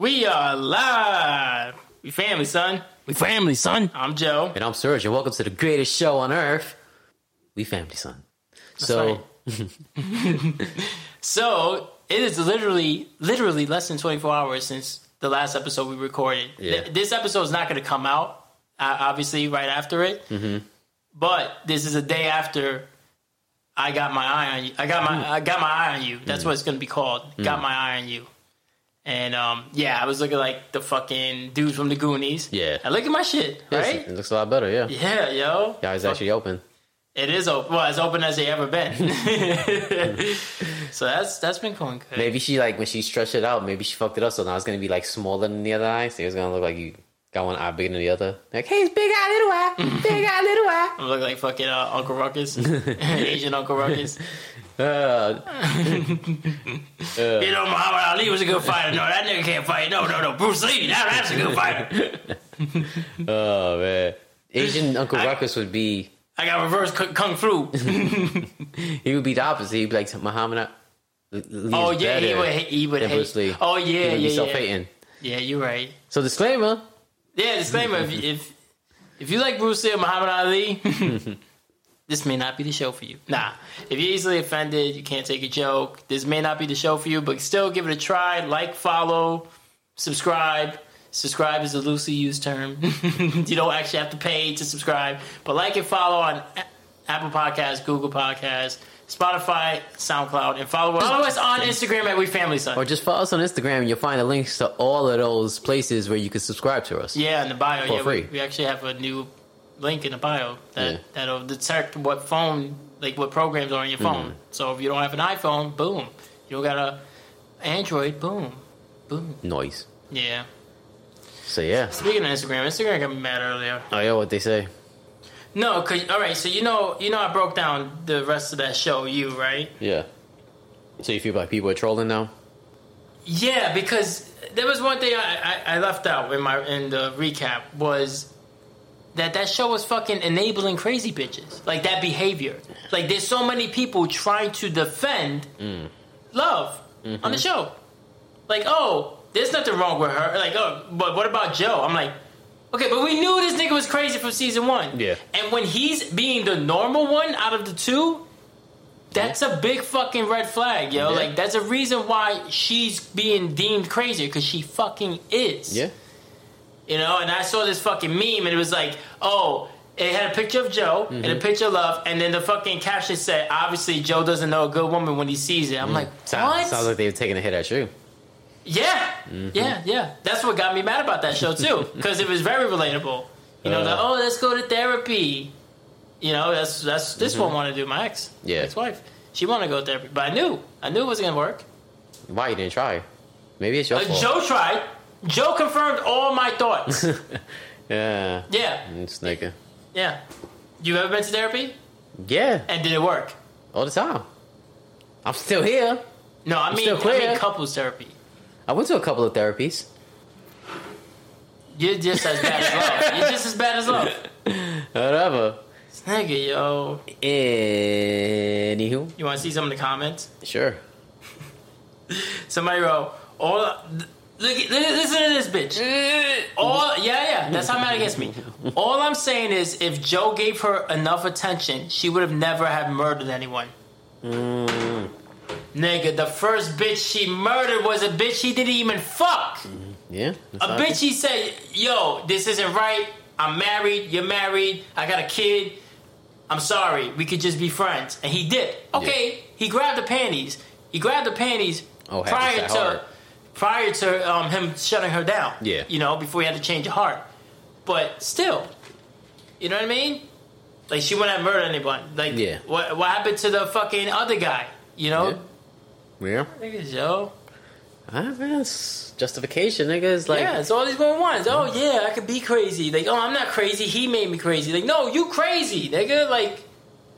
We are live. We family, son. We family, son. I'm Joe. And I'm Serge, and welcome to the greatest show on earth. We family, son. so, So it is literally, literally less than 24 hours since the last episode we recorded. Yeah. Th- This episode is not going to come out, uh, obviously, right after it. Mm-hmm. But this is a day after I got my eye on you. I got my, I got my eye on you. That's what it's going to be called. Got my eye on you. And um, yeah, I was looking like the fucking dudes from the Goonies. Yeah. And look at my shit, yes, right? it looks a lot better, yeah. Yeah, yo. Yeah, it's actually open. It is open. Well, as open as they ever been. so that's that's been going good. Maybe she, like, when she stretched it out, maybe she fucked it up, so now it's gonna be, like, smaller than the other eye, so it's gonna look like you got one eye bigger than the other. Like, hey, it's big eye, little eye, big eye, little eye. I'm looking like fucking uh, Uncle Ruckus, Asian Uncle Ruckus. Uh, You know, Muhammad Ali was a good fighter. No, that nigga can't fight. No, no, no. Bruce Lee, that, that's a good fighter. oh, man. Asian Uncle I- Ruckus would be, I got reverse kung flu. he would be the opposite. He'd be like Muhammad Ali. oh yeah, he would. He would hate. Bruce Lee. Oh yeah, He would be yeah, yeah. Yeah, you're right. So, disclaimer. Yeah, disclaimer: if, if if you like Bruce Lee or Muhammad Ali, this may not be the show for you. Nah, if you're easily offended, you can't take a joke. This may not be the show for you, but still give it a try. Like, follow, subscribe. Subscribe is a loosely used term. you don't actually have to pay to subscribe, but like and follow on Apple Podcasts, Google Podcasts, Spotify, SoundCloud, and follow, follow us on Instagram at We Family Son. Or just follow us on Instagram and you'll find the links to all of those places where you can subscribe to us. Yeah, in the bio. For yeah, free. We, we actually have a new link in the bio that Yeah. that'll detect what phone, like what programs are on your phone. Mm-hmm. So if you don't have an iPhone, boom. You got a Android, boom, boom. Noise. Yeah. So, yeah. Speaking of Instagram, Instagram got me mad earlier. Oh, yeah, what they say. No, cause all right. So you know, you know, I broke down the rest of that show. You right? Yeah. So you feel like people are trolling now? Yeah, because there was one thing I, I, I left out in my in the recap was that that show was fucking enabling crazy bitches like that behavior. Like there's so many people trying to defend love on the mm-hmm. show. Like oh, there's nothing wrong with her. Like oh, but what about Joe? I'm like. Okay, but we knew this nigga was crazy from season one. Yeah. And when he's being the normal one out of the two, that's a big fucking red flag, yo. Yeah. Like that's a reason why she's being deemed crazy because she fucking is. Yeah. You know, and I saw this fucking meme and it was like, oh, it had a picture of Joe and a picture of Love, and then the fucking caption said, obviously Joe doesn't know a good woman when he sees it. I'm like, what? Sounds like they were taking a hit at you. Yeah, yeah, yeah. That's what got me mad about that show too, because it was very relatable. You know, Uh. the, oh, let's go to therapy. You know, that's that's this one wanted to do. My ex, Yeah. ex-wife, she wanted to go to therapy, but I knew, I knew it wasn't gonna work. Why you didn't try? Maybe it's your Uh, fault. Joe tried. Joe confirmed all my thoughts. yeah. yeah, This nigga. yeah. You ever been to therapy? Yeah. And did it work? All the time. I'm still here. No, I mean, still I mean couples therapy. I went to a couple of therapies. You're just as bad as love. You're just as bad as love. Whatever. Nigga, yo. Anywho. You want to see some of the comments? Sure. Somebody wrote, all. Look, listen to this bitch. All, yeah, yeah, that's how mad against me. All I'm saying is, if Joe gave her enough attention, she would have never have murdered anyone. Nigga, the first bitch she murdered was a bitch she didn't even fuck. Yeah. A bitch he said, yo, this isn't right. I'm married, you're married, I got a kid. I'm sorry, we could just be friends. And he did. Okay, he grabbed the panties. He grabbed the panties Oh, prior to to hard. Prior to um, him shutting her down. Yeah. You know, before he had to change her heart. But still, you know what I mean? Like she wouldn't have murdered anyone. Like Yeah. what what happened to the fucking other guy? You know? Yeah. Yeah. Niggas, yo. Man, it's justification, nigga. It's like, yeah, it's all these women want. Oh yeah, I could be crazy. Like, oh, I'm not crazy. He made me crazy. Like, no, you crazy, nigga. Like,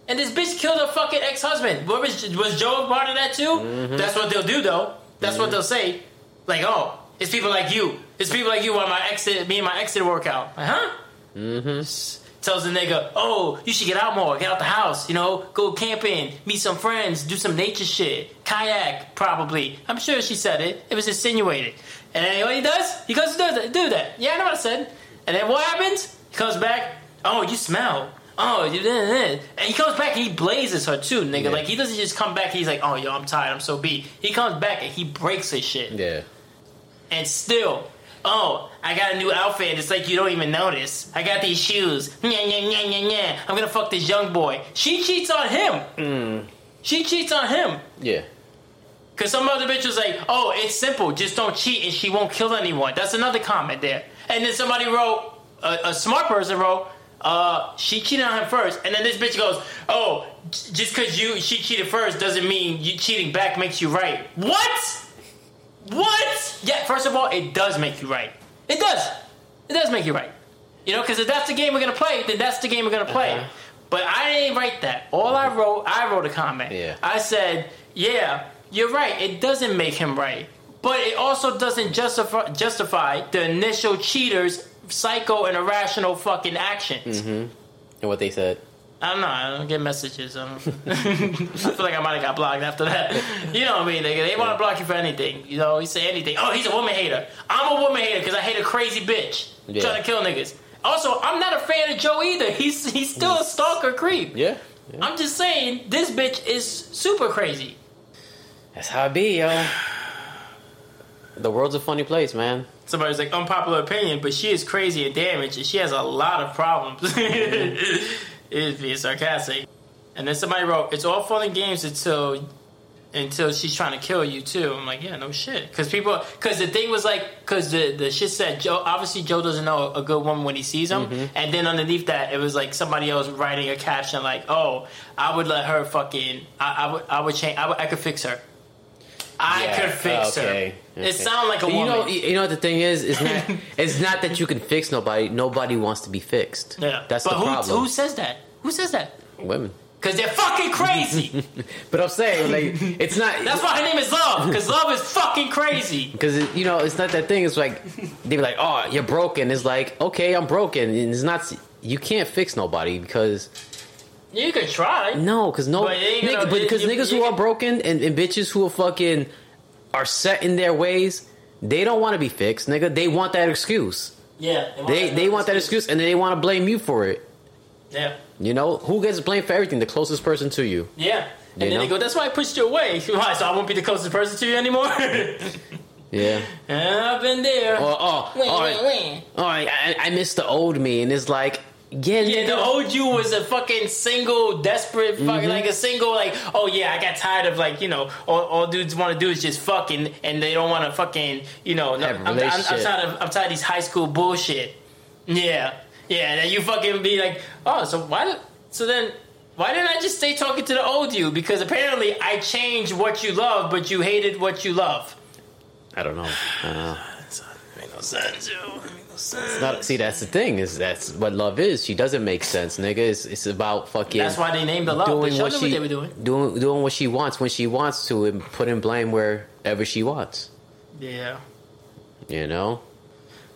and this bitch killed her fucking ex husband. What was was Joe a part of that too? Mm-hmm. That's what they'll do though. That's what they'll say. Like, oh, it's people like you. It's people like you. While my ex, did, me and my ex did work out. Like, huh? Mm-hmm. Tells the nigga, oh, you should get out more, get out the house, you know, go camping, meet some friends, do some nature shit, kayak, probably. I'm sure she said it. It was insinuated. And then what he does? He goes to do that. Do that. Yeah, I know what I said. And then what happens? He comes back. Oh, you smell. Oh, you did. And he comes back and he blazes her too, nigga. Yeah. Like he doesn't just come back. He's like, oh, yo, I'm tired. I'm so beat. He comes back and he breaks his shit. Yeah. And still, oh, I got a new outfit. It's like you don't even notice. I got these shoes. Nya, nya, nya, nya, nya. I'm gonna fuck this young boy. She cheats on him. She cheats on him. Yeah. Cause some other bitch was like, "Oh, it's simple. Just don't cheat, and she won't kill anyone." That's another comment there. And then somebody wrote, a, a smart person wrote, "Uh, she cheated on him first. And then this bitch goes, "Oh, j- just cause you she cheated first doesn't mean you cheating back makes you right." What? What? Yeah. First of all, it does make you right. It does. It does make you right. You know, because if that's the game we're gonna play, then that's the game we're gonna play. Uh-huh. But I didn't write that. All I wrote, I wrote a comment. Yeah. I said, "Yeah, you're right. It doesn't make him right, but it also doesn't justify justify the initial cheater's psycho and irrational fucking actions." And what they said. I don't know. I don't get messages. I, I feel like I might have got blocked after that. You know what I mean? They, they want to block you for anything. You know, you say anything. Oh, he's a woman hater. I'm a woman hater because I hate a crazy bitch Yeah. trying to kill niggas. Also, I'm not a fan of Joe either. He's he's still a stalker creep. Yeah. yeah. I'm just saying, this bitch is super crazy. That's how it be, yo. The world's a funny place, man. Somebody's like, unpopular opinion, but she is crazy and damaged, and she has a lot of problems. is being sarcastic. And then somebody wrote, "It's all fun and games until until she's trying to kill you too." I'm like, "Yeah, no shit." Because people, because the thing was like, because the the shit said Joe. Obviously, Joe doesn't know a good woman when he sees him. Mm-hmm. And then underneath that, it was like somebody else writing a caption like, "Oh, I would let her fucking. I, I would. I would change. I, would, I could fix her. I Yeah, could fix okay, her." okay. It sounded like a you woman. know, you know what the thing is? It's not. it's not that you can fix nobody. Nobody wants to be fixed. yeah, that's but the who, problem. who says that? Who says that? Women. Because they're fucking crazy. But I'm saying, like, it's not. That's why her name is Love. Because Love is fucking crazy. Because you know, it's not that thing. It's like they be like, "Oh, you're broken." It's like, okay, I'm broken. And it's not. You can't fix nobody because You could try. no, because no, But nigga, gonna- but because you- niggas you- who are broken and, and bitches who are fucking are set in their ways, they don't want to be fixed, nigga. They want that excuse. Yeah. They they want that excuse, and they want to blame you for it. Yeah. You know, who gets blamed for everything? The closest person to you. Yeah. And You then know? they go, that's why I pushed you away. Why? So I won't be the closest person to you anymore? Yeah. I've been there. Or oh, Win, all win, right, win. all right. I, I miss the old me, and it's like, yeah, Yeah, the old you was a fucking single, desperate, fucking Mm-hmm. like a single, like, oh yeah, I got tired of like, you know, all, all dudes want to do is just fucking, and they don't want to fucking, you know, no, I'm, I'm, I'm tired of, I'm tired of these high school bullshit. Yeah, yeah, and then you fucking be like, oh, so why? So then. Why didn't I just stay talking to the old you? Because apparently I changed what you love, but you hated what you love. I don't know. I don't know. Make no sense, yo. Sense. Not, see, that's the thing. Is that's what love is. She doesn't make sense, nigga. It's, it's about fucking. That's why they named the love. Doing what she what they were doing. doing doing what she wants when she wants to, and putting blame wherever she wants. Yeah. You know.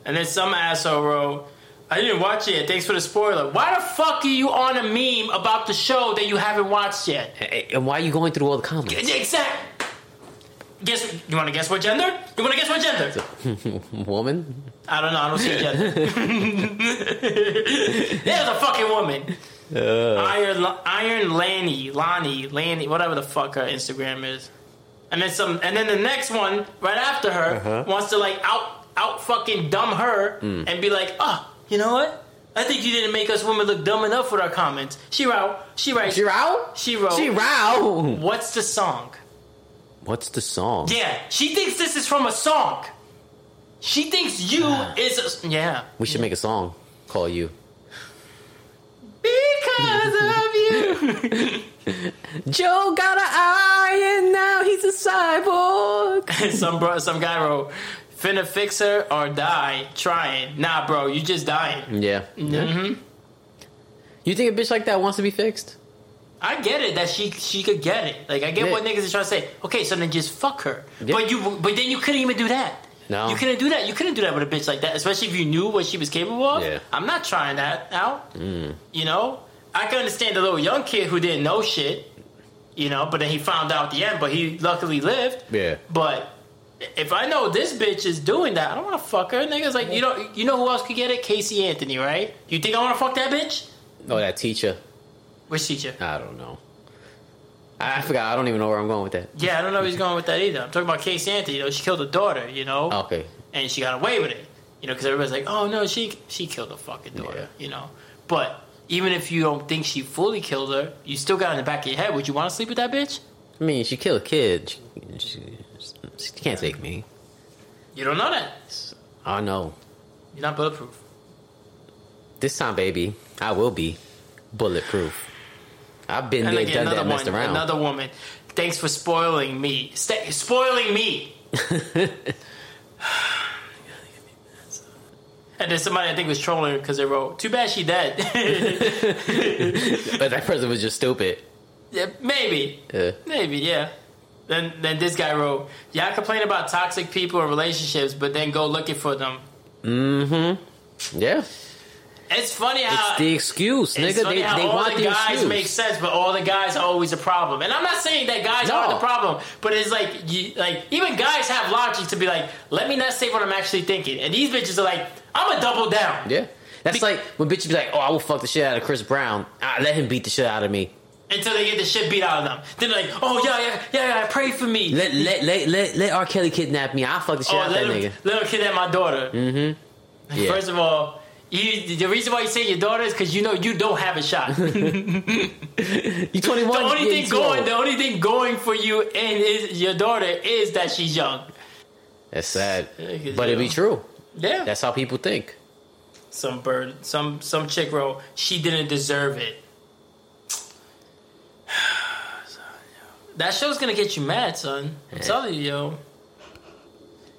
And then some asshole wrote, I didn't watch it. Thanks for the spoiler. Why the fuck are you on a meme about the show that you haven't watched yet? And why are you going through all the comments? Exact. Guess. You want to guess what gender? You want to guess what gender? Woman. I don't know. I don't see a gender. There's a fucking woman. Uh, Iron Iron Lanny, Lonnie, Lanny, whatever the fuck her Instagram is. And then some and then the next one right after her Uh-huh. wants to like out out fucking dumb her Hmm. and be like, "Oh, you know what? I think you didn't make us women look dumb enough with our comments." She wrote, she writes, she wrote. she wrote, She row. "What's the song?" What's the song? Yeah, she thinks this is from a song. She thinks you is a, yeah. We should make a song. Call you. Because of you. Joe got an eye and now he's a cyborg. some bro, some guy wrote, "Finna fix her or die trying." Nah, bro, you just dying. Yeah. hmm You think a bitch like that wants to be fixed? I get it that she she could get it. Like I get Yeah. what niggas is trying to say. Okay, so then just fuck her. Yeah. But you but then you couldn't even do that. No. You couldn't do that. You couldn't do that with a bitch like that, especially if you knew what she was capable of. Yeah. I'm not trying that out. Mm. You know, I can understand the little young kid who didn't know shit. You know, but then he found out at the end. But he luckily lived. Yeah. But if I know this bitch is doing that, I don't want to fuck her. Niggas like you know you know who else could get it? Casey Anthony, right? You think I want to fuck that bitch? Oh, that teacher. Which teacher? I don't know. I, forgot. I don't even know where I'm going with that. Yeah, I don't know if he's going with that either. I'm talking about Casey Anthony. You know, she killed a daughter. You know, Okay. and she got away with it. You know, because everybody's like, "Oh no, she she killed a fucking daughter." You know, but even if you don't think she fully killed her, you still got in the back of your head. Would you want to sleep with that bitch? I mean, she killed a kid. She, she, she can't take me. You don't know that. I know. You're not bulletproof. This time, baby, I will be bulletproof. I've been And there, again, done that, messed around. another woman. Thanks for spoiling me. Stay, spoiling me. and then somebody I think was trolling her because they wrote, "Too bad she dead." but that person was just stupid. yeah, maybe, Uh, maybe, yeah. Then then this guy wrote, "Y'all complain about toxic people and relationships, but then go looking for them." mm-hmm. Yeah. It's funny how It's the excuse, It's funny They, how they all the the guys excuse. make sense, but all the guys are always a problem. And I'm not saying that guys No. are the problem, but it's like, you, like even guys have logic to be like, let me not say what I'm actually thinking. And these bitches are like, I'm a double down yeah. That's like when bitches be like, "Oh, I will fuck the shit out of Chris Brown. I let him beat the shit out of me. until they get the shit beat out of them. Then they're like, oh yeah, yeah, yeah, yeah pray for me. Let let let let, let R. Kelly kidnap me. I'll fuck the shit oh, out of that him, nigga. let him kidnap my daughter. Mm-hmm. Yeah. First of all. You, the reason why you say your daughter is because you know you don't have a shot. You 21. The only thing going, old. the only thing going for you and is your daughter is that she's young. That's sad, but it be true. Yeah, That's how people think. some bird, some some chick wrote she didn't deserve it. That show's gonna get you mad, son. I'm telling you, yo.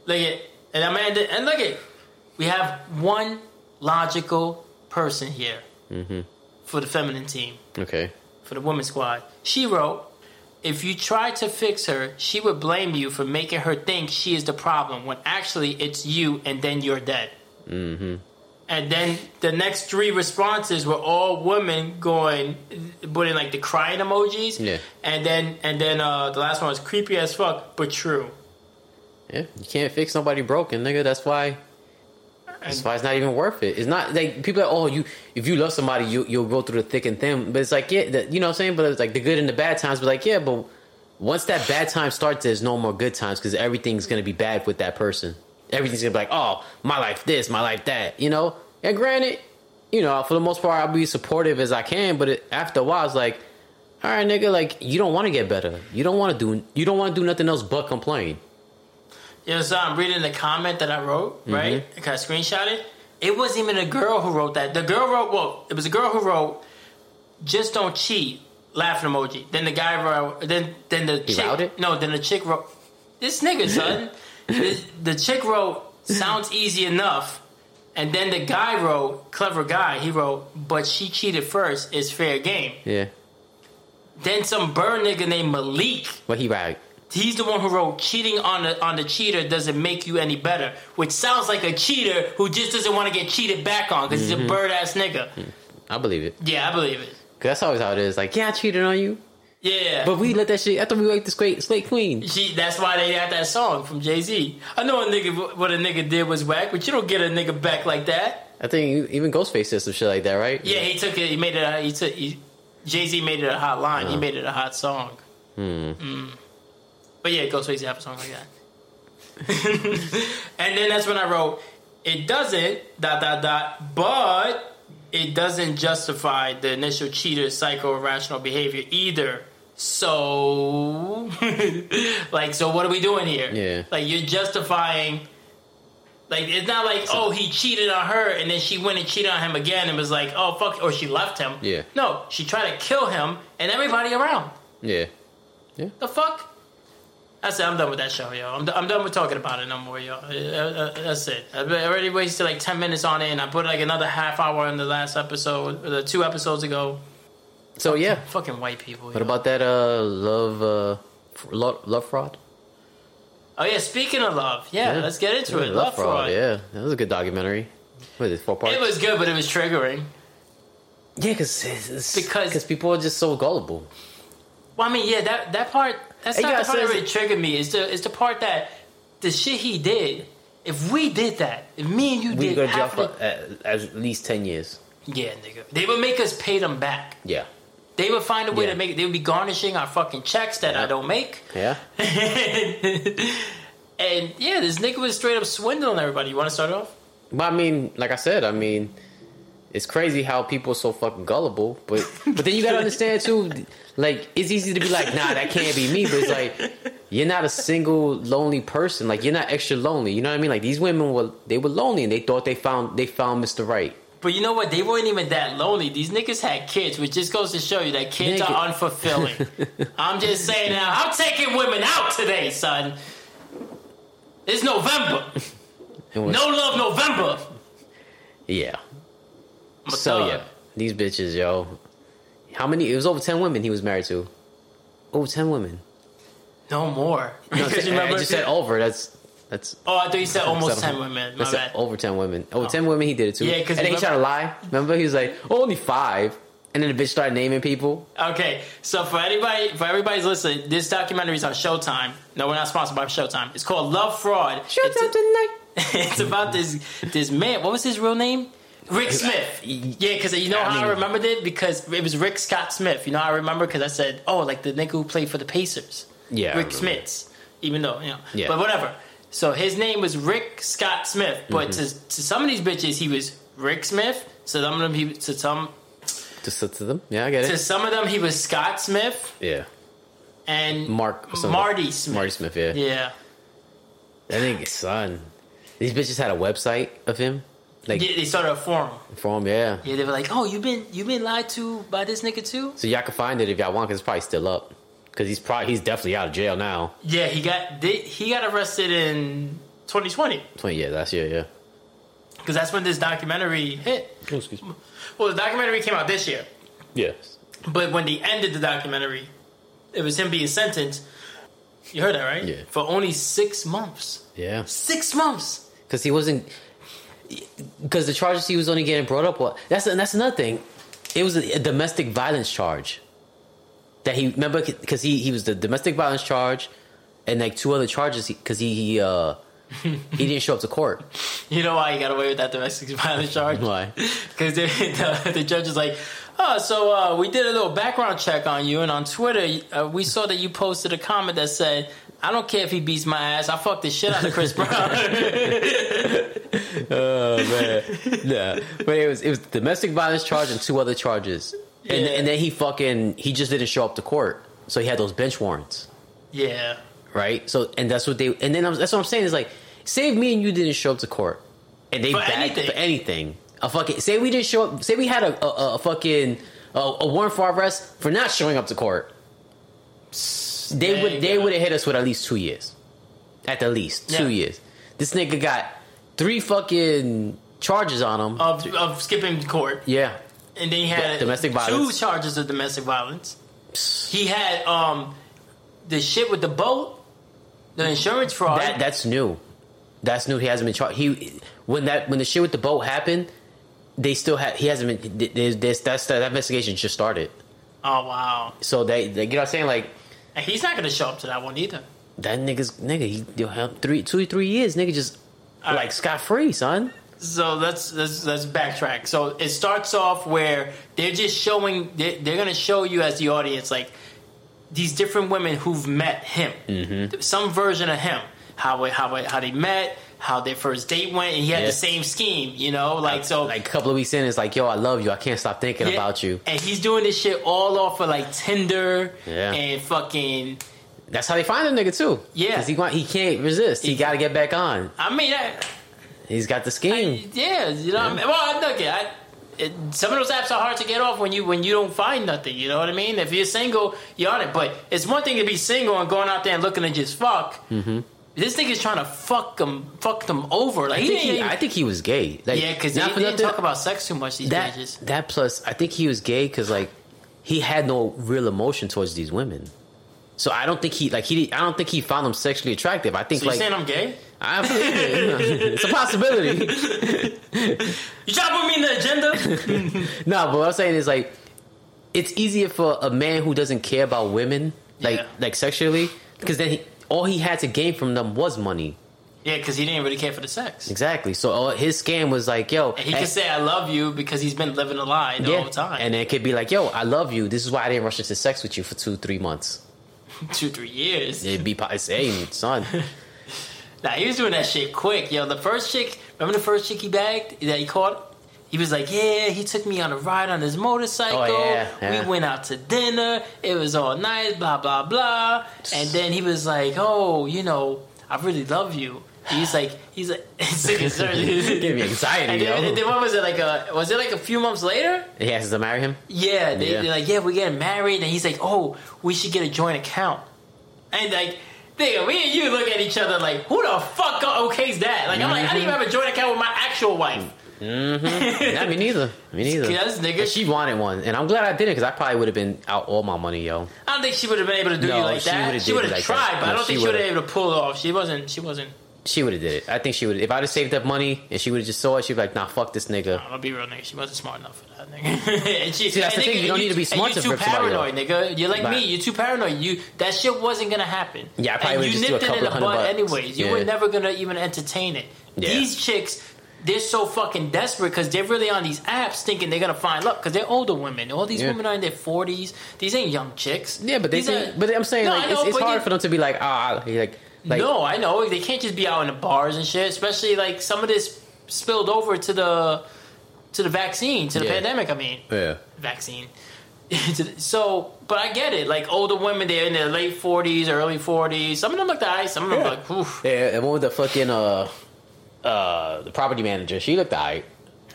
Look at and I'm and, look at we have one logical person here Mm-hmm. for the feminine team Okay. for the women's squad. She wrote, "If you try to fix her, she would blame you for making her think she is the problem when actually it's you, and then you're dead." Mm-hmm. And then the next three responses were all women going, putting like the crying emojis. Yeah. And then and then uh, the last one was creepy as fuck, but true. Yeah, you can't fix nobody broken, nigga. That's why. That's why it's not even worth it. It's not like people. Are, oh, you if you love somebody, you you'll go through the thick and thin. But it's like yeah, the, you know what I'm saying. But it's like the good and the bad times. But like yeah, but once that bad time starts, there's no more good times because everything's gonna be bad with that person. Everything's gonna be like, oh, my life this, my life that. You know. And granted, you know, for the most part, I'll be supportive as I can. But it, after a while, it's like, all right, nigga, like you don't want to get better. You don't want to do. You don't want to do nothing else but complain. You know, so I'm reading the comment that I wrote, Mm-hmm. right? Can I screenshot it? It wasn't even a girl who wrote that. The girl wrote, well, it was a girl who wrote, "Just don't cheat." Laughing emoji. Then the guy wrote. Then then the He chick. No, then the chick wrote. This nigga, son. the, the chick wrote, "Sounds easy enough." And then the guy wrote, clever guy. He wrote, "But she cheated first. It's fair game." Yeah, Then some bird nigga named Malik but he right. He's the one who wrote cheating on the on the cheater doesn't make you any better, which sounds like a cheater who just doesn't want to get cheated back on because he's a bird ass nigga. I believe it. Yeah, I believe it. Cause that's always how it is. Like, yeah, I cheated on you, Yeah, but we let that shit. I thought we liked the slate, slate queen. she, that's why they got that song from Jay Z. I know a nigga what a nigga did was whack, but you don't get a nigga back like that. I think even Ghostface said some shit like that, right? Yeah, he took it. He made it. A, he took. Jay Z made it a hot line. He Uh-huh. made it a hot song. Hmm. Mm. But yeah, Ghostface have a song like that. and then that's when I wrote, it doesn't dot dot dot, but it doesn't justify the initial cheater's psycho irrational behavior either. So, like, so what are we doing here? Yeah. Like, you're justifying. Like, it's not like, oh, he cheated on her and then she went and cheated on him again and was like, oh, fuck, or she left him. Yeah. No, she tried to kill him and everybody around. Yeah. Yeah. The fuck? That's it. I'm done with that show, yo. I'm, d- I'm done with talking about it no more, yo. Uh, uh, that's it. I already wasted like 10 minutes on it and I put like another half hour in the last episode, the two episodes ago. So yeah. Fucking white people. What about that? Uh, love, uh, f- love, love fraud. Oh, yeah, speaking of love. Yeah, let's get into it. Love, fraud. Yeah, that was a good documentary. What is it? Four parts. It was good, but it was triggering. yeah, because Because- because people are just so gullible. Well, I mean, yeah, that that part. That's Hey, not you the gotta part that say- really triggered me. It's the it's the part that the shit he did. If we did that, if me and you We did go to jail for at, at least ten years. yeah, nigga, they would make us pay them back. Yeah, They would find a way Yeah. to make it. They would be garnishing our fucking checks that I don't make. yeah. and yeah, this nigga was straight up swindling everybody. You want to start off? But I mean, like I said, I mean, it's crazy how people are so fucking gullible. But but then you gotta understand too, like it's easy to be like, nah, that can't be me. But it's like you're not a single lonely person. Like you're not extra lonely. You know what I mean? Like these women were they were lonely and they thought they found they found Mr. Right. But you know what? They weren't even that lonely. These niggas had kids, which just goes to show you that kids Nigga. are unfulfilling. I'm just saying now, I'm taking women out today, son. It's November. It was- No love November. Yeah. So yeah, these bitches, yo. How many? It was over ten women he was married to. Over ten women. No more. No, Because you I just said over. That's that's Oh, I thought you said almost. 10 women. My bad. over ten women. Over oh. ten women, he did it too. Yeah, 'cause and then he tried to lie. Remember, he was like, oh, only five, and then the bitch started naming people. Okay, so for anybody, for everybody's listening, this documentary is on Showtime. No, we're not sponsored by Showtime. It's called Love Fraud. Shut it's, tonight. it's about this this man. What was his real name? Rick Smith. Yeah, because you know I how I mean- remembered it because it was Rick Scott Smith. You know how I remember because I said, oh, like the nigga who played for the Pacers. Yeah, Rick. Smits. Even though you know, Yeah. but whatever. So his name was Rick Scott Smith, but Mm-hmm. to, to some of these bitches, he was Rick Smith. So some of them, he to some Just to them. Yeah, I get it. to some of them, he was Scott Smith Yeah, and Mark. Marty Smith. Marty Smith. Yeah. Yeah. That nigga son. These bitches had a website of him, like They, they started a forum. Forum. Yeah. Yeah, they were like, "Oh, you've been you've been lied to by this nigga too?" So y'all can find it if y'all want, cause it's probably still up. Cause he's probably he's definitely out of jail now. Yeah, he got they, he got arrested in 2020 Twenty yeah, last year. Yeah. because that's when this documentary hit. Oh, excuse me. Well, the documentary came out this year, Yes. but when they ended the documentary, it was him being sentenced. You heard that right? Yeah. For only six months. Yeah. Six months. because he wasn't because the charges he was only getting brought up. Well, that's that's another thing. It was a, a domestic violence charge that he remember because he he was the domestic violence charge and like two other charges because he he uh he didn't show up to court. You know why he got away with that domestic violence charge? Why? Because the, the judge is like, oh, so uh, we did a little background check on you, and on Twitter, uh, we saw that you posted a comment that said, I don't care if he beats my ass, I fuck the shit out of Chris Brown. Oh man, yeah. But it was it was domestic violence charge and two other charges, and Yeah. and then he fucking he just didn't show up to court, so he had those bench warrants. yeah. right? So, and that's what they, and then I'm, that's what I'm saying is like, save me and you didn't show up to court, and they For bagged anything. for anything, a fucking, say we didn't show up, say we had a a, a fucking a, a warrant for arrest for not showing up to court, they There would they would have hit us with at least two years, at the least two Yeah. years. This nigga got three fucking charges on him. Of, of skipping court. yeah, And then he had Domestic two violence. charges of domestic violence. He had um the shit with the boat, the insurance fraud. that that's new. That's new. He hasn't been charged. He when that when the shit with the boat happened, they still had. He hasn't been. There's, there's, that's that investigation just started. oh, wow. So they, they you know what I'm saying like And he's not going to show up to that one either. that nigga's nigga. He you know, three two three years. Nigga just All like right. scot free, son. So let's, let's let's backtrack. So it starts off where they're just showing they're, they're to show you as the audience like these different women who've met him, Mm-hmm. some version of him, how how how they met, how their first date went, and he had Yeah. the same scheme, you know, like so. Like a couple of weeks in, it's like, yo, I love you. I can't stop thinking Yeah. about you. and he's doing this shit all off of like Tinder Yeah. and fucking. That's how they find a nigga too. Yeah. because he want he can't resist. He He- got to get back on. I mean, I, He's got the scheme. yeah, you know. What I mean? Well, I look, I, it, some of those apps are hard to get off when you when you don't find nothing. You know what I mean? If you're single, you're on it. But it's one thing to be single and going out there and looking to just fuck. Mm-hmm. This nigga's trying to fuck them, fuck them over. Like I he think he, I think he was gay. Like, yeah, because they, not for they didn't talk about sex too much. These that that plus I think he was gay because like he had no real emotion towards these women. So I don't think he like he I don't think he found them sexually attractive. I think So you like saying I'm gay? I believe it. it's a possibility. You trying to put me in the agenda? no, but what I'm saying is like it's easier for a man who doesn't care about women like Yeah. like sexually because then he, all he had to gain from them was money. Yeah, because he didn't really care for the sex. Exactly. So uh, his scam was like, yo, And he could say "I love you" because he's been living a lie the yeah, whole time. and it could be like, yo, I love you. This is why I didn't rush into sex with you for two, three months. Two, three years. It'd be, it's, hey, son. Nah, he was doing that shit quick, yo. The first chick, remember the first chick he bagged that he caught? He was like, yeah, he took me on a ride on his motorcycle. Oh, yeah, yeah. We went out to dinner. It was all nice, blah, blah, blah. And then he was like, oh, you know, I really love you. He's like, he's like, Give me anxiety, And yo. then, and then what was it like? A, was it like a few months later? He has to marry him. Yeah, they, Yeah. they're like, yeah, we're getting married, and he's like, oh, we should get a joint account, and like. Nigga, me and you look at each other like, who the fuck okays that? Like, I'm like, I didn't even have a joint account with my actual wife. Mm-hmm. Yeah, me neither. Me neither. Nigga. But she wanted one, and I'm glad I didn't because I probably would have been out all my money, yo. I don't think she would have been able to do No, you like she that. She would have like tried, that. but I don't think she would have been able to pull it off. She wasn't. She wasn't. She would have did it. I think she would. If I'd have saved up money and she would have just saw it, she'd be like, "Nah, fuck this nigga." I'll be real, nigga. She wasn't smart enough for that, nigga. and she, See, that's and the thing, you don't need to be smart you're to too paranoid, nigga. You're like Right. me. You're too paranoid. You that shit wasn't gonna happen. Yeah, I probably you just do a nipped it in couple hundred bucks. anyways. You were never gonna even entertain it. These chicks. They're so fucking desperate because they're really on these apps thinking they're gonna find love because they're older women. All these Yeah. women are in their forties. These ain't young chicks. Yeah, but they. Think, are- but I'm saying No, like I it's, it's hard for them to be like, ah, like, like no, I know they can't just be out in the bars and shit. Especially like some of this spilled over to the to the vaccine, to the Yeah. pandemic. I mean, yeah. vaccine. so, but I get it. Like older women, they're in their late forties, early forties. Some of them look the ice. Some of them Yeah. like, oof. Yeah, and one with the fucking uh, uh, the property manager. She looked alright.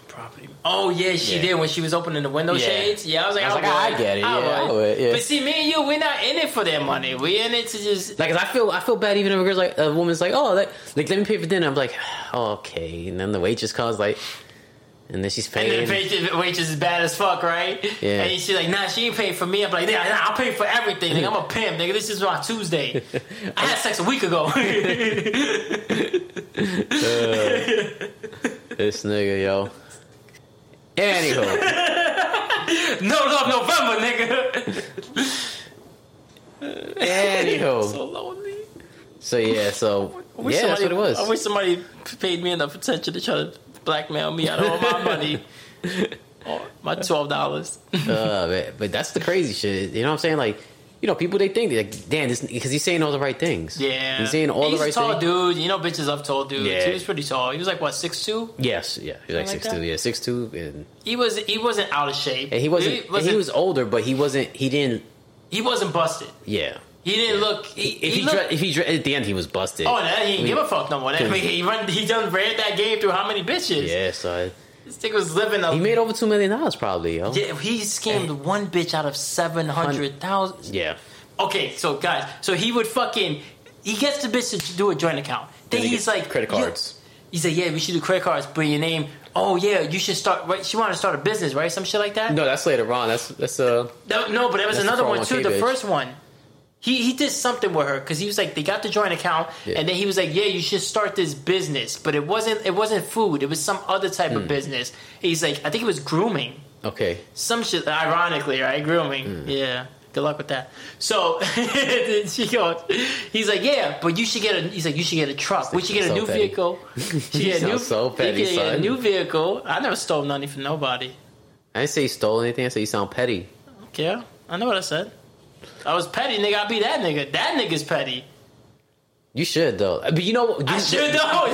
Property. Oh yeah, she Yeah. did when she was opening the window Yeah. shades. Yeah, I was like, I was like, I get it. Yeah, I would, yeah. But see, me and you, we're not in it for their money. We're in it to just. Like, 'cause I feel, I feel bad even if a girl's like, a woman's like, oh, like, like let me pay for dinner. I'm like, oh, okay, and then the waitress comes like, and then she's paying. And then the waitress, is bad as fuck, right? Yeah. And she's like, nah, she ain't paying for me. I'm like, yeah, nah, I'll pay for everything. Nigga, I'm a pimp, nigga. This is my Tuesday. I had sex a week ago. Uh, this nigga, yo. Anywho, no love November, nigga. anywho. so lonely. So yeah, so yeah, that's what it was. I wish somebody paid me enough attention to try to blackmail me out of all my money. Oh, my twelve dollars. Uh, but, that's the crazy shit. You know what I'm saying? Like, you know, people they think like, damn, this because he's saying all the right things. Yeah, he's saying all He's the right tall things. dude. You know, bitches love tall dudes. Yeah. He was pretty tall. He was like what six two. Yes, yeah, like Something like six two. Yeah, six two, and, He was he wasn't out of shape. and he wasn't. He wasn't, he was older, but he wasn't. He didn't. he wasn't busted. Yeah. He didn't look. He, If he he, looked, dre- if he dre- at the end he was busted. oh, that he didn't give a fuck no more. I mean, he run. He done ran that game through how many bitches? yeah, so This nigga was living a. he made over two million dollars probably. Yo. yeah, he scammed one bitch out of seven hundred thousand. Yeah. Okay, so guys, so he would fucking he gets the bitch to do a joint account. Then Then he he's like credit cards. He's like, yeah, we should do credit cards. Put your name. Oh yeah, you should start. Right, she wanted to start a business, right? Some shit like that. No, that's later on. That's that's uh. No, no, but there was another one too. 401k The bitch. first one, he he did something with her because he was like they got the joint account, Yeah. and then he was like, yeah, you should start this business, but it wasn't it wasn't food. It was some other type Hmm. of business. He's like, I think it was grooming, Okay. some shit. Ironically, right? Grooming. Hmm. Yeah. Good luck with that. So she goes, he's like, yeah, but you should get a. He's like, you should get a truck. We should get a So new petty. vehicle. She get a new, so petty, could get a new vehicle. I never stole nothing from nobody. I didn't say you stole anything. I said you sound petty. Yeah, I know what I said. I was petty, nigga. I be that nigga. That nigga's petty. You should though. Uh, but you know what? I you- should know.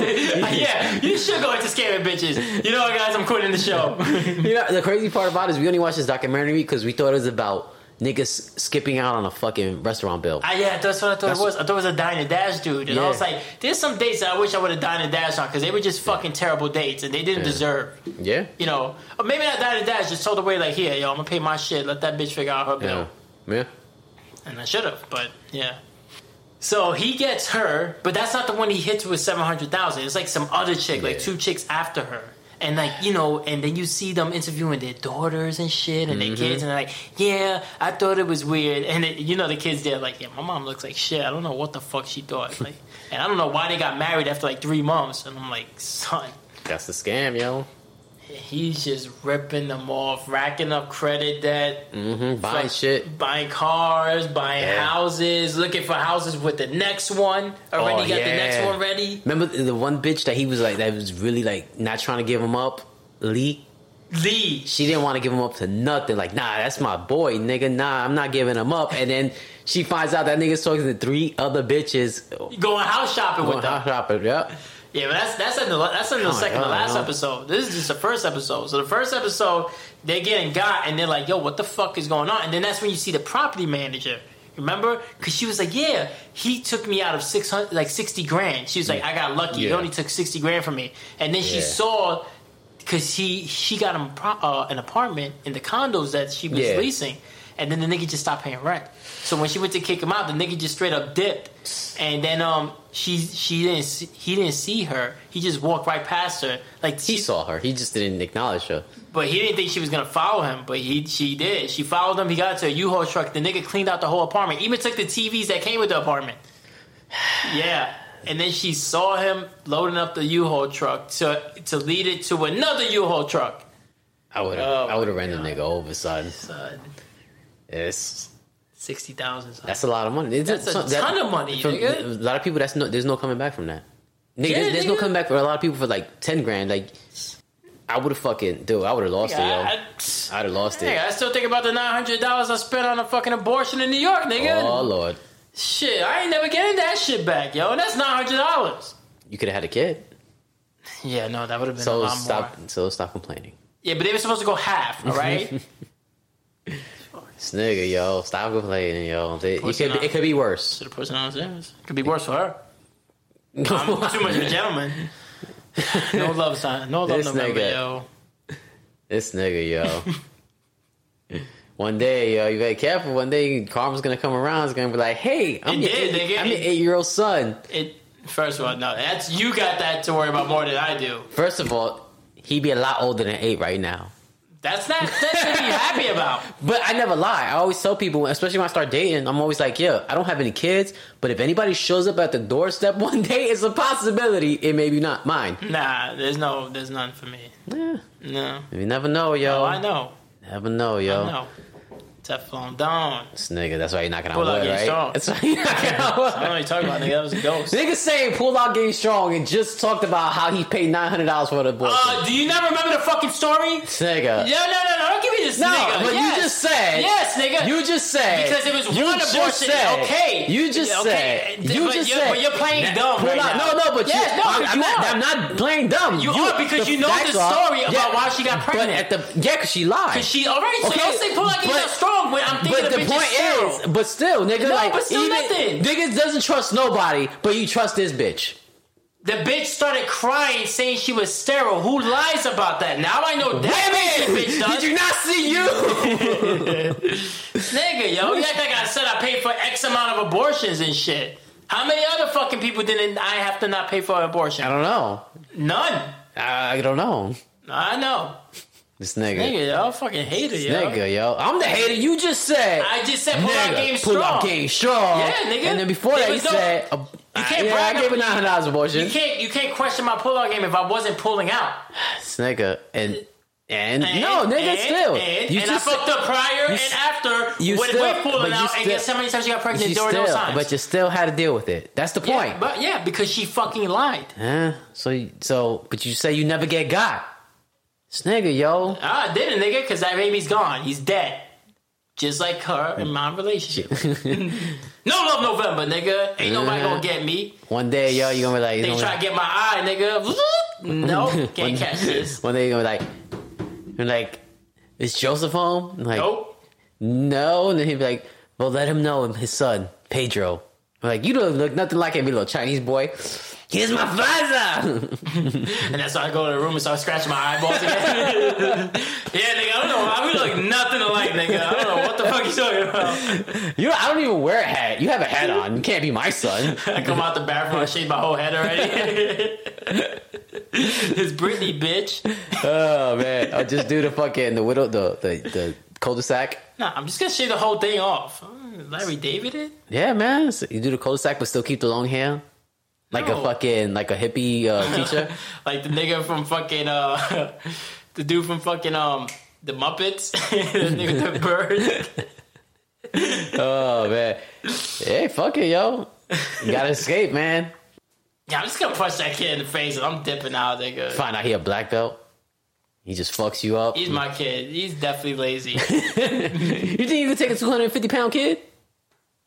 yeah, you should go into scamming bitches. You know what, guys? I'm quitting the show. You know, the crazy part about it is we only watched this documentary because we thought it was about niggas skipping out on a fucking restaurant bill. I, yeah, that's what I thought That's- it was. I thought it was a dine and dash dude, and I was like, "There's some dates that I wish I would have dined and dashed on because they were just fucking terrible dates, and they didn't Yeah. deserve." Yeah. You know, or maybe not dine and dash. Just told the way like, "Here, yo, I'm gonna pay my shit. Let that bitch figure out her bill." Yeah. Yeah. And I should have, but yeah. So he gets her, but that's not the one he hits with seven hundred thousand. It's like some other chick, like two chicks after her. And like you know, and then you see them interviewing their daughters and shit, and their kids, mm-hmm. and they're like, "Yeah, I thought it was weird." And it, you know, the kids there like, "Yeah, my mom looks like shit. I don't know what the fuck she thought." Like, and I don't know why they got married after like three months. And I'm like, "Son, That's the scam, yo. He's just ripping them off, racking up credit debt, hmm buying shit. buying cars, buying Yeah. houses, looking for houses with the next one. Already Oh, got the next one ready. Remember the one bitch that he was like that was really like not trying to give him up, Lee. Lee. She didn't want to give him up to nothing. Like, nah, that's my boy, nigga. Nah, I'm not giving him up. And then she finds out that nigga's talking to three other bitches. Going house shopping with Going them. house shopping, yep. Yeah, but that's that's in the that's in the Oh second to last episode. This is just the first episode. So the first episode, they're getting got, and they're like, "Yo, what the fuck is going on?" And then that's when you see the property manager. Remember? Because she was like, "Yeah, he took me out of six hundred, like sixty grand." She was like, "I got lucky. He only took sixty grand from me." And then she Yeah. saw because he she got him uh, an apartment in the condos that she was Yeah. leasing, and then the nigga just stopped paying rent. So when she went to kick him out, the nigga just straight up dipped, and then um she she didn't see, he didn't see her. He just walked right past her, like He she, saw her. He just didn't acknowledge her. but he didn't think she was gonna follow him. But he she did. She followed him. He got to a U-Haul truck. The nigga cleaned out the whole apartment. Even took the TVs that came with the apartment. Yeah. And then she saw him loading up the U-Haul truck to to lead it to another U-Haul truck. I would have. Oh I would have ran the God. nigga over, son. Son, It's sixty thousand. that's a lot of money. It's- That's a ton of money, nigga. a lot of people, that's no. There's no coming back from that. Nigga, Yeah, there's, there's no coming back for a lot of people for like ten grand. Like, I would have fucking dude. I would have lost it, yo. I, I'd have lost Hey, it. I still think about the nine hundred dollars I spent on a fucking abortion in New York, nigga. Oh lord, Shit, I ain't never getting that shit back, yo. And that's nine hundred dollars. you could have had a kid. Yeah, no, that would have been a So lot stop. more. So stop complaining. Yeah, but they were supposed to go half, all right? This nigga, yo, stop complaining, yo. It, it could. not- It could be worse. to the person on the Could be worse for her. I'm too much of a gentleman. No love sign. No love This November, nigga. yo. This nigga, yo. One day, yo, you gotta be careful. One day, karma's gonna come around. It's gonna be like, "Hey, I'm It your, did, eight, I'm your eight-year-old son." It first of all, no, that's you got that to worry about more than I do. First of all, he'd be a lot older than eight right now. That's not that to be happy about. But I never lie. I always tell people, especially when I start dating, I'm always like, "Yeah, I don't have any kids, but if anybody shows up at the doorstep one day, it's a possibility. It may be not mine. Nah, there's no, there's none for me. Yeah, No, you never know, yo. oh, I know, Never know, yo. I know. Teflon Don. This nigga, that's why you're knocking out wood, right? strong. That's why you're knocking on I don't know wood. what you're talking about, nigga. That was a ghost. Nigga saying pull out getting strong and just talked about how he paid nine hundred dollars for the abortion. Uh, do you not remember the fucking story? Nigga. Yeah, no, no, no. Don't give me this No, nigga. but yes. you just said. Yes, nigga. You just said Because it was you one just abortion. said- okay. You just okay. said. You but just you're, said. But you're playing That- dumb right out- now. No, no, but yes, you, no, I'm, I'm not. I'm not playing dumb. You are because you know the story about why she got But pregnant. at the yeah, because she lied. Because she all right. So don't say pull out getting strong when I'm thinking But the, the bitch point is is, but still, nigga, No, like but still even nothing. niggas doesn't trust nobody, but you trust this bitch. The bitch started crying, saying she was sterile. Who lies about that? Now I know that Women, bitch does. did you not see you? Nigga, yo, you act like I said I paid for X amount of abortions and shit. How many other fucking people didn't I have to not pay for an abortion? I don't know. None. I don't know. I know. This nigga, Nigga, yo, fucking hater, yo. nigga, yo, I'm the hater. You just said. I just said pull out Nigga, game pull strong. out game strong. Yeah, nigga. And then before that, you said, uh, You can't yeah, brag I gave a nine dollars abortion. You can't you can't question my pull out game if I wasn't pulling out. This nigga, and and, And, no, nigga, and, still, And, you and just I fucked up prior you and after you with, still- with pulling out and still- guess how many times you got pregnant during still, those times. but you still had to deal with it. That's the yeah, point. but yeah, because she fucking lied. Huh? So, so, but you say you never get got. This nigga, yo, Ah, I didn't, nigga, because that baby's gone. He's dead. Just like her in my relationship. no love November, nigga. Ain't nobody gonna get me. one day, yo, you gonna be like, They try to get my eye, nigga. No, can't catch this. One day you're gonna be like, you're like, is Joseph home? I'm like, Nope. no. And then he'd be like, well, let him know his son, Pedro. I'm like, you don't look nothing like him, you little Chinese boy. Here's my father. And that's why I go to the room and start scratching my eyeballs again. yeah, nigga, I don't know. I we look nothing alike, nigga. I don't know what the fuck you talking about. you, I don't even wear a hat. You have a hat on. You can't be my son. I come out the bathroom, I shave my whole head already. It's Britney, bitch. oh man, I'll just do the fucking the widow, the the the cul-de-sac. Nah, I'm just gonna shave the whole thing off. Mm, Larry David it? Yeah, man. So you do the cul-de-sac, but still keep the long hair, like a fucking like a hippie uh, teacher. like the nigga from fucking uh The dude from fucking um the Muppets, the nigga with the bird. Oh man. Hey, fuck it, yo. You gotta escape, man. Yeah, I'm just gonna punch that kid in the face and I'm dipping out, nigga. Find out he a black belt. He just fucks you up. He's my kid. He's definitely lazy. you think you could take a 250 pound kid?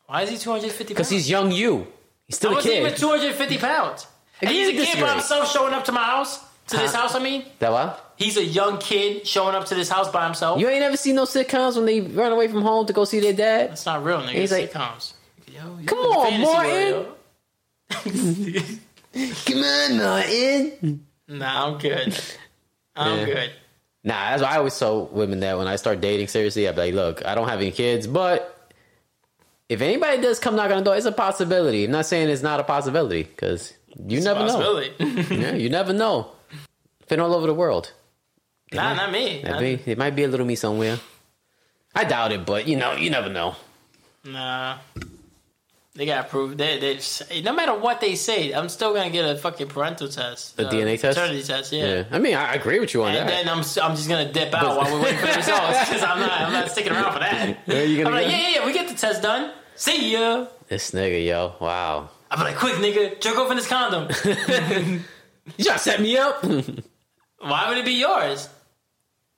Why is he 250? Because he's young you. He's still I a wasn't even 250 pounds. And he's a kid by himself showing up to my house. To this Huh? house, I mean. That what? He's a young kid showing up to this house by himself. You ain't never seen no sitcoms when they run away from home to go see their dad? That's not real, nigga. He's like- sitcoms. Yo, you Come in the on, fantasy Martin. world, Come on, Martin. yo. Nah, I'm good. I'm Yeah. good. Nah, that's why I always tell women that when I start dating seriously, I'd be like, look, I don't have any kids, but if anybody does come knock on the door, it's a possibility. I'm not saying it's not a possibility because you It's a never know. possibility. Yeah, you never know. Been all over the world. nah, not me. Be, it might be a little me somewhere. I doubt it, but you know, you never know. Nah. They gotta prove they they no matter what they say, I'm still gonna get a fucking parental test. Uh, a DNA test? Paternity test, yeah. Yeah. I mean, I agree with you on And that. then I'm I'm just gonna dip out while we're waiting for the results because I'm not I'm not sticking around for that. Where are you I'm gonna like, yeah, yeah, yeah, we get the test done. See ya. This nigga, yo, wow. I'm like, quick, nigga, jerk off in this condom. You trying to set me up? Why would it be yours?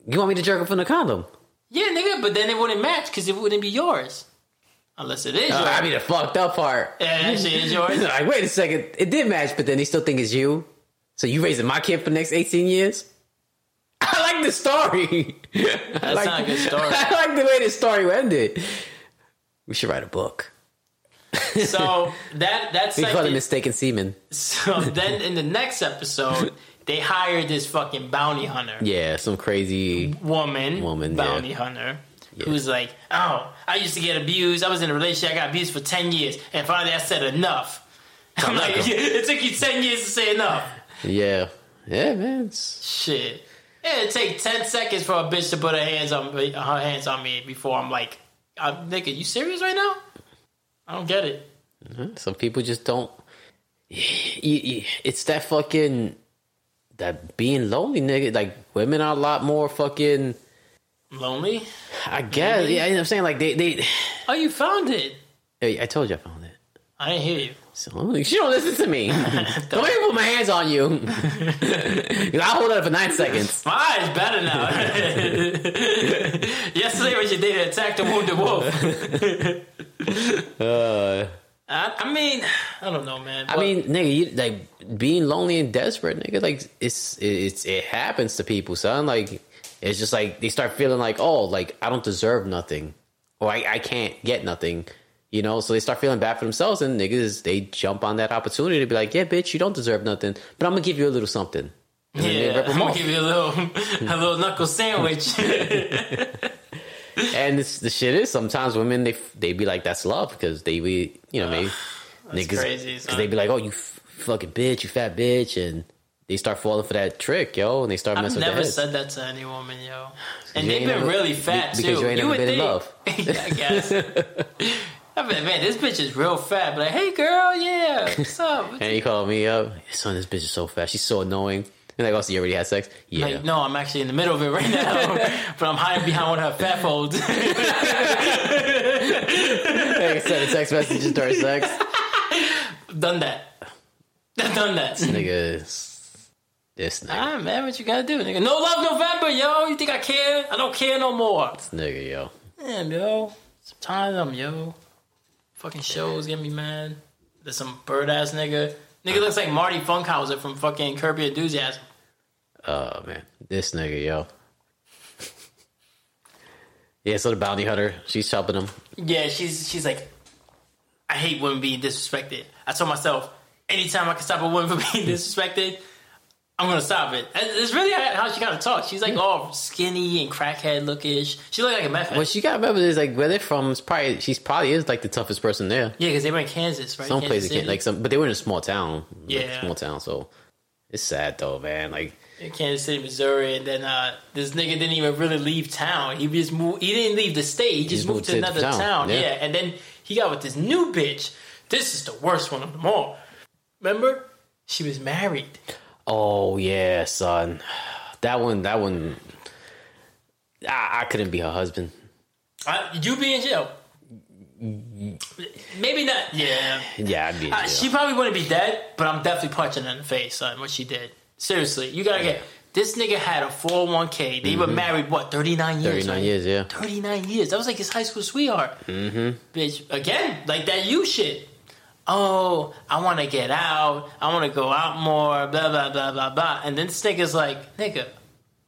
you want me to jerk off in a condom? Yeah, nigga, but then it wouldn't match because it wouldn't be yours. Unless it is Uh, yours. I mean, the fucked up part. yeah, that shit is yours. like, wait a second, it did match, but then they still think it's you. So you raising my kid for the next eighteen years? I like the story. That's not a good story. I like the way the story ended. We should write a book. So that that's We call it second. mistaken semen. So then in the next episode, they hired this fucking bounty hunter Yeah, some crazy. woman, Woman, bounty yeah. hunter, who's like, oh, I used to get abused. I was in a relationship. I got abused for ten years, and finally I said enough. I'm like, it took you ten years to say enough. Yeah, yeah, man. Shit. It'd take ten seconds for a bitch to put her hands on me, her hands on me before I'm like, I'm, nigga, you serious right now? I don't get it. Uh-huh. some people just don't. It's that fucking that being lonely, nigga. Like women are a lot more fucking. Lonely? I guess. Yeah, you know what I'm saying. Like they, they. Oh, you found it. Hey, I told you I found it. I didn't hear you. So she don't listen to me. don't me put my hands on you. I'll hold it for nine seconds. My eye's better now. Yesterday was your day to attack the wounded wolf. Uh, I, I mean, I don't know, man. I mean, nigga, you, like being lonely and desperate, nigga. Like it's it's it happens to people, son. Like it's just like they start feeling like, oh, like I don't deserve nothing, or I, I can't get nothing. You know, so they start feeling bad for themselves, and niggas they jump on that opportunity to be like, yeah, bitch, you don't deserve nothing, but I'm gonna give you a little something. And yeah, I'm gonna give you a little, a little knuckle sandwich. And it's, the shit is sometimes women they they be like that's love because they be you know maybe niggas son. they be like oh you f- fucking bitch you fat bitch and they start falling for that trick yo and they start I've messing with never said that to any woman, yo. And they've been never- really fat be- too. because you ain't never would been in think. love. yeah, I guess. I mean, man, this bitch is real fat. But like, hey, girl, yeah, what's up? And he called me up. Son, this bitch is so fat. She's so annoying. And like, oh, so you already had sex? Yeah. Like, no, I'm actually in the middle of it right now, but I'm hiding behind one of her fat folds. Hey, sending text messages during sex. Done that. Done that. nigga, is- this nigga, Ah, man, what you gotta do, nigga? No love November, yo. You think I care? I don't care no more. this nigga, yo. Damn, yo. Sometimes I'm, yo. Fucking shows get me mad. There's some bird ass nigga. Nigga looks like Marty Funkhauser from fucking Curb Your Enthusiasm. Oh man, this nigga, yo. Yeah, so the bounty hunter, she's helping him. Yeah, she's she's like, I hate women being disrespected. I told myself, anytime I can stop a woman from being disrespected, I'm gonna stop it. It's really how she kind of talks. She's like all skinny and crackhead lookish. She look like a meth head. What you got remember is like where they're from. It's probably she's probably is like the toughest person there. yeah, because they were in Kansas, right? Some Kansas places can't like some, but they were in a small town. like, Yeah. small town. So it's sad though, man. Like in Kansas City, Missouri, and then uh, this nigga didn't even really leave town. He just moved. He didn't leave the state. He just, moved, to another town. town, Yeah. yeah. and then he got with this new bitch. This is the worst one of them all. Remember, she was married. Oh yeah, son. That one, that one, I, I couldn't be her husband. Uh, you be in jail. Maybe not. Yeah. Yeah, I'd be. in Uh, she probably wouldn't be dead, but I'm definitely punching her in the face on what she did. Seriously, you gotta get this nigga had a 401k. They were married what 39 years. 39 right? years, yeah. 39 years. That was like his high school sweetheart. Mm-hmm. Bitch, again, like that you shit. Oh, I want to get out. I want to go out more. Blah blah blah blah blah. And then this nigga's like, nigga,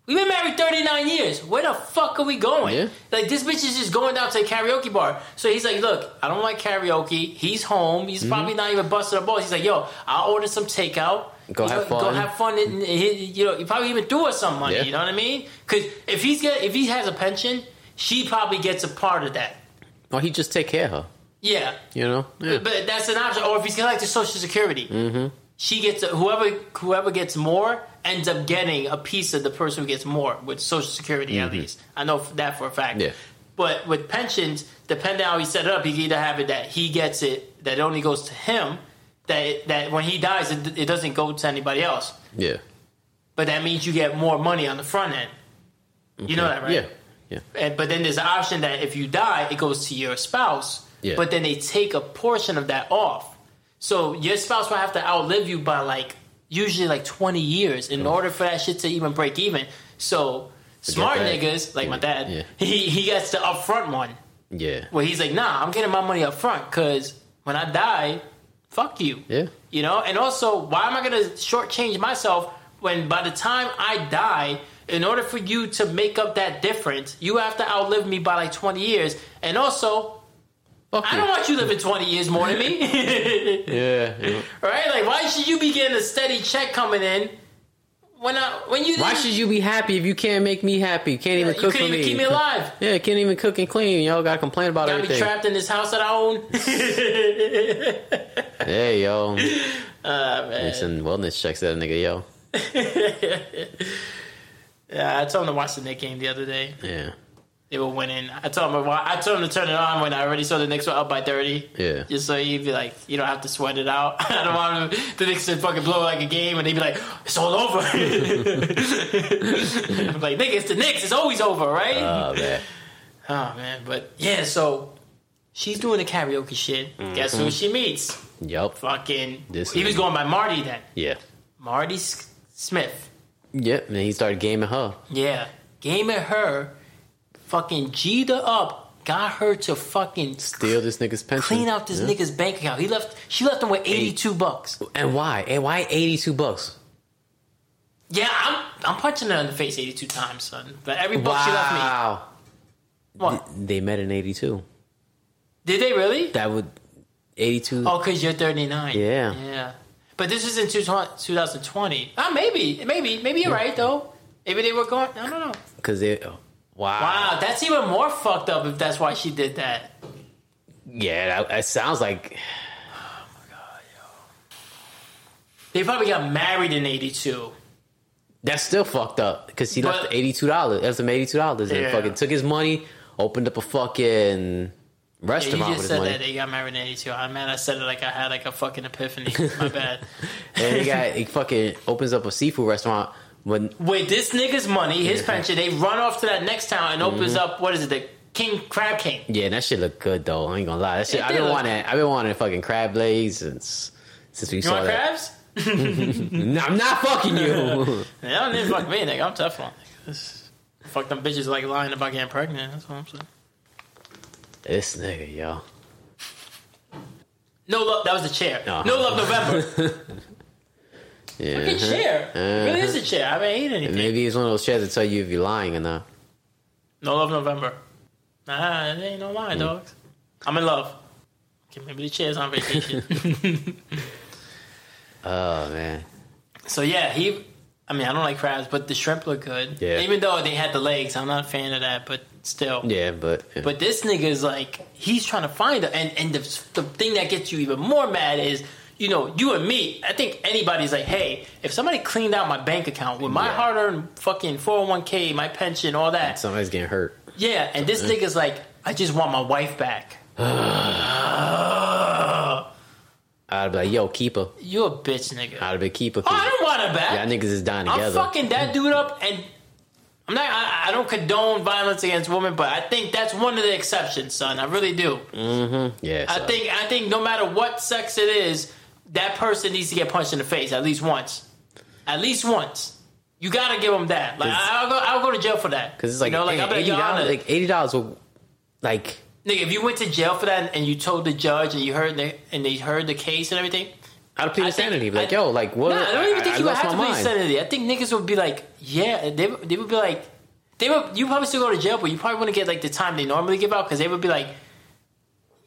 we've been married 39 years. Where the fuck are we going? Yeah. Like this bitch is just going down to a karaoke bar. So he's like, look, I don't like karaoke. He's home. He's mm-hmm. probably not even busting a balls. He's like, yo, I'll order some takeout. Go have know, Go fun. have fun. And, you know, he probably even threw us some money. Yeah. You know what I mean? Because if he's get, if he has a pension, she probably gets a part of that. Or he just take care of her. Yeah. You know? Yeah. But that's an option. Or if he's collecting Social Security, mm-hmm. she gets whoever whoever gets more ends up getting a piece of the person who gets more with Social Security at mm-hmm. least. I know that for a fact. Yeah. But with pensions, depending on how he set it up, he can either have it that he gets it that it only goes to him. That it, that when he dies, it, it doesn't go to anybody else. Yeah. But that means you get more money on the front end. You know that, right? Yeah. Yeah. And, but then there's an option that if you die, it goes to your spouse. Yeah. But then they take a portion of that off. So your spouse will have to outlive you by like usually like 20 years in order for that shit to even break even. So smart that. niggas like my dad, Yeah. he he gets the upfront one Yeah. where he's like, nah, I'm getting my money up front because when I die, fuck you. Yeah. You know, and also, why am I going to shortchange myself when by the time I die, in order for you to make up that difference, you have to outlive me by like 20 years. And also, Fuck I you. don't want you living 20 years more than me. Yeah. yeah. right? Like, why should you be getting a steady check coming in when I, when you Why should you be happy if you can't make me happy? You can't even you cook for even me. keep me alive? Yeah, can't even cook and clean. Y'all gotta complain about Got me everything. trapped in this house that I own. Hey, yo. Ah, man. Listen, wellness checks that nigga, yo. Yeah, I told him to watch the Knicks game the other day. Yeah. They were winning. I told him I told him to turn it on when I already saw the Knicks were up by thirty. Yeah. Just so he'd be like, you don't have to sweat it out. I don't want him, the Knicks to fucking blow like a game and they'd be like, it's all over. I'm like, nigga, it's the Knicks. It's always over, right? Oh, man. oh man, but yeah. So she's doing the karaoke shit. Guess who mm-hmm. she meets? Yup. Fucking. This he was going by Marty then. Yeah. Marty S- Smith. Yep. And he started gaming her. Yeah. gaming her. Fucking G'd her up. Got her to fucking Steal this nigga's pension. clean out this Yeah. nigga's bank account. He left. She left him with eighty-two bucks. And why? And why 82 bucks? Yeah, I'm I'm punching her in the face eighty-two times, son. But every buck she left me. Wow. What? They met in 82. Did they really? That would 82. Oh, cause you're thirty-nine. Yeah. Yeah. But this was in 2020. Ah, maybe, maybe, maybe you're right though. Maybe they were going. I don't know. Because they. oh, wow. Wow, that's even more fucked up if that's why she did that. Yeah, that, that sounds like. They probably got married in '82. That's still fucked up. Because he left $82. Left him $82 and Yeah. fucking took his money, opened up a fucking Yeah, restaurant you with just said money. that they got married in '82. I man, I said it like I had like a fucking epiphany. My bad. and he got he fucking opens up a seafood restaurant when With this nigga's money, his pension, they run off to that next town and opens Mm-hmm. up what is it, the King Crab King. yeah, that shit look good though. I ain't gonna lie. That shit It I've did been look- wanting I've been wanting fucking crab legs since since we You saw want that. crabs? No, I'm not fucking you. Yeah, don't need to fuck me, nigga. I'm tough one. This- Fuck them bitches like lying about getting pregnant. That's what I'm saying. this nigga, yo. No love. That was the chair. Uh-huh. No love November. Yeah. Fucking chair. It really is a chair. I haven't ate anything. Maybe it's one of those chairs that tell you if you're lying or not. No love November. Nah, it ain't no lie, Mm. dogs. I'm in love. Okay, maybe the chair's on vacation. Oh man. so yeah, he. I mean, I don't like crabs, but the shrimp look good. Yeah. Even though they had the legs, I'm not a fan of that. But still. Yeah, but But this nigga is like, he's trying to find her. And, and the, the thing that gets you even more mad is, you know, you and me, I think anybody's like, hey, if somebody cleaned out my bank account with my Yeah. hard earned fucking 401k, my pension, all that. somebody's getting hurt. Yeah, and this nigga's like, I just want my wife back. I'd be like, yo, keep her. You a bitch, nigga. I'd be keep her. Oh, I don't want her back. Y'all niggas is dying together. I'm fucking that dude up, and I'm not. I, I don't condone violence against women, but I think that's one of the exceptions, son. I really do. Mm-hmm. yeah, I so- think. I think no matter what sex it is, that person needs to get punched in the face at least once. At least once. You gotta give them that. Like I- I'll go. I'll go to jail for that. Because it's like, you know, like like, eighty dollars, Like eighty dollars will, like nigga, if you went to jail for that and you told the judge and you heard the and they heard the case and everything, I'd plead insanity. like, I- yo, like what? Nah, I don't even think I, you would have to plead insanity. I think niggas would be like, yeah, they, they would be like, they would. You probably still go to jail, but you probably wouldn't get like the time they normally give out because they would be like,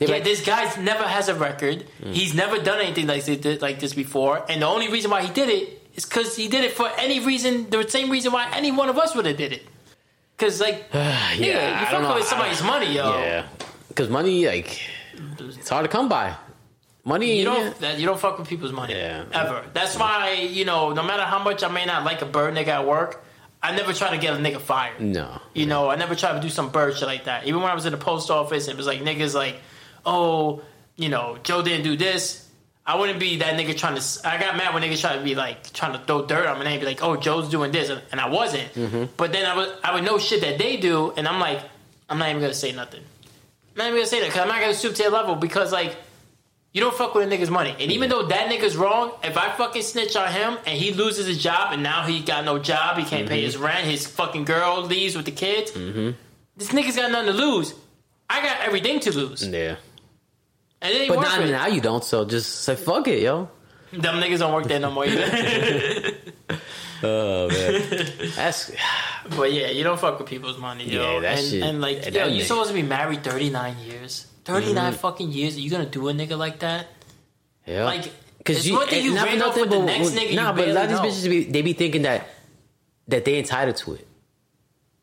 Yeah, like, this guy's never has a record. Mm. He's never done anything like this, like this before, and the only reason why he did it is because he did it for any reason, the same reason why any one of us would have did it. Because like, yeah, yeah, you fuck know. with somebody's money, yo. yeah, because money, like, it's hard to come by. Money, You don't that you don't fuck with people's money Yeah. ever. That's why you know no matter how much I may not like a bird nigga at work, I never try to get a nigga fired. No, You know, I never try to do some bird shit like that. Even when I was in the post office, it was like niggas like, oh, you know, Joe didn't do this. I wouldn't be that nigga trying to. I got mad when niggas try to be like trying to throw dirt on my name, be like, oh, Joe's doing this, and, and I wasn't. Mm-hmm. But then I would I would know shit that they do, and I'm like, I'm not even gonna say nothing. I'm not even gonna say that because I'm not gonna stoop to their level because like. You don't fuck with a nigga's money. And even though that nigga's wrong, if I fucking snitch on him and he loses his job and now he got no job, he can't pay his rent, his fucking girl leaves with the kids, this nigga's got nothing to lose. I got everything to lose. And yeah. it ain't But worth not it. now. You don't. So just say fuck it, yo. Them niggas don't work there no more either. Oh man, that's but yeah, you don't fuck with people's money, yo. Yeah, that and, shit- and like, that yo, you nigga- supposed to be married 39 years. 39 mm-hmm. fucking years. Are you gonna do a nigga like that? yeah. Like, Because it's you, one thing and you not ran off nothing, with the but- next nigga you Nah, but a lot of these bitches be, they be thinking that that they entitled to it.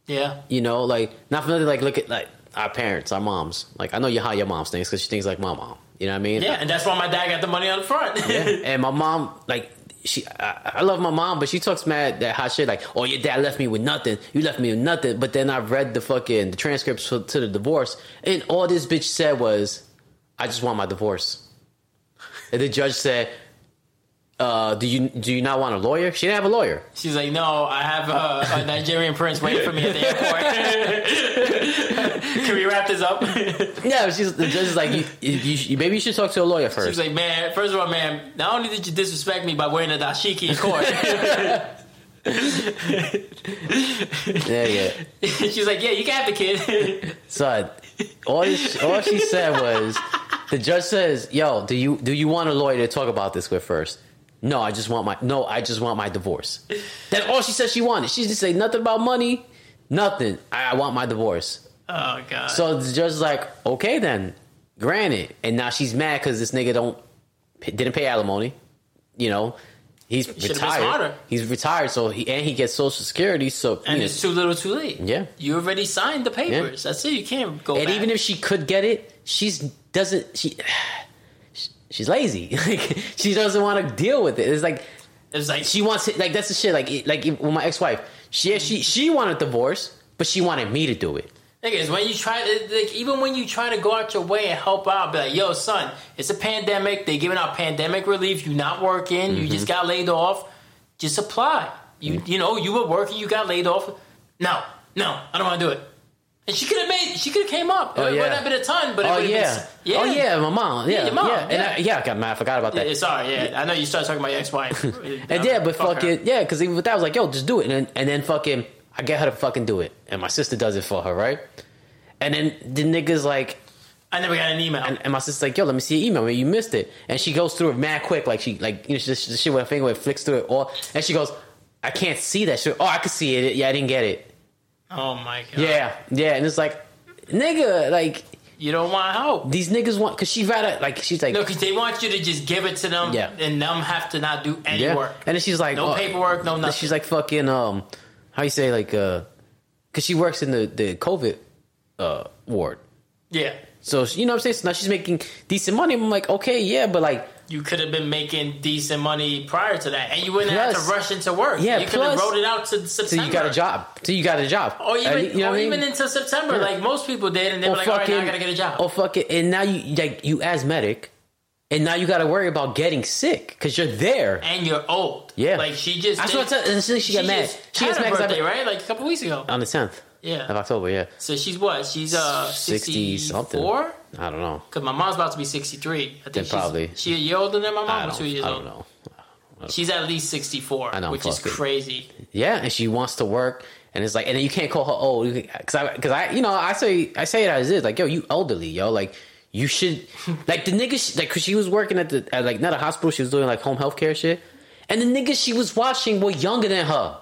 Yeah. You know, like not for nothing. Like look at like our parents, our moms. Like I know you how your mom thinks because she thinks like my mom. You know what I mean? Yeah, and that's why my dad got the money on the front. Yeah. and my mom, like, she, I, I love my mom, but she talks mad that hot shit, like, oh, your dad left me with nothing. You left me with nothing. But then I read the fucking the transcripts to, to the divorce, and all this bitch said was, I just want my divorce. And the judge said, uh, do you do you not want a lawyer? She didn't have a lawyer. She's like, no, I have a, a Nigerian prince waiting for me at the airport. Can we wrap this up? Yeah, she's the judge is like, you, you, you, maybe you should talk to a lawyer first. She's like, man, first of all, man, not only did you disrespect me by wearing a dashiki in court, yeah, yeah. she's like, yeah, you can have the kid. So all this, all she said was, the judge says, "Yo, do you do you want a lawyer to talk about this with first? No, I just want my no, I just want my divorce. That's all she said she wanted. She didn't say nothing about money, nothing. I, I want my divorce. oh god. So the is like, okay then, granted. And now she's mad because this nigga don't didn't pay alimony. You know, he's been retired. He's retired, so he and he gets social security. So and you know, it's too little, too late. Yeah. you already signed the papers. That's it. You can't go. And back. even if she could get it, she's doesn't she. She's lazy. Like she doesn't want to deal with it. It's like it's like she wants it. Like that's the shit. Like like with my ex wife, she she she wanted divorce, but she wanted me to do it. Niggas, when you try like, even when you try to go out your way and help out, be like, yo, son, it's a pandemic. They're giving out pandemic relief. You not working. You Mm-hmm. just got laid off. Just apply. You, you know, you were working. You got laid off. No, no, I don't want to do it. And she could have made. She could have came up. Oh, it yeah. would have been a ton, but it Oh would have yeah. been. Yeah. Oh yeah, my mom. Yeah, your mom, yeah. And yeah. I, yeah, mad. I forgot about that. Yeah, sorry, yeah. I know you started talking about your ex-wife. And yeah, but fuck fucking yeah, because even with that I was like, yo, just do it, and then, and then fucking I get her to fucking do it, and my sister does it for her, right? And then the niggas like, I never got an email. and, and my sister's like, yo, let me see your email, man, you missed it, and she goes through it mad quick, like she like you know she, she, she with her finger, flicks through it all, and she goes, I can't see that shit. Oh, I could see it. Yeah, I didn't get it. Oh my god. Yeah, yeah, and it's like, nigga, like You don't want help. these niggas want because she rather like she's like, No, because they want you to just give it to them, Yeah. and them have to not do any yeah, work. and then she's like, No oh, paperwork, no nothing. She's like fucking um, how you say like uh, because she works in the the COVID uh ward. Yeah. So you know what I'm saying. So now she's making decent money. I'm like, okay, yeah, but like, You could have been making decent money prior to that, and you wouldn't have Plus- to rush into work. Yeah, you could have plus- wrote it out to September. so you got a job. So you got a job. or even, Uh, you know or what I mean? even into September, Yeah. like most people did, and they were like, "All right, now I gotta get a job." Oh fuck it! And now you like you asthmatic, and now you got to worry about getting sick because you're there. and you're old. Yeah. like she just. That's what I what she got mad. She had gets her mad 'cause I- birthday, right? Like a couple weeks ago. on the tenth Yeah. of October. Yeah, So she's what? She's uh 60 something. Four. I don't know. Because my mom's about to be sixty three. I think probably. She a year older than my mom. Two years I old. don't know. She's at least sixty four. I know, which is crazy. Yeah, and she wants to work, and it's like, and then you can't call her old because I, because I, you know, I say, I say it as is, like, yo, you elderly, yo, like, you should, like, the nigga, she- like, cause she was working at the, at like, not a hospital, she was doing like home health care shit, and the niggas she was watching were younger than her.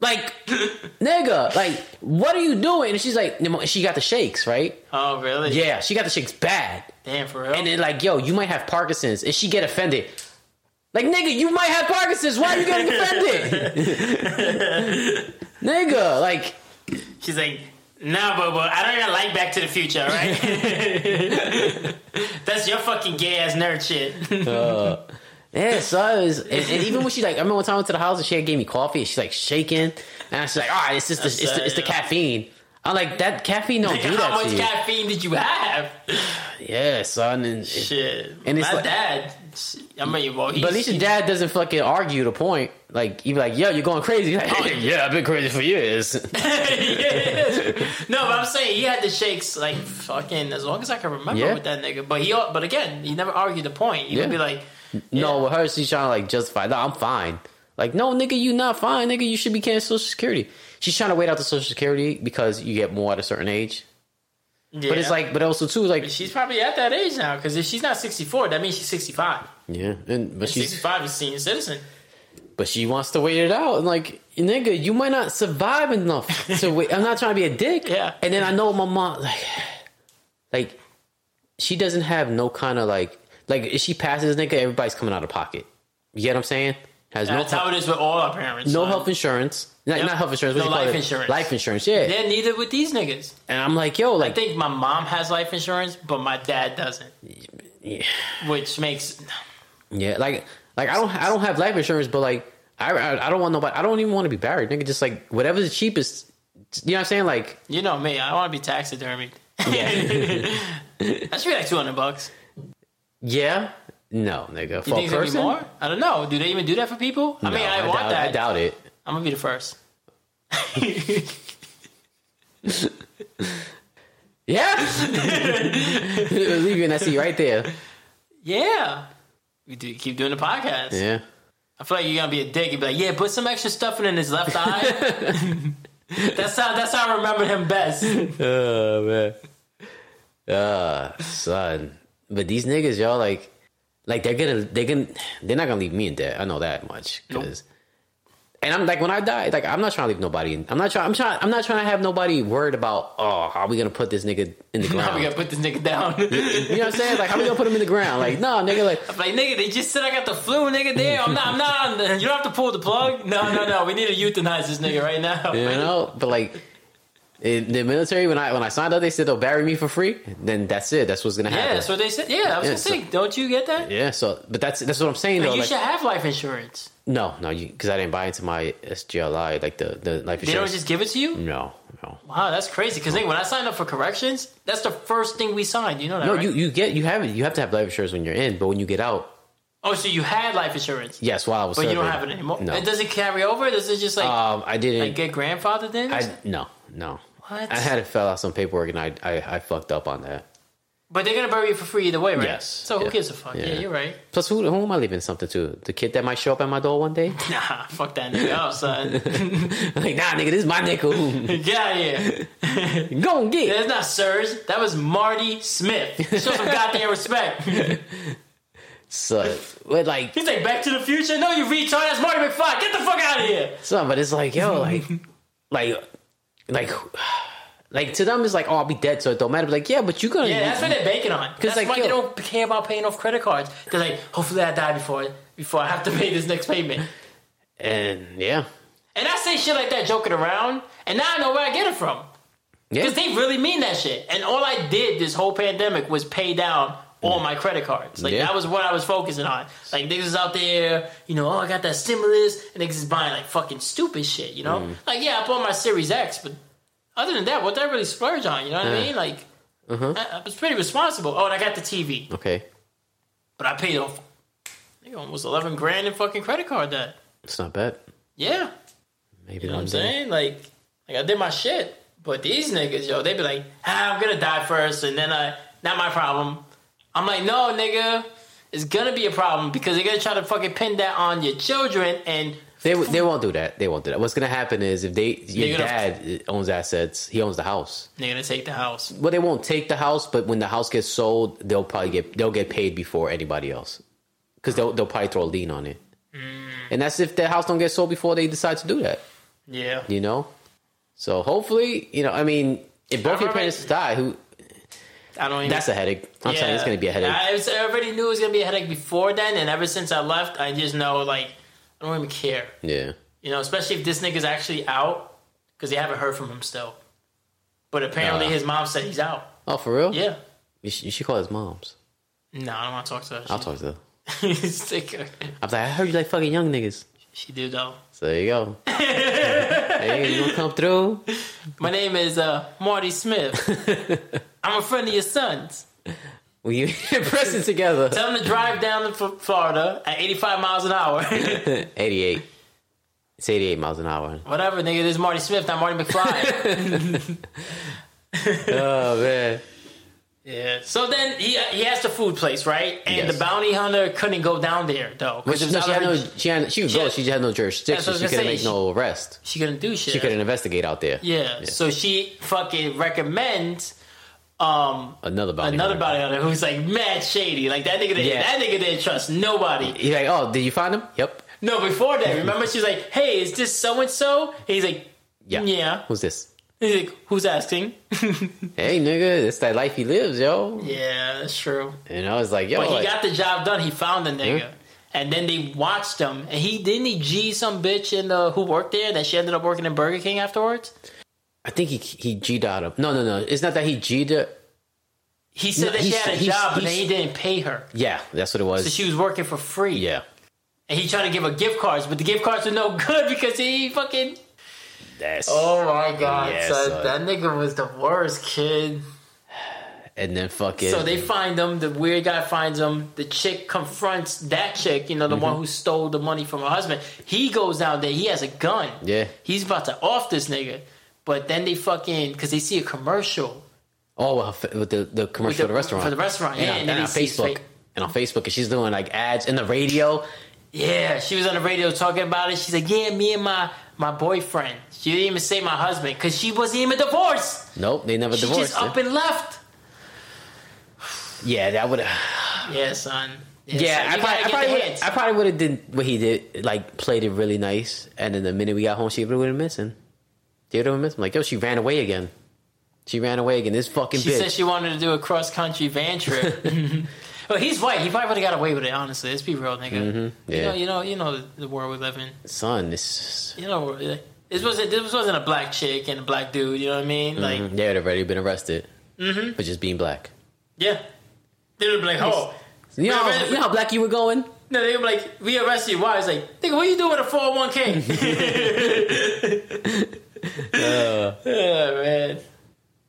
Like, nigga, like, what are you doing? And she's like, she got the shakes, right? Oh really? Yeah, she got the shakes bad. Damn for real. And then like, yo, you might have Parkinson's, and she get offended. Like, nigga, you might have Parkinson's. Why are you getting offended? nigga, like, She's like, nah, Bobo, I don't even like Back to the Future, right? That's your fucking gay ass nerd shit. Uh, yeah, so it was, and, and even when she like, I remember one time I went to the house and she had gave me coffee and she's like shaking, and I was like, all right, it's just the, it's, the, it's the caffeine. I'm like, that caffeine don't do How that much to you. caffeine did you have? yeah, son. And, Shit. And it's My like- dad. I mean, well, he's, but at least your dad doesn't fucking argue the point. Like, you be like, yo, you're going crazy. Like, oh, yeah, I've been crazy for years. no, but I'm saying he had the shakes like fucking as long as I can remember Yeah. with that nigga. But he, but again, he never argued the point. He Yeah. would be like, No, with her, she's trying to like justify. No, I'm fine. Like, no, nigga, you not fine, nigga. You should be getting Social Security. She's trying to wait out the Social Security because you get more at a certain age. yeah. But it's like, but also too, like, she's probably at that age now because if she's not 64, that means she's 65. yeah, and but she's 65 is senior citizen. but she wants to wait it out. And like, nigga, you might not survive enough to wait. I'm not trying to be a dick. Yeah. And then I know my mom, like, like, she doesn't have no kind of like, like, if she passes, nigga, everybody's coming out of pocket. You get what I'm saying? Has no That's how it is with all our parents. no son. health insurance. Not, Yep. not health insurance. What No do you call life it? insurance. Life insurance. Yeah. They're neither with these niggas. And I'm like, yo, like I think my mom has life insurance, but my dad doesn't, yeah, which makes yeah, like, like I don't, I don't have life insurance, but like, I, I, I don't want nobody. I don't even want to be buried, nigga. Just like whatever's the cheapest. You know what I'm saying? Like, you know me. I want to be taxidermied. yeah, That should be like 200 bucks. Yeah. No, nigga. You For a think person, more? I don't know. Do they even do that for people? I mean, No, I, want doubt, that. I doubt it. I'm gonna be the first. Yeah, leave you in that seat right there. Yeah. We do keep doing the podcast. Yeah, I feel like you're gonna be a dick. You'd be like, yeah, put some extra stuff in his left eye. that's how that's how I remember him best. oh man, uh, son. But these niggas, y'all, like, like they're gonna, they're gonna, they're not gonna leave me in debt. I know that much. Cause, and I'm like, when I die, like, I'm not trying to leave nobody. In, I'm not trying. I'm trying. I'm not trying to have nobody worried about. Oh, how are we gonna put this nigga in the ground? How we gonna put this nigga down? you know what I'm saying? Like, how we gonna put him in the ground? Like, no, nigga, like, I'm like, nigga, they just said I got the flu, nigga. Damn, I'm not, I'm not on the, you don't have to pull the plug. No, no, no. We need to euthanize this nigga right now. you know. But like, in the military, when I when I signed up, they said they'll bury me for free. Then that's it. That's what's gonna happen. Yeah, that's what they said. Yeah, I was Yeah, gonna say, don't you get that? Yeah, so but that's that's what I'm saying though. you Like, should have life insurance. no, no, because I didn't buy into my SGLI like the the life insurance. They don't just give it to you. no, no, Wow, that's crazy. Because when I signed up for corrections, that's the first thing we signed. You know that, no. right? You you get you have it. You have to have life insurance when you're in, but when you get out, oh, so you had life insurance, yes, while I was but you don't have it anymore. No, And does it carry over? Does it just like um, I didn't. like get grandfathered in? I no no. What? I had to fill out some paperwork and I I, I fucked up on that. but they're gonna bury you for free either way, right? Yes. So who Yeah. gives a fuck? Yeah, Yeah. you're right. Plus, who who am I leaving something to? The kid that might show up at my door one day? Nah, fuck that nigga up, son. like, nah, nigga, this is my nickel. Get out of here. Go and get. That's not Sirs. That was Marty Smith. Show some goddamn respect. So, but like, He's like, Back to the Future? No, you retard. That's Marty McFly. Get the fuck out of here. son, but it's like, yo, like, like, like, like to them, it's like, oh, I'll be dead, so it don't matter. But like, yeah, but you're gonna. Yeah, that's what they're banking on. That's like, why yo- they don't care about paying off credit cards. They're like, hopefully I die before before I have to pay this next payment. and yeah, And I say shit like that joking around, and now I know where I get it from. yeah, Because they really mean that shit. And all I did this whole pandemic was pay down all my credit cards. Like Yeah. that was what I was focusing on. Like niggas is out there, you know, oh I got that stimulus, and niggas is buying like fucking stupid shit, you know? Mm. Like yeah, I bought my Series X, but other than that, what did I really splurge on? You know what I mean? Like Uh-huh. I, I was pretty responsible. Oh, and I got the TV. okay, but I paid off nigga, almost eleven grand in fucking credit card debt. It's not bad. Yeah, Maybe you know what I'm day. saying? Like, like I did my shit, but these niggas, yo, they be like, ah, I'm gonna die first, and then I, not my problem. I'm like, no, nigga, it's gonna be a problem because they're gonna try to fucking pin that on your children, and They they won't do that. They won't do that. What's gonna happen is if they your gonna- dad uh, owns assets, he owns the house. they're gonna take the house. Well, they won't take the house, but when the house gets sold, they'll probably get they'll get paid before anybody else because they'll they'll probably throw a lien on it. Mm. And that's if the house don't get sold before they decide to do that. Yeah, You know. So hopefully, you know, I mean, if both your parents die, who I don't even. that's a headache. I'm telling you, it's gonna be a headache. I, was- I already knew it was gonna be a headache before then, and ever since I left, I just know like I don't even care. yeah. You know, especially if this nigga's actually out because they haven't heard from him still. But apparently, his mom said he's out. Oh, for real? Yeah. You should, you should call his moms. No, I don't want to talk to her. I'll talk to her. I'm like, I heard you like fucking young niggas. She do though. So there you go. hey, you gonna come through? My name is uh, Marty Smith. I'm a friend of your son's. Well, you pressing together. Tell him to drive down to Florida at 85 miles an hour. 88. It's 88 miles an hour. Whatever, nigga. This is Marty Smith, not Marty McFly. Oh man. Yeah. So then he he has the food place, right? And Yes. the bounty hunter couldn't go down there though Which, because no, she had no. she, She had. She could go. Yeah. She just had no jurisdiction. was She couldn't say. make She- no arrest. she couldn't do shit. She couldn't investigate out there. Yeah. So she fucking recommends um Another bounty. another hunter. bounty hunter who's like mad shady. Like that nigga didn't Yeah. that nigga didn't trust nobody. He's like, oh, did you find him? Yep. No, before that, remember she's like, Hey, is this so and so? He's like, Yeah. Yeah. Who's this? He's like, Who's asking? Hey, nigga, it's that life he lives, yo. yeah, that's true. And I was like, yo, But he like, got the job done. He found the nigga. Yeah. And then they watched him. And he didn't he G some bitch in the who worked there that she ended up working in Burger King afterwards? I think he he G'd out of. No, no, no. It's not that he G'd her. He said No, that she had a job, but he didn't pay her. Yeah, that's what it was. So she was working for free. yeah. And he tried to give her gift cards, but the gift cards were no good because he fucking. That's. Oh my god, Yeah, son. that nigga was the worst kid. And then fucking. So they find him. The weird guy finds him. The chick confronts that chick. You know, the Mm-hmm. one who stole the money from her husband. He goes down there. He has a gun. Yeah. He's about to off this nigga. But then they fucking because they see a commercial. Oh, well, with the, the commercial With for the- the restaurant. for the restaurant, yeah, on, and then and he on Facebook. fa- And on Facebook, and she's doing like ads in the radio. Yeah, she was on the radio talking about it. She's like, "Yeah, me and my my boyfriend." She didn't even say my husband because she wasn't even divorced. Nope, they never She divorced. just up and left. yeah, that would. Yeah, son. Yeah, I probably, I probably. I probably would have did what he did, like played it really nice, and then the minute we got home, she would have been missing. She would have been missing. Like, yo, she ran away again. She ran away again. This fucking She bitch. said she wanted to do a cross country van trip. well, he's white. He probably would have got away with it. Honestly, let's be real, nigga. Mm-hmm. You yeah. know, you know, you know the, world we live in. Son, this. You know, this wasn't this wasn't a black chick and a black dude. You know what I mean? Mm-hmm. Like, They would have already been arrested mm-hmm. for just being black. yeah, they would be like, oh. You know, how, you know how black you were going? No, they were like, we arrested you. Why? It's like, nigga, what you doing with a 401k? Uh. yeah, man.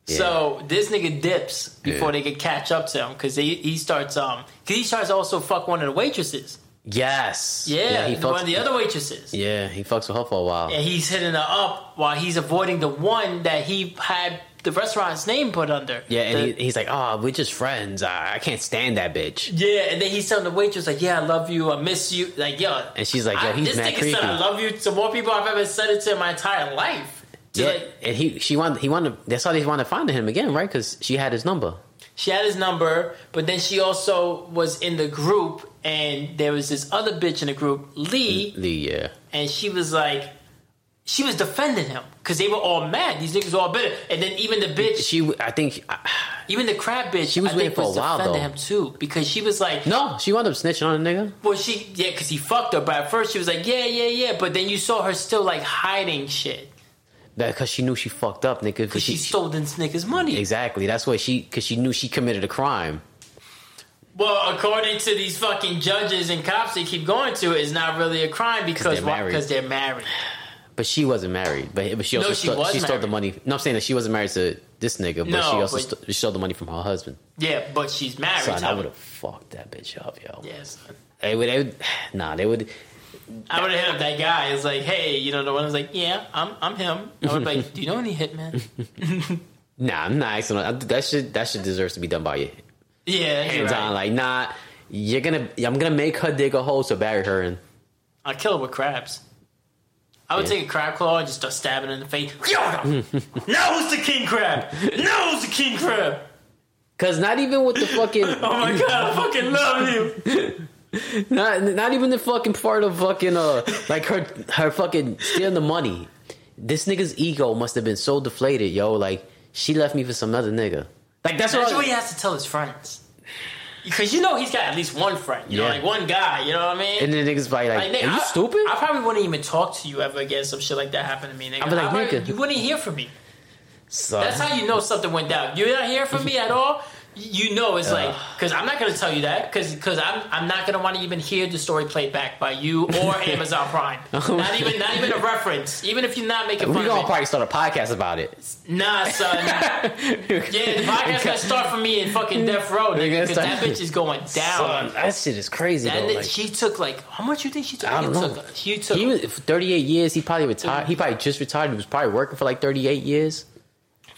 So this nigga dips before Yeah. they could catch up to him because he, he starts um because he starts also fuck one of the waitresses. Yes. Yeah, he one fucks. of the other waitresses. yeah, he fucks with her for a while. And he's hitting her up while he's avoiding the one that he had the restaurant's name put under. Yeah, and The- he, he's like, "Oh, we're just friends. I, I can't stand that bitch." yeah, and then he's telling the waitress like, "Yeah, I love you. I miss you." Like, yo, And she's like, "Yo, I- he's this mad nigga creepy." said I love you to more people I've ever said it to in my entire life. Yeah, like, and he, she wanted, he wanted. That's how they wanted to find him again, right? Because she had his number. she had his number, but then she also was in the group, and there was this other bitch in the group, Lee, Lee, yeah, and she was like, she was defending him because they were all mad. These niggas were all bitter, and then even the bitch, she. I think. even the crab bitch, She was I waiting think for a was while, defending though. him too because she was like, No, she wound up snitching on a nigga. Well, she yeah, because he fucked her. But at first she was like, yeah, yeah, yeah. But then you saw her still like hiding shit Because she knew she fucked up, nigga. because she, stole this nigga's money. exactly. That's what she. Because she knew she committed a crime. Well, according to these fucking judges and cops they keep going to, it's not really a crime because they're married. Because they're married. But she wasn't married. But, but she also No, she stole, she stole the money. No, I'm saying that she wasn't married to this nigga, but No, she also but- st- she stole the money from her husband. Yeah, but she's married. Son, I would have fucked that bitch up, yo. Yes. They would, they would, nah, they would. I would have hit up that guy. It's like, hey, you know, the one who's like, yeah, I'm, I'm him. I would be like, do you know any hitmen? Nah, I'm not asking. That shit, that shit deserves to be done by you. Yeah, Hands right. on, like, nah, you're gonna, I'm gonna make her dig a hole to bury her in. I'd kill her with crabs. I would Yeah. take a crab claw and just start stabbing in the face. Now who's the king crab? Now who's the king crab? Cause not even with the fucking, Oh my god, I fucking love you. not, not even the fucking part of fucking, uh, like her, her fucking stealing the money. This nigga's ego must have been so deflated, yo. Like, she left me for some other nigga. Like, that's That's what. what he has to tell his friends. Because you know he's got at least one friend. You know, like one guy. You know what I mean? and then niggas probably like, Like, nigga, are you I- stupid? I probably wouldn't even talk to you ever again. Some shit like that happened to me, nigga. I'd be like, nigga. you wouldn't hear from me. That's how you know something went down. You're not hearing from me at all. You know it's like because I'm not gonna tell you that because I'm I'm not gonna want to even hear the story played back by you or Amazon Prime. Oh not even not even a reference. Even if you're not making we fun gonna probably start a podcast about it. Nah, son. yeah, the podcast gonna start for me in fucking death row because that bitch is going down. Son, that shit is crazy. That though. Like, she took like how much you think she took? I don't He know. Took, he took he was for 38 years. He probably retired. He probably just retired. He was probably working for like 38 years.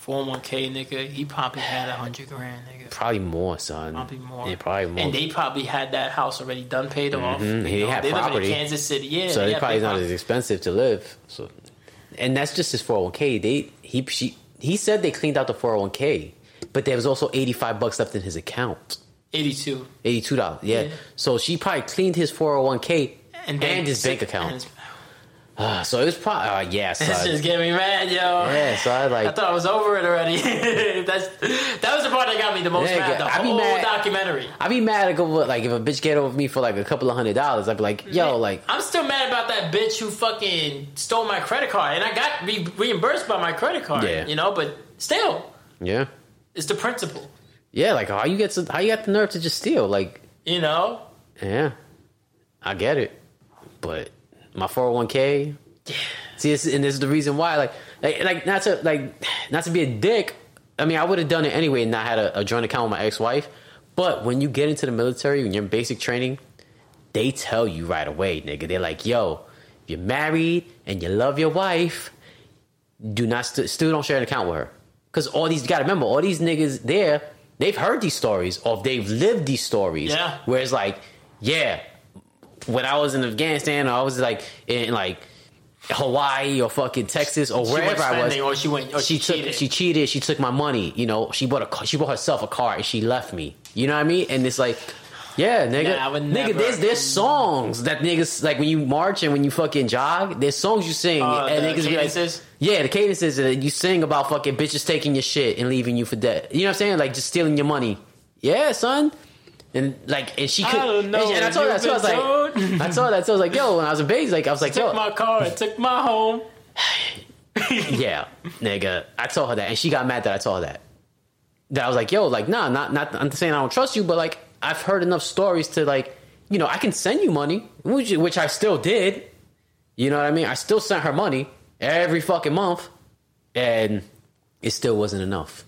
401k nigga. He probably had a hundred grand, nigga. Probably more, son. Probably more. Yeah, probably more. And they probably had that house already done, paid off. Mhm. He know, had they live property. in Kansas City. Yeah, so they it's probably not property. as expensive to live. So, and that's just his 401k. They he she he said they cleaned out the 401k, but there was also 85 bucks left in his account. 82. 82 dollars. Yeah. Yeah. So she probably cleaned his 401k and, then- his bank account. Ah, so it was probably uh, yeah, This son. just getting me mad, yo. yeah. So I like I thought I was over it already. That's that was the part that got me the most Yeah, mad. The I whole mad. documentary. I'd be mad at go like if a bitch get over me for like a couple of hundred dollars. I'd be like, yo, like I'm still mad about that bitch who fucking stole my credit card, and I got re- reimbursed by my credit card. Yeah. You know, but still, yeah, it's the principle. yeah. Like how you get to, how you got the nerve to just steal? Like You know, yeah, I get it, but my four hundred one k. See, this, and this is the reason why. Like, like, like not to like not to be a dick. I mean, I would have done it anyway and not had a, a joint account with my ex wife. But when you get into the military, when you're in basic training, they tell you right away, nigga. They're like, yo, if you're married and you love your wife, do not st- still don't share an account with her. Because all these, you gotta remember, all these niggas there, they've heard these stories or they've lived these stories. Yeah. Where it's like, yeah, when I was in Afghanistan or I was like in like Hawaii or fucking Texas or wherever I was, or she went, or she, she, took cheated. she cheated. She took my money. You know, she bought a car- she bought herself a car and she left me. You know what I mean? And it's like, yeah, nigga, Nah, nigga. There's there's songs that niggas like when you march and when you fucking jog. There's songs you sing Uh, and the niggas be like, yeah, the cadences that you sing about fucking bitches taking your shit and leaving you for dead. You know what I'm saying? Like just stealing your money. Yeah, son. And like, and she could. I don't know, And, and I told her, I you've was like, I told her, that. So I was like, yo, when I was in Bates, like, I was like, yo, took my car and took my home. yeah, nigga. I told her that, and she got mad that I told her that. That I was like, yo, like, nah, not not. I'm saying I don't trust you, but like, I've heard enough stories to like, you know, I can send you money, which which I still did. You know what I mean? I still sent her money every fucking month, and it still wasn't enough.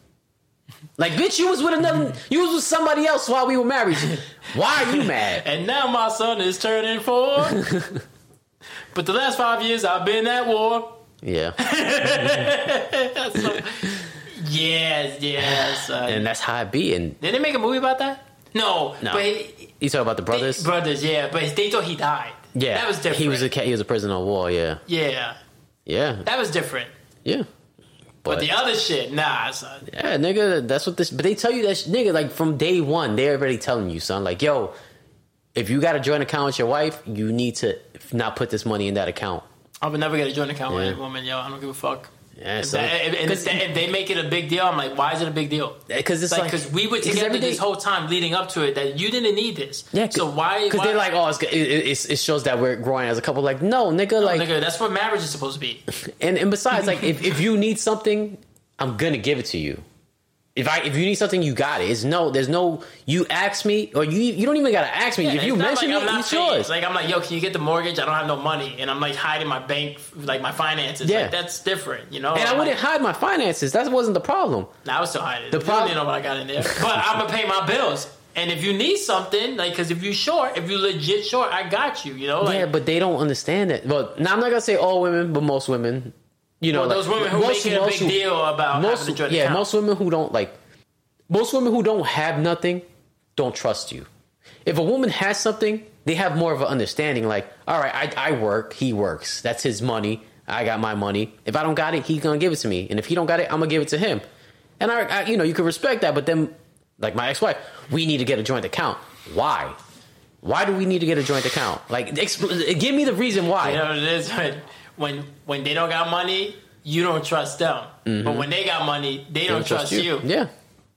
Like, bitch, you was with another, you was with somebody else while we were married. Why are you mad? And now my son is turning four. but the last five years I've been at war. Yeah, So, yes, yes. Uh, and that's how it be. And did they make a movie about that? No, No. But he- you talk about the brothers. brothers, yeah. But they thought he died. Yeah, that was different. He was a he was a prisoner of war. Yeah, yeah, yeah, that was different. yeah. But the other shit, nah, son. yeah, nigga, that's what this. But they tell you that, sh- nigga, like from day one, they're already telling you, son, like, yo, if you got a joint account with your wife, you need to not put this money in that account. I would never get a joint account with Yeah. any woman, yo. I don't give a fuck. Yeah, so that- if- if- because if they make it a big deal, I'm like, why is it a big deal? because it's Like, like because we were together this whole time leading up to it, that you didn't need this. Yeah, So why? Because they're like, oh, it's, it, it, it shows that we're growing as a couple. Like, no, nigga, like, nigga, that's what marriage is supposed to be. and and besides, like, if if you need something, I'm gonna give it to you. If I if you need something, you got it. It's no, there's no. You ask me, or you you don't even gotta ask me. if you mention like I'm it, not it's yours. Like I'm like, yo, can you get the mortgage? I don't have no money, and I'm like hiding my bank, like my finances. Yeah. Like, that's different, you know. and I I'm wouldn't Like, hide my finances. That wasn't the problem. nah, I was still hiding. The The problem, you know what I got in there, but I'm gonna pay my bills. And if you need something, like, because if you short, if you legit short, I got you. You know, like, yeah, but they don't understand it. Well, now I'm not gonna say all women, but most women. You know, well, those like, women who most- make it a most big who- deal about most having yeah account. most women who don't like most women who don't have nothing don't trust you. If a woman has something they have more of an understanding like all right I, I work he works that's his money i got my money. If i don't got it he's gonna give it to me and if he don't got it i'm gonna give it to him. And I, I you know you can respect that but then like my ex-wife we need to get a joint account. Why? Why do we need to get a joint account? Like give me the reason why. You know what it is when when they don't got money, you don't trust them. But mm-hmm. when they got money, they, don't, trust, you. Yeah,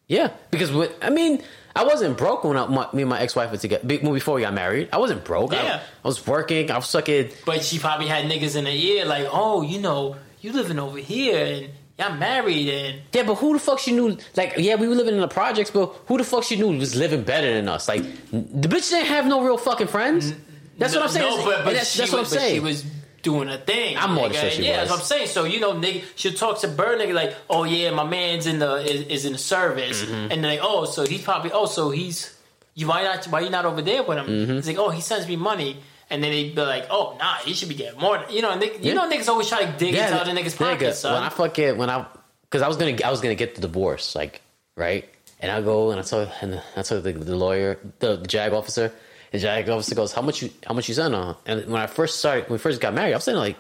yeah. Because what I mean, I wasn't broke when I, my, me and my ex wife were together. be- Before we got married, I wasn't broke. I- Yeah. I, was working. I was sucking. But she probably had niggas in the ear like, oh, you know, you living over here and y'all married and Yeah, but who the fuck she knew? Like, yeah, we were living in the projects, but who the fuck she knew was living better than us? Like, the bitch didn't have no real fucking friends. That's what I'm saying. No, but, but that's, that's what I'm was, saying. she was doing a thing. I'm more nigga. sure she yeah, that's what I'm saying. So you know, nigga, she'll talk to Bird nigga like, oh yeah, my man's in the is, is in the service, Mm-hmm. and like, oh, so he's probably oh, so he's you why not why you not over there with him? Mm-hmm. He's like, oh, he sends me money. And then they'd be like, "Oh, nah, you should be getting more." You know, nigg- you Yeah. know, niggas always try to dig into other niggas' pockets, son. When I fucking when I because I was gonna I was gonna get the divorce, like right, and I go and I told and I told the, the lawyer, the, the JAG officer, the JAG officer goes, "How much you how much you send on?" And when I first started, when we first got married, I was saying like,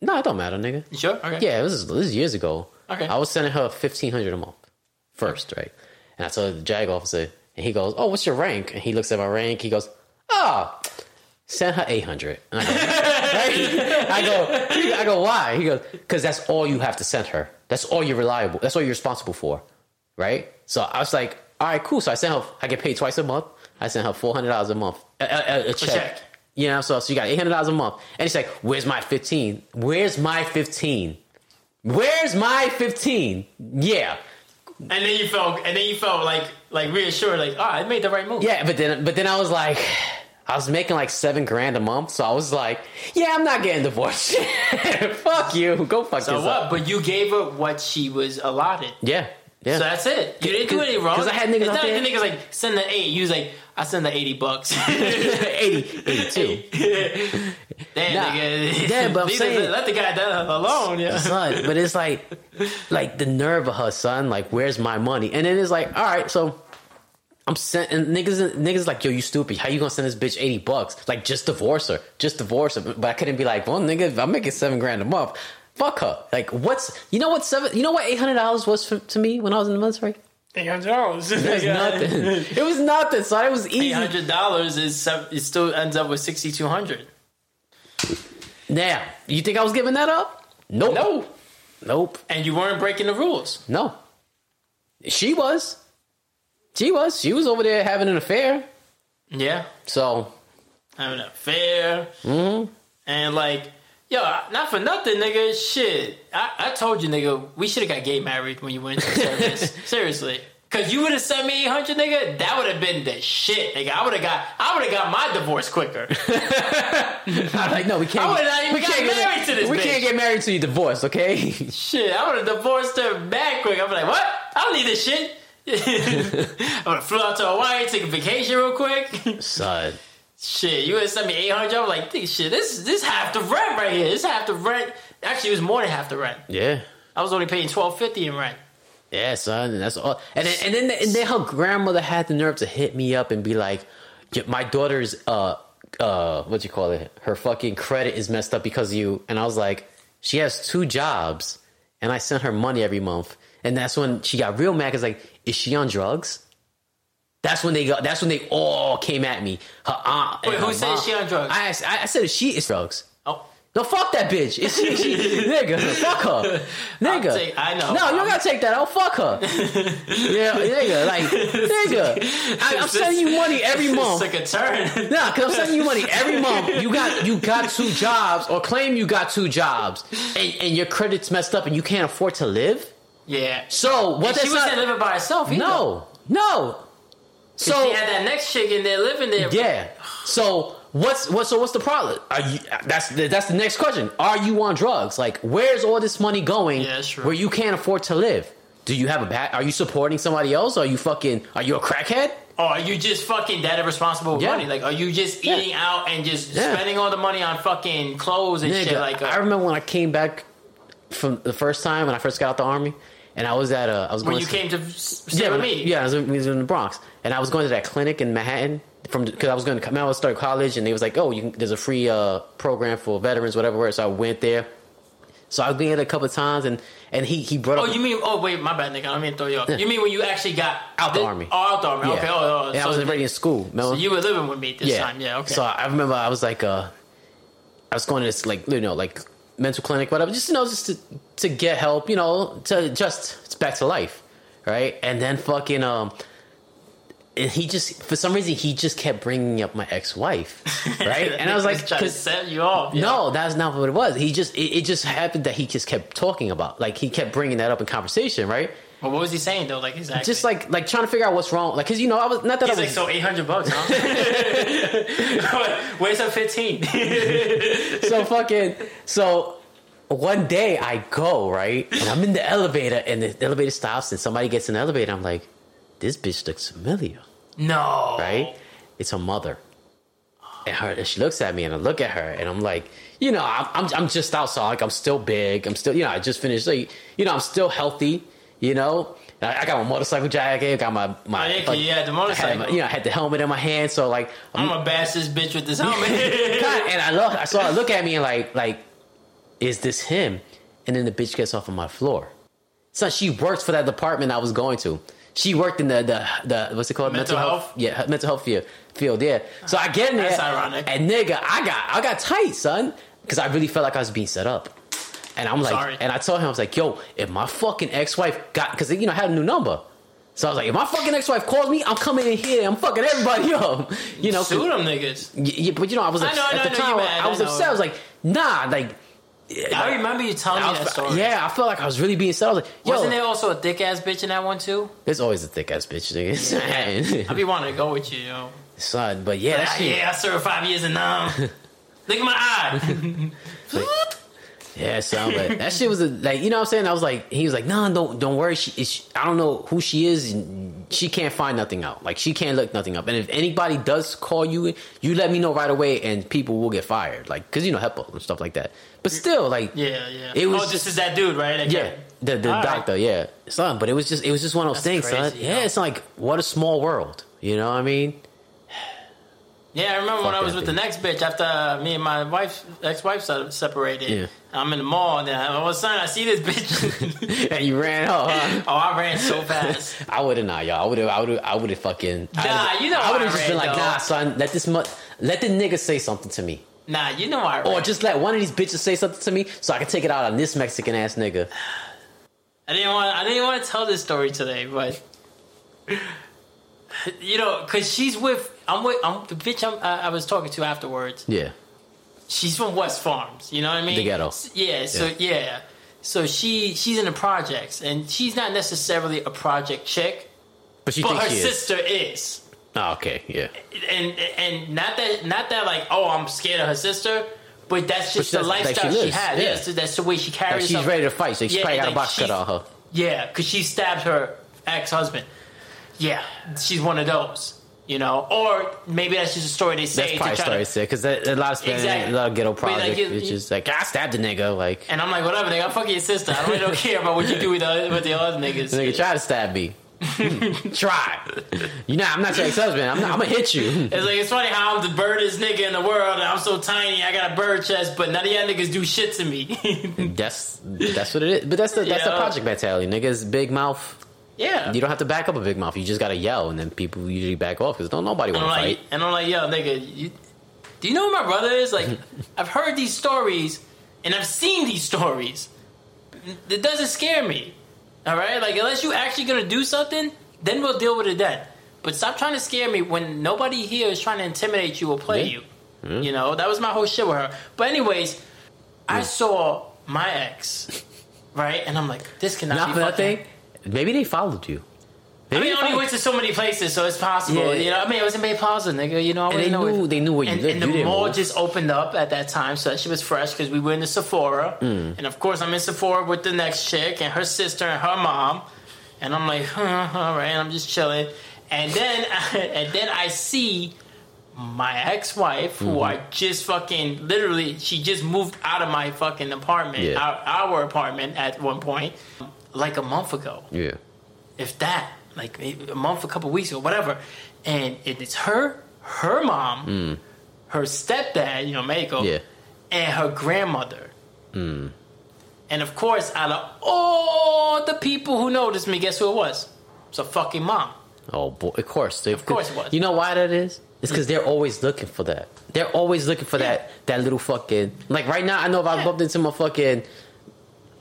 "No, it don't matter, nigga." You sure? Okay. Yeah, this is this is years ago. Okay. I was sending her fifteen hundred a month first, right? And I told the JAG officer, and he goes, "Oh, what's your rank?" And he looks at my rank. He goes, "Ah." Send her eight hundred. And I go, right? I go, I go. Why? He goes, because that's all you have to send her. That's all you're reliable. That's all you're responsible for, right? So I was like, all right, cool. So I sent her. I get paid twice a month. I sent her four hundred dollars a month, a, a, a check. check. You know, so so you got eight hundred dollars a month, and it's like, where's my fifteen? Where's my fifteen? Where's my fifteen? Yeah, And then you felt, and then you felt like like reassured, like, "Oh, I made the right move." yeah. But then, but then I was like. I was making like seven grand a month, so I was like, "Yeah, I'm not getting divorced. fuck you, go fuck So yourself." what? But you gave her what she was allotted. Yeah, yeah. So that's it. You didn't do Cause- wrong. Because I had niggas It's not like the niggas like send the eight. You was like, I send the eighty bucks. 80, 82. Damn, Nah. nigga. Yeah, but I'm saying- let the guy down alone. Yeah. son. But it's like, like the nerve of her, son. Like, where's my money? And then it's like, all right, so I'm sent and niggas, niggas like, yo, you stupid. How you gonna send this bitch eighty bucks? Like, just divorce her, just divorce her. But I couldn't be like, well, nigga, I'm making seven grand a month. Fuck her. Like, what's you know what seven? You know what eight hundred dollars was for, to me when I was in the military? Eight hundred dollars. It was nothing. It was nothing. So it was Eight easy. hundred dollars is it still ends up with sixty two hundred. Now, you think I was giving that up? Nope. No, Nope. and you weren't breaking the rules. No. She was. She was. She was over there having an affair. Yeah, So, having an affair, Mm-hmm. and like, yo, not for nothing, nigga. Shit, I, I told you, nigga, we should have got gay married when you went to the service. Seriously. Cause you would have sent me eight hundred, nigga. That would have been the shit, nigga. I would have got, I would have got my divorce quicker. I'm like, no, we can't. I would've not even we got can't get married to this We bitch. can't get married till you divorce, okay? shit, I would have divorced her back quick. I'm like, what? I don't need this shit. I would have flew out to Hawaii, take a vacation real quick. Son. Shit, you would sent me eight hundred. I was like, this shit, this this half the rent right here. This half the rent. Actually, it was more than half the rent. Yeah. I was only paying twelve fifty in rent. Yeah, son. And that's all. And then, and then, and then her grandmother had the nerve to hit me up and be like, my daughter's, uh, uh, what you call it? Her fucking credit is messed up because of you. And I was like, she has two jobs and I sent her money every month. And that's when she got real mad because like, is she on drugs? That's when they got. That's when they all came at me. Her aunt. Wait, who her said mom. she on drugs? I asked, I, I said she is drugs. Oh, No, fuck that bitch. It's she, she, nigga. Fuck her, nigga. take- I know. No, you don't gotta take that out. Fuck her. yeah, nigga. Like, nigga. I, I'm sending you money every month. took a turn. Nah, cause I'm sending you money every month. You got you got two jobs, or claim you got two jobs, and, and your credit's messed up, and you can't afford to live. Yeah. So what? she That's wasn't not, living by herself. Either. no, no. So she had that next chick in there living there. yeah. So what's what? So what's the problem? Are you? That's the, that's the next question. Are you on drugs? Like, where's all this money going? Yeah. Where you can't afford to live? Do you have a bad? Are you supporting somebody else? Are you fucking? Are you a crackhead? Or are you just fucking that irresponsible with Yeah. money? Like, are you just Yeah. eating out and just Yeah. spending all the money on fucking clothes and shit? Nigga, Like, I uh, remember when I came back from the first time when I first got out the army, and I was at a. I was when you to- came to stay yeah, with me. yeah, I was, in- I was in the Bronx, and I was going to that clinic in Manhattan from because I was going to come out, I was start college, and they was like, "Oh, you can, there's a free uh, program for veterans, whatever." So I went there. So I've been there a couple of times, and and he he brought Oh, up. you mean? Oh, wait, my bad, nigga. I mean to throw you off. You mean when you actually got Out the thi- army. Oh, out the army. yeah. Okay. Oh, oh yeah, I so, was already in school. so you were living with me at this time. Yeah. Okay. So I remember I was like, uh, I was going to this like you know like mental clinic, whatever, just you know just to to get help, you know, to just it's back to life, right? And then fucking um. And he just, for some reason, he just kept bringing up my ex-wife, right? And I was like, trying to set you off. yeah. no, that's not what it was. He just, it, it just happened that he just kept talking about, like he kept bringing that up in conversation, right? Well, what was he saying though? Like exactly. Just like, like trying to figure out what's wrong, like, cause you know, I was not that He's I like, was, so eight hundred bucks, huh? Where's her fifteen? so fucking so one day I go right and I'm in the elevator and the elevator stops and somebody gets in the elevator. I'm like, this bitch looks familiar, no. right? It's her mother. And her, and she looks at me and I look at her and I'm like, you know, I'm, I'm, I'm just outside. Like I'm still big. I'm still, you know, I just finished. Like, you know, I'm still healthy. You know, I, I got my motorcycle jacket. Got my my. Oh, yeah, like, you had the I motorcycle. my- you know, I had the helmet in my hand. So like, I'm gonna bash this bitch with this helmet. God, and I look, I saw her look at me and like, like, is this him? And then the bitch gets off on my floor. So she works for that department I was going to. She worked in the the, the what's it called? Mental health? Yeah, mental health field. Field. Yeah. So I get in there, That's ironic. and nigga, I got I got tight, son, because I really felt like I was being set up. And I'm like, Sorry. and I told him I was like, yo, if my fucking ex wife got, because you know I had a new number. So I was like, if my fucking ex wife calls me, I'm coming in here. I'm fucking everybody up. You know, Sue them niggas. Yeah, but you know, I was I know, I know, at the time. mad, I was I upset. I was like, nah, like. I remember you telling I me that story. yeah, I felt like I was really being. I was like, yo, Wasn't there also a thick ass bitch in that one too? there's always a thick ass bitch, nigga. I be wanting to go with you, yo. Son, but yeah, that Ah, shit. yeah, I served five years in um. Look at my eye. Yeah, son, but that shit was a, like, you know what I'm saying? I was like, he was like, nah, don't, don't worry. She, she, I don't know who she is. and She can't find nothing out. Like, she can't look nothing up. And if anybody does call you, you let me know right away, and people will get fired. Like, cause you know HIPAA and stuff like that. But still, like, yeah, yeah. It was oh, this is that dude, right? That Yeah, guy. the the All right. doctor, yeah, son. But it was just it was just one of those That's things, son. Yeah, it's like what a small world. You know what I mean? Yeah, I remember when I was with the next bitch after me and my wife, ex-wife separated. Yeah. I'm in the mall, and then all of a sudden I see this bitch. and you ran off. Huh? oh, I ran so fast. I would have not, y'all. I would have. I would have. I would have fucking. Nah, you know I would have just ran, been like, though. nah, son. Let this mu- let the nigga say something to me, Nah, you know I ran. or just let one of these bitches say something to me, so I can take it out on this Mexican ass nigga. I didn't want. I didn't want to tell this story today, but you know, cause she's with. I'm with. I'm the bitch. I'm, I, I was talking to afterwards. Yeah, She's from West Farms. You know what I mean? The ghetto. Yeah. So yeah. So she she's in the projects, and she's not necessarily a project chick, but she but her she sister is. Oh, okay, yeah. And and not that not that like oh I'm scared of her sister, but that's just But the like lifestyle she she, has. yeah. Yeah. so that's the way she Like carries she's herself. ready to fight, so she Yeah, probably got a like box cut on her. Yeah, because she stabbed her ex husband. Yeah, she's one of those. You know, or maybe that's just a story they say That's to probably try story to. sick because a lot of Spanish, Exactly. a lot of ghetto But, like, project, you- which you- is like ah, I stabbed the nigga, like And I'm like, whatever, nigga. I'm fucking your sister. I really don't care about what you do with the with the other niggas. nigga try to stab me. Hmm. try. You know, I'm not your ex-husband. I'm, not, I'm gonna hit you. It's like it's funny how I'm the birdest nigga in the world, and I'm so tiny. I got a bird chest, but none of y'all niggas do shit to me. That's that's what it is. But that's the that's the project mentality. Niggas big mouth. Yeah. You don't have to back up a big mouth. You just gotta yell, and then people usually back off because don't nobody want to like, fight. and I'm like, yo, nigga, you, do you know who my brother is? Like, I've heard these stories, and I've seen these stories. It doesn't scare me. All right, like unless you actually gonna do something, then we'll deal with it then. But stop trying to scare me when nobody here is trying to intimidate you or play Yeah. you. Mm-hmm. You know, that was my whole shit with her. But anyways, I mm. saw my ex right? And I'm like, this cannot Not be for fucking. nothing. Maybe they followed you. I Maybe mean, they only went to so many places, so it's possible. Yeah. You know, I mean, it was in Bay Plaza, nigga. You know, I they know knew it- they knew where you and, lived. and the mall move. just opened up at that time, so that shit was fresh because we were in the Sephora, Mm. and of course I'm in Sephora with the next chick and her sister and her mom, and I'm like, huh, all right, I'm just chilling, and then and then I see my ex-wife who Mm-hmm. I just fucking literally she just moved out of my fucking apartment, Yeah. our, our apartment at one point, like a month ago Yeah. if that, like maybe a month, a couple weeks ago, whatever. And it's her, her mom, her stepdad, you know, Mm. Yeah. and her grandmother. And of course, out of all the people who noticed me, guess who it was? It's a fucking mom. Oh boy, of course. Of course it was. You know why that is? It's because they're always looking for that. They're always looking for that that little fucking like right now. I know if I Yeah. bumped into my fucking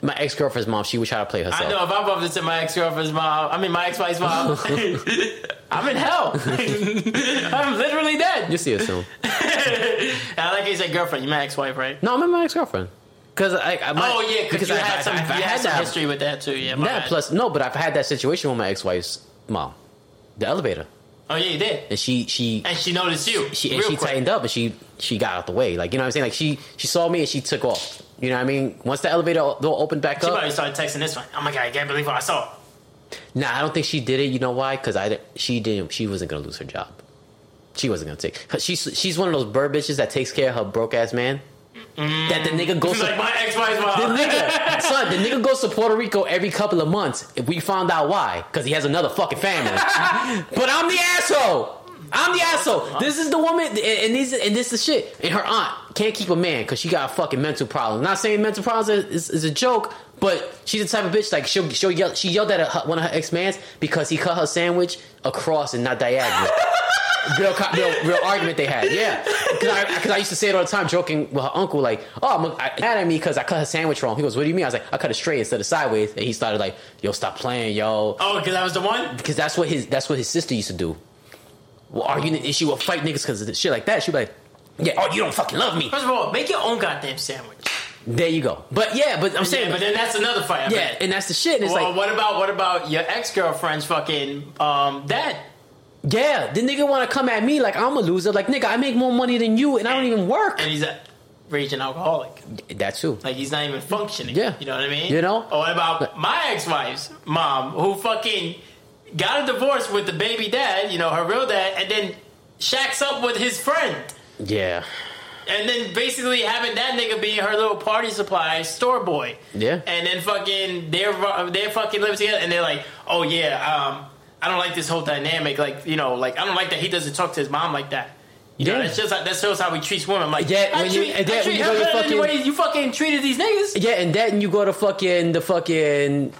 my ex girlfriend's mom, she would try to play herself. I know if I bumped into my ex girlfriend's mom, I mean my ex wife's mom, I'm in hell. I'm literally dead. You see her soon. I like you said girlfriend, you my ex wife, right? No, I'm in my ex girlfriend. Because I, I my, oh yeah, because you I- had some, I- I you had had some that- history with that too. Yeah, That plus no, but I've had that situation with my ex wife's mom, the elevator, Oh yeah, you did. and she she And she noticed you. she and she quick. tightened up and she she got out the way. Like you know what I'm saying? Like she she saw me and she took off. You know what I mean? Once the elevator door opened back She up, she probably started texting this one. Oh my god, I can't believe what I saw. Nah, I don't think she did it. You know why? Because I she didn't. She wasn't gonna lose her job. She wasn't gonna take. 'cause She's she's one of those bird bitches that takes care of her broke ass man. Mm. That the nigga goes like to. my ex-wife's The nigga, son, the nigga goes to Puerto Rico every couple of months. If we found out why, because he has another fucking family. but I'm the asshole. I'm the asshole. This is the woman, and this and this is shit. And her aunt can't keep a man because she got a fucking mental problem. Not saying mental problems is, is a joke, but she's the type of bitch like she'll she'll yell. She yelled at her, one of her ex mans because he cut her sandwich across and not diagonal. real, real, real argument they had. Yeah, because I, I used to say it all the time, joking with her uncle, like, "Oh, I'm I, mad at me because I cut her sandwich wrong." He goes, "What do you mean?" I was like, "I cut it straight instead of sideways," and he started like, "Yo, stop playing, yo," Oh, because that was the one. because that's what his that's what his sister used to do. Well, arguing, and she would fight niggas because of shit like that. She'd be like, "Yeah, oh, you don't fucking love me." First of all, make your own goddamn sandwich. There you go. But yeah, but I'm saying, Yeah, but then that's another fight. I yeah, bet. and that's the shit. And it's Well, like, what about what about your ex girlfriend's fucking um dad? yeah, the nigga want to come at me like I'm a loser. Like, nigga, I make more money than you, and I don't even work. And he's a raging alcoholic. That too. Like he's not even functioning. Yeah. You know what I mean? You know? Or what about my ex wife's mom who fucking got a divorce with the baby dad, you know, her real dad, and then shacks up with his friend. Yeah, And then basically having that nigga be her little party supply store boy. Yeah. And then fucking they're they're fucking living together and they're like, oh yeah, um, I don't like this whole dynamic. Like you know, like I don't like that he doesn't talk to his mom like that. You know, Yeah. that's just that shows how he treats women. Like, Yeah, when you- treat, and then when you go to better the fucking- way you fucking treated these niggas. yeah, and then you go to fucking the fucking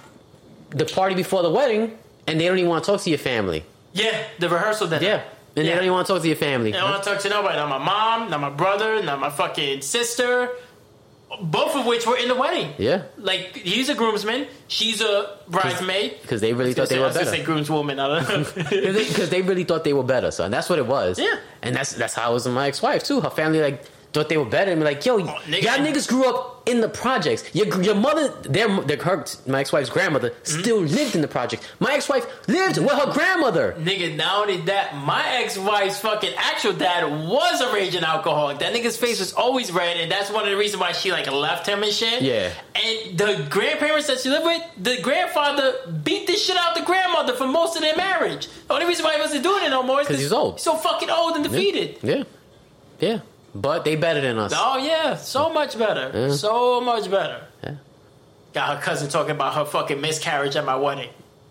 the party before the wedding, and they don't even want to talk to your family. Yeah, the rehearsal dinner. Yeah, and they Yeah. don't even want to talk to your family. I don't want to talk to nobody. Not my mom, not my brother, not my fucking sister. Both of which were in the wedding. Yeah, Like he's a groomsman, she's a bridesmaid. because they really thought they I were was gonna say better. groomswoman. I don't. Because they really thought they were better, son. That's what it was. Yeah. and that's that's how it was with my ex-wife too. Her family like thought they were better, and be like, yo, Oh, nigga. y'all niggas grew up in the projects. Your your mother, their, their her, my ex-wife's grandmother Mm-hmm. still lived in the project. My ex-wife lived with her grandmother. Nigga, not only that, my ex-wife's fucking actual dad was a raging alcoholic. That nigga's face was always red, and that's one of the reasons why she like left him and shit. Yeah. And the grandparents that she lived with, the grandfather beat the shit out the grandmother for most of their marriage. The only reason why he wasn't doing it no more is because he's old. so fucking old and defeated. Yeah, yeah, but they better than us. Oh yeah, so much better. Yeah. So much better. Yeah. Got her cousin talking about her fucking miscarriage at my wedding.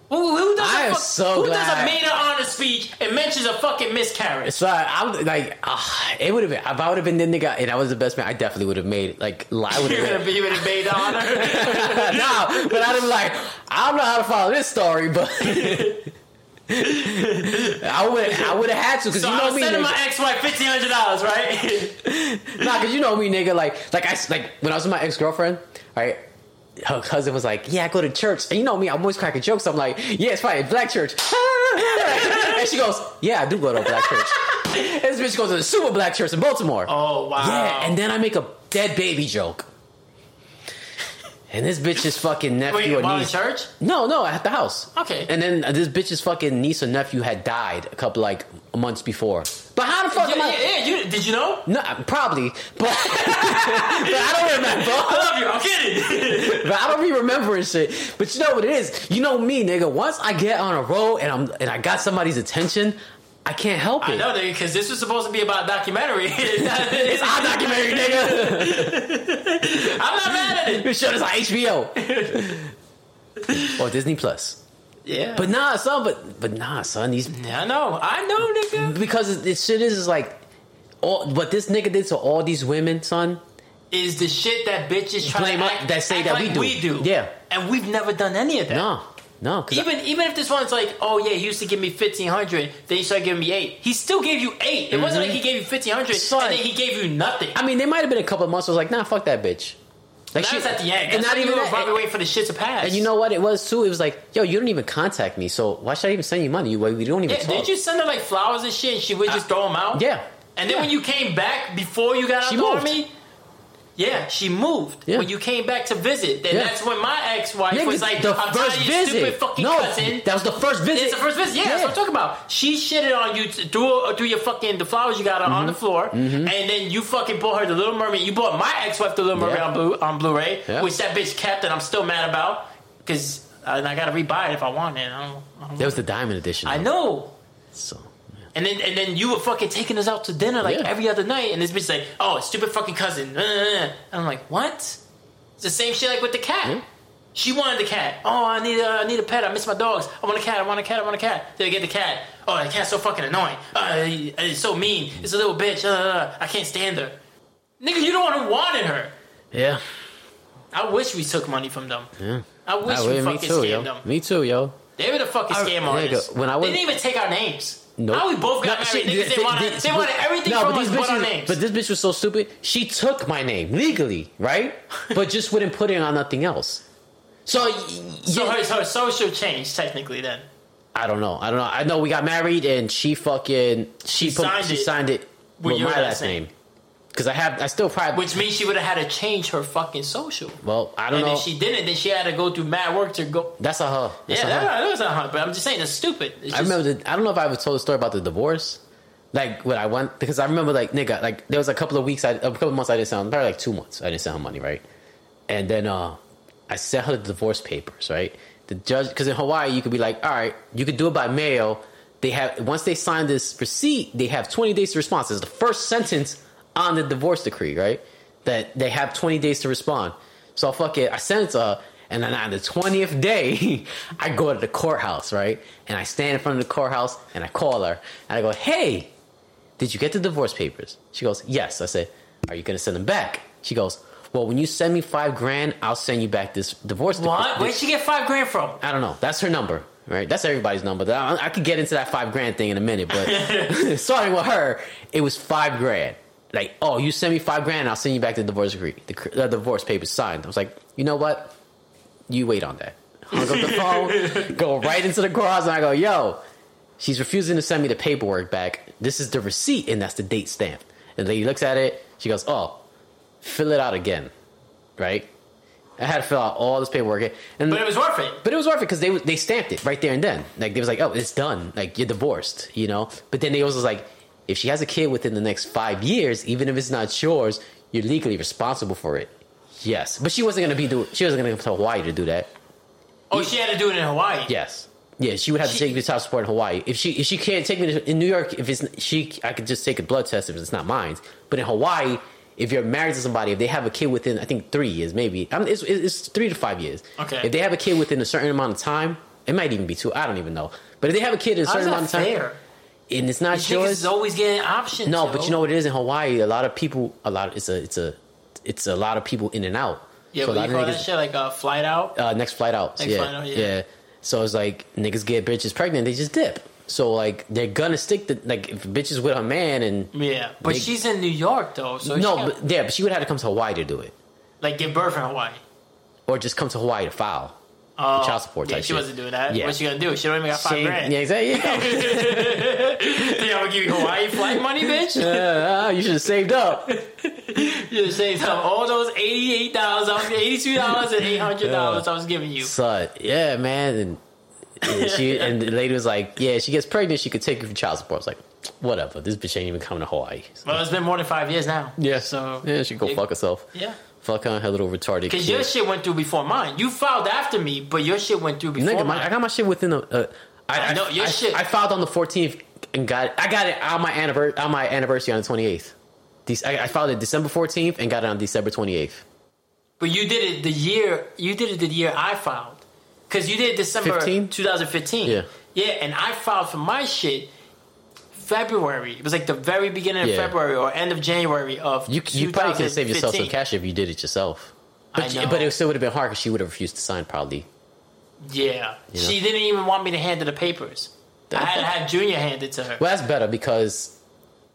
Who, who does I a am fuck- so who glad. does a maid of honor speech and mentions a fucking miscarriage? So I, I'm like, ah, it would have been if I would have been the nigga and I was the best man. I definitely would have made like lie would have be you would have maid of honor. no, but I'd have like, I don't know how to follow this story, but I would I would have had to because so you know I'm me, sending nigga. my ex-wife fifteen hundred dollars, right? Nah, because you know me, nigga. Like, like I like when I was with my ex girlfriend, right? Her cousin was like, "Yeah, I go to church," and you know me, I'm always cracking jokes. I'm like, "Yeah, it's probably a black church," and she goes, "Yeah, I do go to a black church." and this bitch goes to the super black church in Baltimore. oh wow. Yeah, and then I make a dead baby joke. And this bitch's fucking nephew Wait, or niece. church? No, no, at the house. Okay. And then this bitch's fucking niece or nephew had died a couple like months before. But how the fuck Yeah, am I? yeah, yeah, you, did you know? No, uh, probably, but, but I don't remember. I love you. I'm kidding. But I don't be remembering shit. But you know what it is? You know me, nigga. Once I get on a roll and I'm and I got somebody's attention, I can't help it. I know, because this was supposed to be about a documentary. It's our documentary, nigga. I'm not mad at it. this shit is on HBO or Disney Plus. Yeah, But nah, son. But but nah, son. These yeah, I know, I know, nigga. because this shit is, is like all what this nigga did to all these women, son. Is the shit that bitches try to act, that say that like we do. we do. Yeah. and we've never done any of that. No, no. 'cause I- Even even if this one's like, oh yeah, he used to give me fifteen hundred, then he started giving me eight. He still gave you eight. It wasn't like he mm-hmm. gave you fifteen hundred and then he gave you nothing. I mean, there might have been a couple of months. I was like, nah, fuck that bitch. Like that she- was at the end. and not even that. probably waiting for the shit to pass. And you know what it was too? It was like, yo, you don't even contact me, so why should I even send you money? You we don't even yeah, talk. did you send her like flowers and shit? and She would just throw them out. Yeah. And then Yeah. when you came back before you got out She the moved. army, yeah, she moved. Yeah. When you came back to visit, then Yeah. that's when my ex-wife Nigga, was like, the "I'm first tired of your stupid fucking no, cousin." that was the first visit. It's the first visit. Yeah, that's what I'm talking about. She shitted on you through through your fucking the flowers you got on Mm-hmm. the floor, and then you fucking bought her the Little Mermaid. You bought my ex-wife the Little Mermaid Yeah. on Blu on Blu-ray, Yeah. which that bitch kept, and I'm still mad about because I, I gotta rebuy it if I want it. I don't, I don't That was the diamond edition. I know. So And then and then you were fucking taking us out to dinner like Yeah. every other night, and this bitch like, oh, stupid fucking cousin. Uh, uh, uh. And I'm like, what? It's the same shit like with the cat. Yeah. She wanted the cat. Oh, I need a, I need a pet. I miss my dogs. I want a cat. I want a cat. I want a cat. They get the cat. Oh, the cat's so fucking annoying. Uh, it's so mean. It's a little bitch. Uh, uh, I can't stand her. Nigga, you don't want to wanted her. yeah, I wish we took money from them. yeah. I wish we fucking too, scammed yo. them. Me too, yo. They were the fucking I- scam nigga, artists. when I was- they didn't even take our names. Nope. How we both got No, married? she- Niggas, they, wanted, this- they wanted everything no, from but us these but our names. But this bitch was so stupid. She took my name legally, right? but just wouldn't put it on nothing else. So, so yeah, her, her social changed technically then. I don't know. I don't know. I know we got married and she fucking she, She put, signed she it signed it with with, your my last last name. name. Because I have, I still probably. Which means she would have had to change her fucking social. well, I don't And know. if she didn't, then she had to go through mad work to go. That's a huh. That's Yeah, a that, that was not her. But I'm just saying, it's stupid. It's I just- remember. The, I don't know if I ever told the story about the divorce. Like when I went, because I remember, like nigga, like there was a couple of weeks, I, a couple of months I didn't send, probably like two months I didn't send her money, right? And then uh I sent her the divorce papers, right? The judge, because in Hawaii you could be like, all right, you could do it by mail. They have once they sign this receipt, they have twenty days to respond. It's the first sentence on the divorce decree, right? That they have twenty days to respond. So fuck it, I sent it to her. And then on the 20th day, I go to the courthouse, right? And I stand in front of the courthouse and I call her and I go, hey, did you get the divorce papers? She goes, yes. I said, are you going to send them back? She goes, well, when you send me five grand, I'll send you back this divorce. What? Where'd she get five grand from? I don't know. That's her number, right? That's everybody's number. I, I could get into that five grand thing in a minute, but starting with her, it was five grand. Like, oh, you send me five grand, I'll send you back the divorce decree, the, the uh, divorce papers signed. I was like, you know what? You wait on that. Hung up the phone, go right into the garage, and I go, yo, she's refusing to send me the paperwork back. This is the receipt, and that's the date stamp. And the lady looks at it. She goes, oh, fill it out again, right? I had to fill out all this paperwork, and But it was worth it. but it was worth it because they they stamped it right there and then. Like they was like, oh, it's done. Like you're divorced, you know. But then they also was like, if she has a kid within the next five years, even if it's not yours, you're legally responsible for it. Yes, but she wasn't gonna be do. She wasn't gonna come to Hawaii to do that. Oh, she had to do it in Hawaii. Yes. Yeah, she would have to She- take me to child support in Hawaii. If she if she can't take me to, in New York, if it's she, I could just take a blood test if it's not mine. But in Hawaii, if you're married to somebody, if they have a kid within, I think three years, maybe, I mean, it's, it's three to five years. Okay. If they have a kid within a certain amount of time, it might even be two. I don't even know. But if they have a kid in a certain amount of time, fair? And it's not yours, is always getting options. no. yo. But you know what it is in Hawaii? A lot of people, a lot. It's a, it's a, it's a lot of people in and out. Yeah, So a what lot you of call niggas- that shit? Like a flight out? uh, next flight out. Next yeah, flight out, yeah. yeah. So it's like niggas get bitches pregnant, they just dip. So like they're gonna stick to like if bitches with a man and Yeah. But They- she's in New York, though. So no, got- but yeah, but she would have to come to Hawaii to do it, like, give birth in Hawaii. or just come to Hawaii to file. Oh, child support Yeah, type she shit. wasn't doing that. Yeah. What's she gonna do? She don't even got five Same- grand. Yeah, exactly. Yeah. Think I'm gonna give you Hawaii flight money, bitch? Uh, you should have saved up. You should have saved up all those eighty-eight dollars, I was eighty-two dollars, and eight hundred dollars I was giving you. So yeah, man, and, and she and the lady was like, yeah, she gets pregnant, she could take you for child support. I was like, whatever, this bitch ain't even coming to Hawaii. Well, it's been more than five years now. Yeah, So yeah, she can go it- fuck herself. Yeah. Fuck her, her little retarded. Because your shit went through before mine. You filed after me, but your shit went through before Nigga, my, mine. I got my shit within. Uh, I, I know, your I, shit- I filed on the 14th and got it. I got it on my anniversary. On my anniversary on the 28th. Dec- I, I filed it December 14th and got it on December 28th. But you did it the year you did it the year I filed. Cause you did December 15? 2015. Yeah. Yeah, and I filed for my shit February. It was like the very beginning of Yeah. February or end of January of You you probably could have saved yourself some 2015. cash if you did it yourself. I But, know. but it still would have been hard because she would have refused to sign probably. Yeah. You know? She didn't even want me to hand her the papers. I had to have Junior hand it to her. Well, that's better because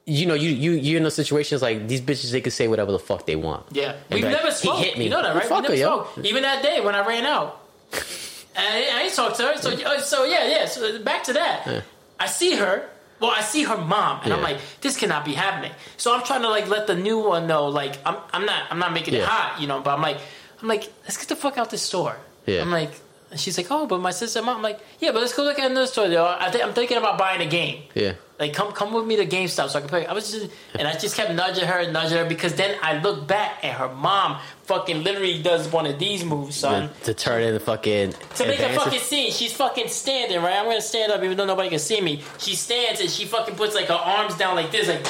you know you you you're in those situations like these bitches they can say whatever the fuck they want. Yeah, And we've like, never "He spoke. hit me." You know that, right? Fuck we her, never yo. spoke. Even that day when I ran out, I, I ain't talked to her. So, uh, so yeah, yeah. So back to that. I see her. Well, I see her mom, and I'm like, this cannot be happening. So I'm trying to like let the new one know, like, I'm, I'm not, I'm not making it hot, you know. But I'm like, I'm like, let's get the fuck out of this store. Yeah. I'm like, and she's like, oh, but my sister, mom. I'm like, yeah, but let's go look at another store. Yo. I think I'm thinking about buying a game. Yeah. Like, come come with me to GameStop so I can play. I was just, and I just kept nudging her, and nudging her, because then I look back and her mom fucking literally does one of these moves, son. To, to turn in the fucking To make a fucking scene, she's fucking standing, right? I'm gonna stand up even though nobody can see me. She stands and she fucking puts like her arms down like this, like,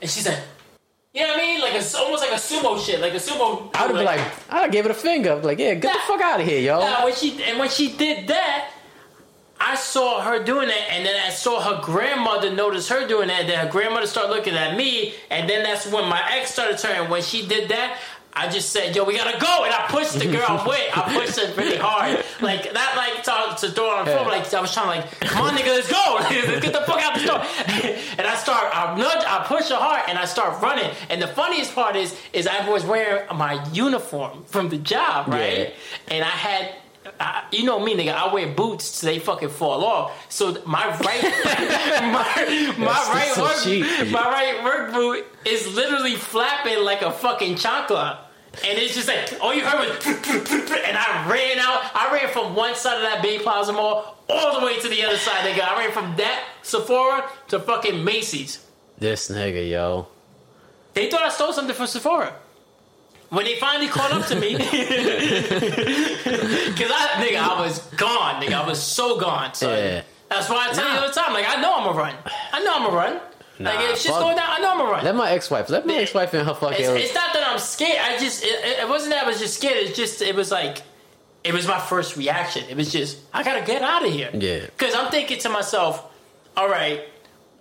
and she's like, you know what I mean? Like a, almost like a sumo shit, like a sumo. I would have been like, I'd have gave it a finger. Like, yeah, get the fuck out of here, yo. Now, when she and when she did that, I saw her doing it, and then I saw her grandmother notice her doing that. And then her grandmother started looking at me, and then that's when my ex started turning. When she did that. I just said, "Yo, we gotta go," and I pushed the girl I'm with. I pushed her pretty hard, like not like to, to throw her on the floor, like I was trying to like, "Come on, nigga, let's go, let's get the fuck out the store." and I start, I nudge, I push her hard, and I start running. And the funniest part is, is I was wearing my uniform from the job, right? Yeah. and I had. I, you know me, nigga. I wear boots so they fucking fall off. So my right, my, my right so work, cheap. my right work boot is literally flapping like a fucking chancla. And it's just like all you heard was, and I ran out. I ran from one side of that Bay Plaza Mall all the way to the other side, nigga. I ran from that Sephora to fucking Macy's. This nigga, yo. They thought I stole something from Sephora. When they finally caught up to me, because I, nigga, I was gone, nigga, I was so gone. Son. Yeah. That's why I tell you all the time, like I know I'm a run. I know I'm a run. like Nah, if shit's going down, I know I'm a run. Let my ex-wife. Let my ex-wife and her fucking. It's, it's not that I'm scared. I just it, it wasn't that I was just scared. It's just it was like it was my first reaction. It was just I gotta get out of here. Yeah. Because I'm thinking to myself, all right,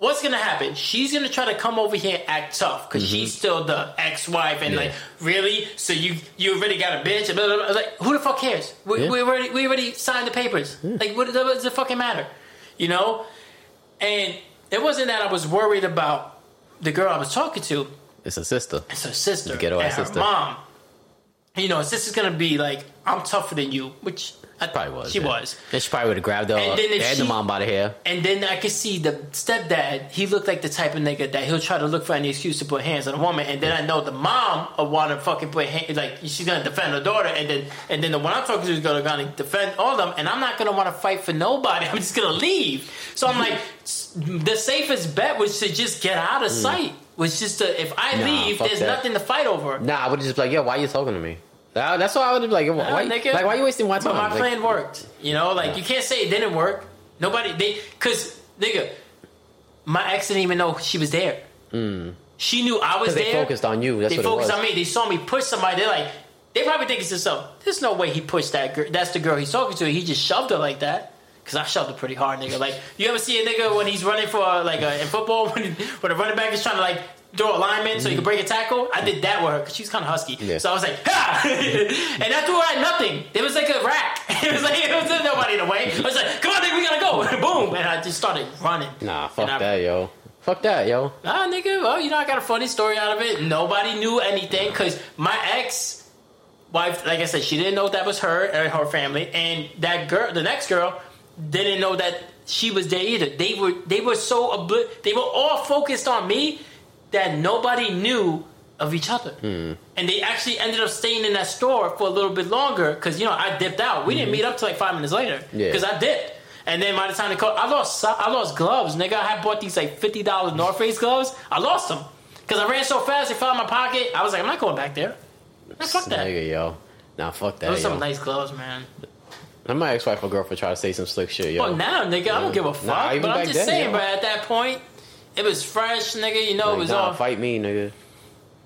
what's gonna happen? She's gonna try to come over here and act tough because she's still the ex-wife and Mm-hmm. Yeah. like really. So you you already got a bitch. Blah, blah, blah. Like who the fuck cares? We, Yeah. we already we already signed the papers. Like what, what does it fucking matter? You know. And it wasn't that I was worried about the girl I was talking to. It's a sister. It's her sister ghetto ass her sister. mom. You know, sister's gonna be like, "I'm tougher than you," which I Probably was. She yeah. was. And she probably would have grabbed her And then and she- the mom by the hair. And then I could see the stepdad. He looked like the type of nigga that he'll try to look for any excuse to put hands on a woman. And then I know the mom will want to fucking put hands, like she's gonna defend her daughter. And then and then the one I'm talking to is gonna, gonna defend all of them. And I'm not gonna want to fight for nobody. I'm just gonna leave. So I'm like, the safest bet was to just get out of sight. Was just to if I Mm. Nah, leave, there's that. nothing to fight over. Nah, I would just be like, yo, why are you talking to me? That- That's why I would be like, why, nigga. like, why you wasting my time? But my Like, plan worked. You know, like you can't say it didn't work. Nobody they cause nigga, my ex didn't even know she was there. Hmm. She knew I was they there. focused on you. That's they what it focused on me. They saw me push somebody. They're like, they probably think it's themselves. There's no way he pushed that girl. That's the girl he's talking to. He just shoved her like that. Cause I shoved her pretty hard, nigga. Like, you ever see a nigga when he's running for like a, in football when, when a running back is trying to like throw a lineman so you can break a tackle? I did that with her because she's kind of husky. Mm-hmm. Yeah. So I was like, ha! and I threw her at nothing. It was like a rack. It was like it was nobody in the way. I was like, come on, nigga, we gotta go. Boom, and I just started running. Nah, fuck I- that, yo. Fuck that, yo. Nah, nigga. Well, you know, I got a funny story out of it. Nobody knew anything because my ex wife, like I said, she didn't know that was her and her family, and that girl, the next girl, didn't know that she was there either. They were they were so obli- they were all focused on me that nobody knew of each other. Hmm. And they actually ended up staying in that store for a little bit longer because, you know, I dipped out. We didn't hmm. meet up till like five minutes later Yeah. because I dipped. And then by the time they called, I lost I lost gloves, nigga. I had bought these like fifty dollars North Face gloves. I lost them because I ran so fast. They fell in my pocket. I was like, I'm not going back there. Man, fuck that. Nigga, yo. Nah, fuck that. Those yo. some nice gloves, man. And my ex wife or girlfriend try to say some slick shit, yo. Well, now, nigga, I don't give a fuck. Nah, but I'm just then, saying, yo. but at that point, it was fresh, nigga. You know, like, it was nah, all fight me, nigga.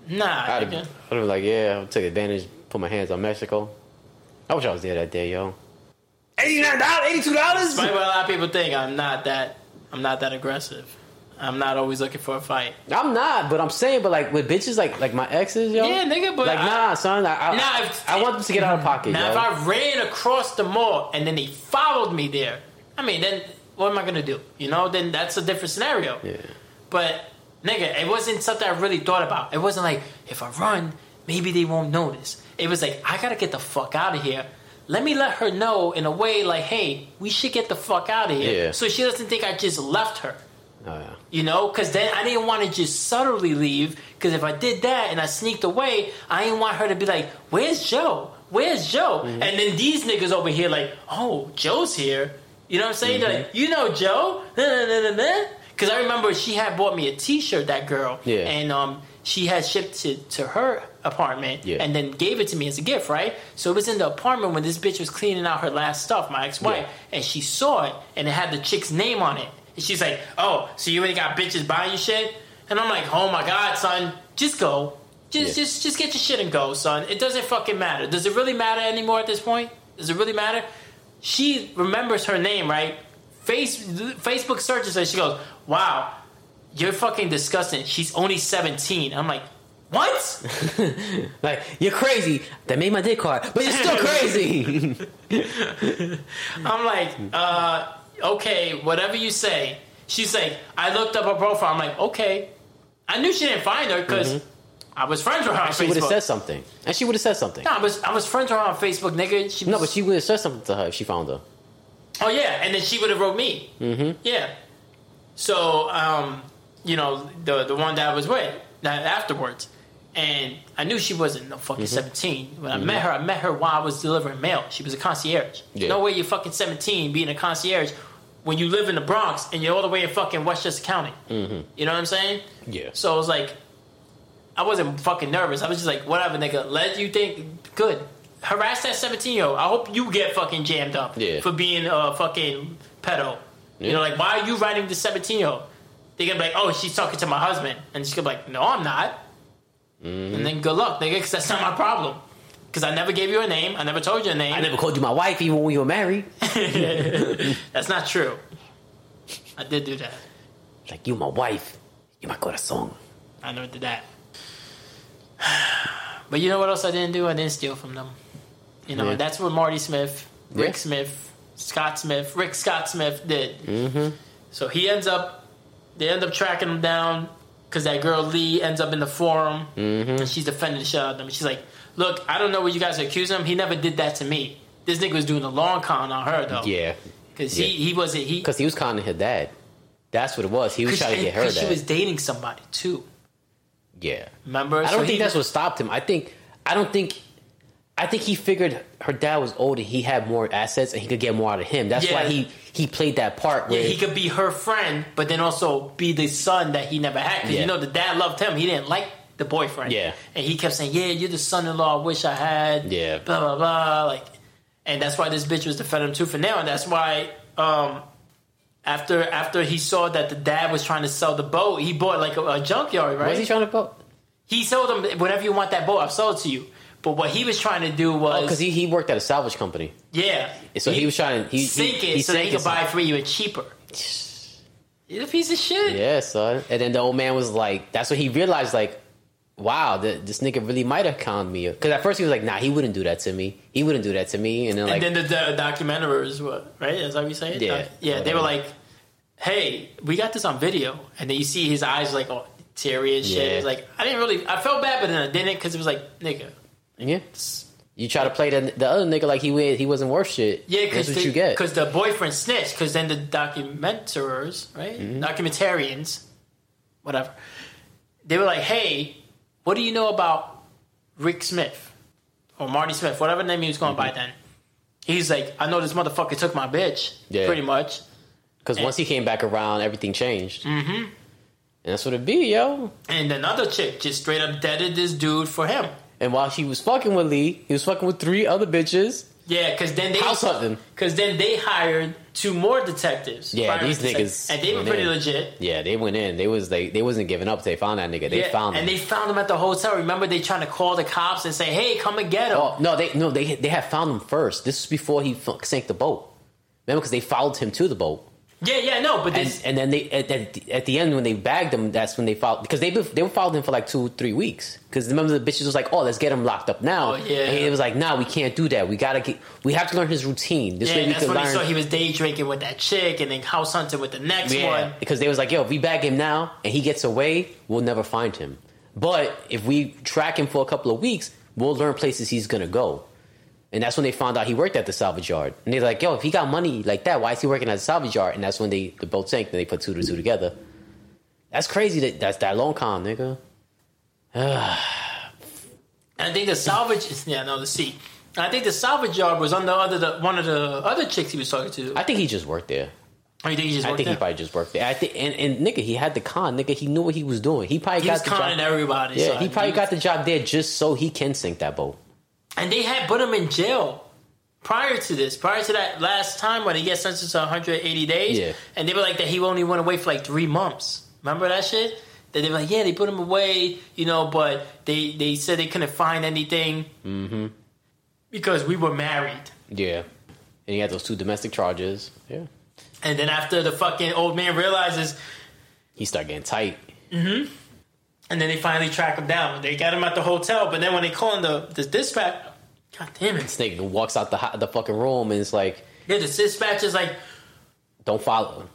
nah. I'd have nigga. been like, yeah, I took advantage, put my hands on Mexico. I wish I was there that day, yo. $89, $82? Despite what a lot of people think, I'm not that. I'm not that aggressive. I'm not always looking for a fight. I'm not, but I'm saying, but like with bitches like like my exes, yo. Yeah, nigga, but like I- nah, son. I, I, Nah, if- I want them to get out of pocket, Now, yo. if I ran across the mall and then they followed me there, I mean, then what am I gonna do? You know, then that's a different scenario. yeah. But nigga, it wasn't something I really thought about. It wasn't like if I run, maybe they won't notice. It was like I gotta get the fuck out of here. Let me let her know in a way like, hey, we should get the fuck out of here, Yeah. so she doesn't think I just left her. Oh, yeah. You know, because then I didn't want to just subtly leave. Because if I did that and I sneaked away, I didn't want her to be like, "Where's Joe? Where's Joe?" Mm-hmm. And then these niggas over here like, "Oh, Joe's here." You know what I'm saying? They're like, "You know Joe?" Because I remember she had bought me a T-shirt. That girl, Yeah. and um, she had shipped it to her apartment, Yeah. and then gave it to me as a gift, right? So it was in the apartment when this bitch was cleaning out her last stuff, my ex-wife, Yeah. and she saw it, and it had the chick's name on it. And she's like, "Oh, so you already got bitches buying you shit?" And I'm like, "Oh my god, son, just go, just Yeah. just just get your shit and go, son. It doesn't fucking matter. Does it really matter anymore at this point? Does it really matter?" She remembers her name, right? Face Facebook searches her. She goes, "Wow, you're fucking disgusting." She's only 17. I'm like, "What?" Like, you're crazy. That made my dick hard, but you're still crazy. I'm like, uh, okay, whatever you say. She's like, I looked up her profile. I'm like, okay. I knew she didn't find her because I was friends with her on she would have said something. And she would have said something. no, I was I was friends with her on Facebook, nigga. She was, No, but she would have said something to her if she found her. oh yeah, and then she would have wrote me. Mm-hmm. Yeah. So, um, you know, the the one that I was with that afterwards, and I knew she wasn't no fucking Mm-hmm. seventeen. When I met her, I met her while I was delivering mail. She was a concierge. Yeah. No way you're fucking seventeen being a concierge when you live in the Bronx and you're all the way in fucking Westchester County. Mm-hmm. You know what I'm saying? Yeah. So I was like, I wasn't fucking nervous. I was just like, whatever, nigga. Let you think good. Harass that 17 year old. I hope you get fucking jammed up Yeah. for being a fucking pedo. You know, like, why are you writing the 17 year old? They're gonna be like, oh, she's talking to my husband. And she's gonna be like, no, I'm not. Mm-hmm. And then good luck, nigga, because that's not my problem. Because I never gave you a name. I never told you a name. I never called you my wife even when we were married. That's not true. I did do that. Like, you my wife. You my song. I never did that. But you know what else I didn't do? I didn't steal from them. You know, Yeah. that's what Marty Smits, Rick Yeah. Smits, Scott Smits, Rick Scott Smits did. Mm-hmm. So he ends up, they end up tracking him down because that girl Lee ends up in the forum Mm-hmm. and she's defending the shit out of them. She's like, "Look, I don't know what you guys accuse him. He never did that to me. This nigga was doing a long con on her though. Yeah. because yeah. he he wasn't he Because he was conning her dad. That's what it was. He was trying to get her she was dating somebody too. Yeah. Remember? I don't he- think that's what stopped him. I think I don't think I think he figured her dad was old and he had more assets and he could get more out of him. That's why he he played that part Yeah, where he could be her friend, but then also be the son that he never had. Because Yeah. you know the dad loved him. He didn't like the boyfriend. Yeah. And he kept saying, "Yeah, you're the son-in-law I wish I had." Yeah. Blah blah blah. Like, and that's why this bitch was defending him too for now. And that's why, um, after after he saw that the dad was trying to sell the boat, he bought like a, a junkyard, right? was he trying to vote? he told him, "Whenever you want that boat, I'll sell it to you." But what he was trying to do oh, was, Because he, he worked at a salvage company. yeah, So he, was trying to he, sink he, it he so that he could buy it for you and cheaper. He's a piece of shit. Yeah, son. And then the old man was like, that's what he realized, like, wow, th- this nigga really might have conned me. Because at first he was like, nah, he wouldn't do that to me. He wouldn't do that to me. And then like, and then the, the documentaries, what right? Is that what you say? Yeah. Doc- yeah. They were like, "Hey, we got this on video," and then you see his eyes like all teary and shit. Yeah. Like I didn't really, I felt bad, but then I didn't because it was like, nigga, yeah. You try to play the, the other nigga like he wa- he wasn't worth shit. yeah, because what you get. because the boyfriend snitched. Because then the documenters, right, Mm-hmm. documentarians, whatever, they were like, "Hey." What do you know about Rick Smits or Marty Smits, whatever name he was going by then? He's like, I know this motherfucker took my bitch, Yeah. pretty much. Because once he came back around, everything changed. Mm-hmm. And that's what it be, yo. And another chick just straight up deaded this dude for him. And while she was fucking with Lee, he was fucking with three other bitches. Yeah, because then they House hunting. Because then they hired two more detectives. Yeah, these niggas and they were pretty in. legit. Yeah, they went in. They was like they wasn't giving up. They found that nigga. They Yeah, found him. and they found him at the hotel. Remember, they trying to call the cops and say, "Hey, come and get him." Oh no, they no they they had found him first. This was before he sank the boat. Remember, because they followed him to the boat, Yeah, yeah, no, but and this, and then they at, at, at the end when they bagged him, that's when they followed because they they were following him for like two three weeks. Because remember the bitches was like, oh, let's get him locked up now. Oh, yeah. and he was like, nah, we can't do that. We gotta get we have to learn his routine. This yeah, way we that's can when learn. they saw he was day drinking with that chick and then house hunting with the next Yeah, one. because they was like, yo, if we bag him now and he gets away, we'll never find him. But if we track him for a couple of weeks, we'll learn places he's gonna go. And that's when they found out he worked at the salvage yard. And they're like, yo, if he got money like that, why is he working at the salvage yard? And that's when they the boat sank and they put two to two together. That's crazy that that's that long con, nigga. And I think the salvage is yeah, no, the sea. I think the salvage yard was on the other the, one of the other chicks he was talking to. I think he just worked there. oh, you think he just I think he probably just worked there. I think and, and nigga, he had the con, nigga. He knew what he was doing. He probably He got was the conning job. everybody. Yeah, son. he probably got the job there just so he can sink that boat. And they had put him in jail prior to this, prior to that last time when he gets sentenced to 180 days. Yeah. And they were like that he only went away for like three months. Remember that shit? That they were like, yeah, they put him away, you know, but they they said they couldn't find anything Mm-hmm. because we were married. Yeah. And he had those two domestic charges. Yeah. And then after the fucking old man realizes, He start getting tight. Mhm. And then they finally track him down. They got him at the hotel, but then when they call in the, the dispatch, god damn it. Snake walks out the the fucking room and it's like, Yeah, the dispatch is like, don't follow him.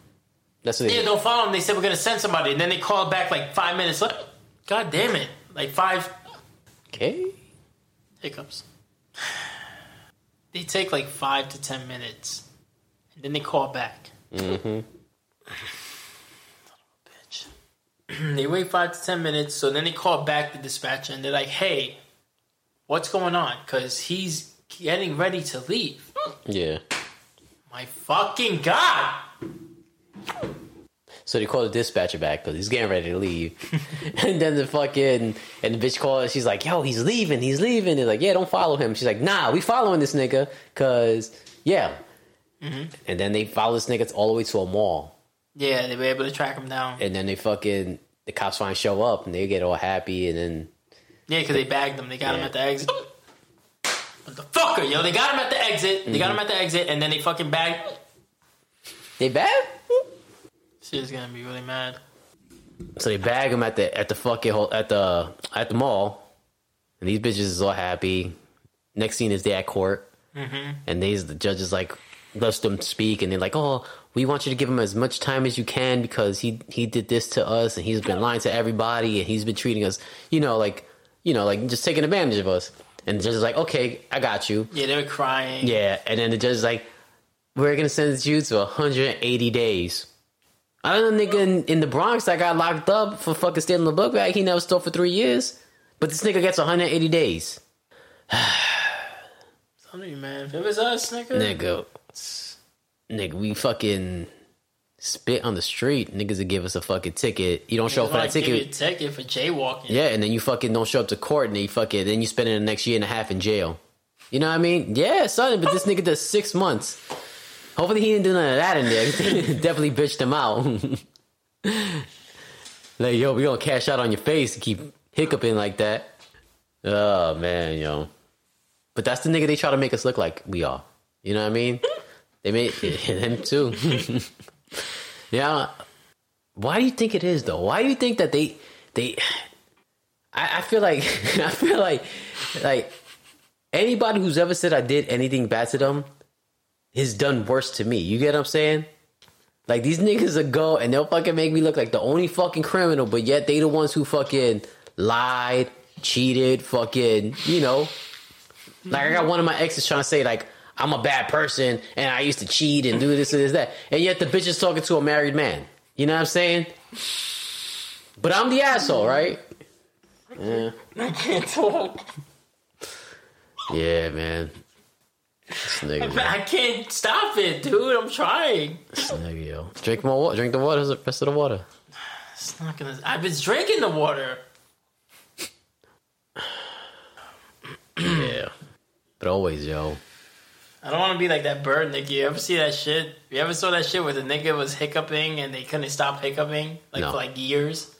That's what they Yeah, don't follow them. They said we're gonna send somebody, and then they called back like five minutes later. God damn it! Like five Okay. hiccups. They take like five to ten minutes, and then they call back. Mm-hmm. Bitch. they wait five to ten minutes, so then they call back the dispatcher, and they're like, "Hey, what's going on? Because he's getting ready to leave." Yeah. My fucking god! So they call the dispatcher back because he's getting ready to leave. and then the fucking and the bitch calls. She's like, "Yo, he's leaving. He's leaving." They're like, "Yeah, don't follow him." She's like, "Nah, we following this nigga because yeah." Mm-hmm. And then they follow this nigga all the way to a mall, Yeah, they were able to track him down. and then they fucking the cops finally show up, and they get all happy, and then Yeah, because they bagged them. They got him Yeah. at the exit. What the fucker, yo? They got him at the exit. They Mm-hmm. got him at the exit, and then they fucking bagged. they bag. She's gonna be really mad. So they bag him at the at the fucking hol- at the at the mall, and these bitches is all happy. Next scene is they at court, and these the judges is like lets them speak, and they're like, "Oh, we want you to give him as much time as you can because he he did this to us, and he's been lying to everybody, and he's been treating us, you know, like you know, like just taking advantage of us." And the judge is like, "Okay, I got you." Yeah, they were crying. Yeah, and then the judge is like, "We're gonna sentence you to 180 days." I know a nigga in, in the Bronx that got locked up for fucking stealing the book bag. He never stole for three years, but this nigga gets 180 days. Me, man. If it was us, nigga. Nigga, nigga, we fucking spit on the street. Niggas would give us a fucking ticket. You don't show up for that Give you a ticket. ticket for jaywalking. Yeah, and then you fucking don't show up to court, and then you fucking then you spend the next year and a half in jail. You know what I mean? Yeah, son. But this nigga does six months. Hopefully he didn't do none of that in there. Definitely bitched him out. like yo, we gonna cash out on your face and keep hiccuping like that. Oh man, yo. But that's the nigga they try to make us look like we are. You know what I mean? They made him too. Yeah. Why do you think it is though? Why do you think that they they? I, I feel like I feel like like anybody who's ever said I did anything bad to them has done worse to me. You get what I'm saying? Like these niggas will go and they'll fucking make me look like the only fucking criminal, but yet they the ones who fucking lied, cheated, fucking, you know. Like I got one of my exes trying to say like I'm a bad person and I used to cheat and do this and this that, and yet the bitch is talking to a married man. You know what I'm saying? But I'm the asshole, right? Yeah, I can't talk. yeah, man. Nigga, man. I can't stop it, dude. I'm trying. This nigga, yo. Drink more water. Drink the water. The rest of the water. It's not gonna. I've been drinking the water. yeah. But always, yo. I don't want to be like that bird nigga. You ever see that shit? You ever saw that shit where the nigga was hiccuping and they couldn't stop hiccuping like No. for like years?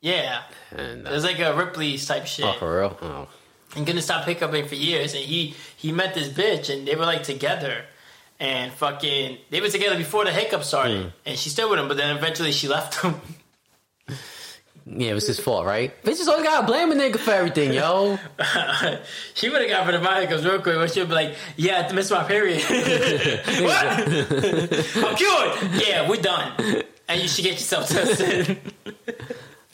Yeah, And it was uh, like a Ripley's type shit. oh, for real. Oh. and couldn't stop hiccuping for years. And he he met this bitch, and they were like together, and fucking they were together before the hiccup started, and she still with him. But then eventually she left him. Yeah, it was his fault, right? Bitches always gotta blame a nigga for everything, yo. she would have got rid of my hiccups real quick, but she'd be like, "Yeah, I missed my period. what? I'm cured. Yeah, we're done. And you should get yourself tested."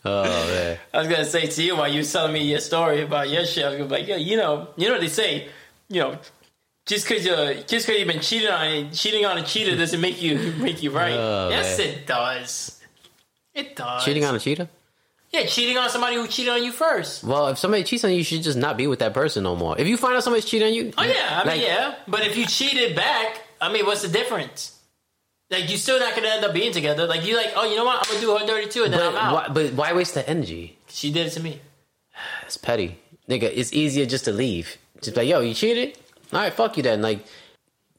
Oh man. I was gonna say to you while you was telling me your story about your shit. I was gonna be like, yeah, you know, you know what they say, you know, just because you just because you've been cheated on, cheating on a cheater doesn't make you make you right. Oh, yes, man. it does. It does. Cheating on a cheater? Yeah, cheating on somebody who cheated on you first. Well, if somebody cheats on you, you should just not be with that person no more. If you find out somebody's cheating on you, Oh yeah, I mean like, yeah, but if you cheated back, I mean, what's the difference? Like you're still not gonna end up being together. Like you like, oh, you know what? I'm gonna do her dirty too, and then But I'm out. why, but why waste the energy? She did it to me. It's petty, nigga. It's easier just to leave. Just like, yo, you cheated. All right, fuck you then. Like,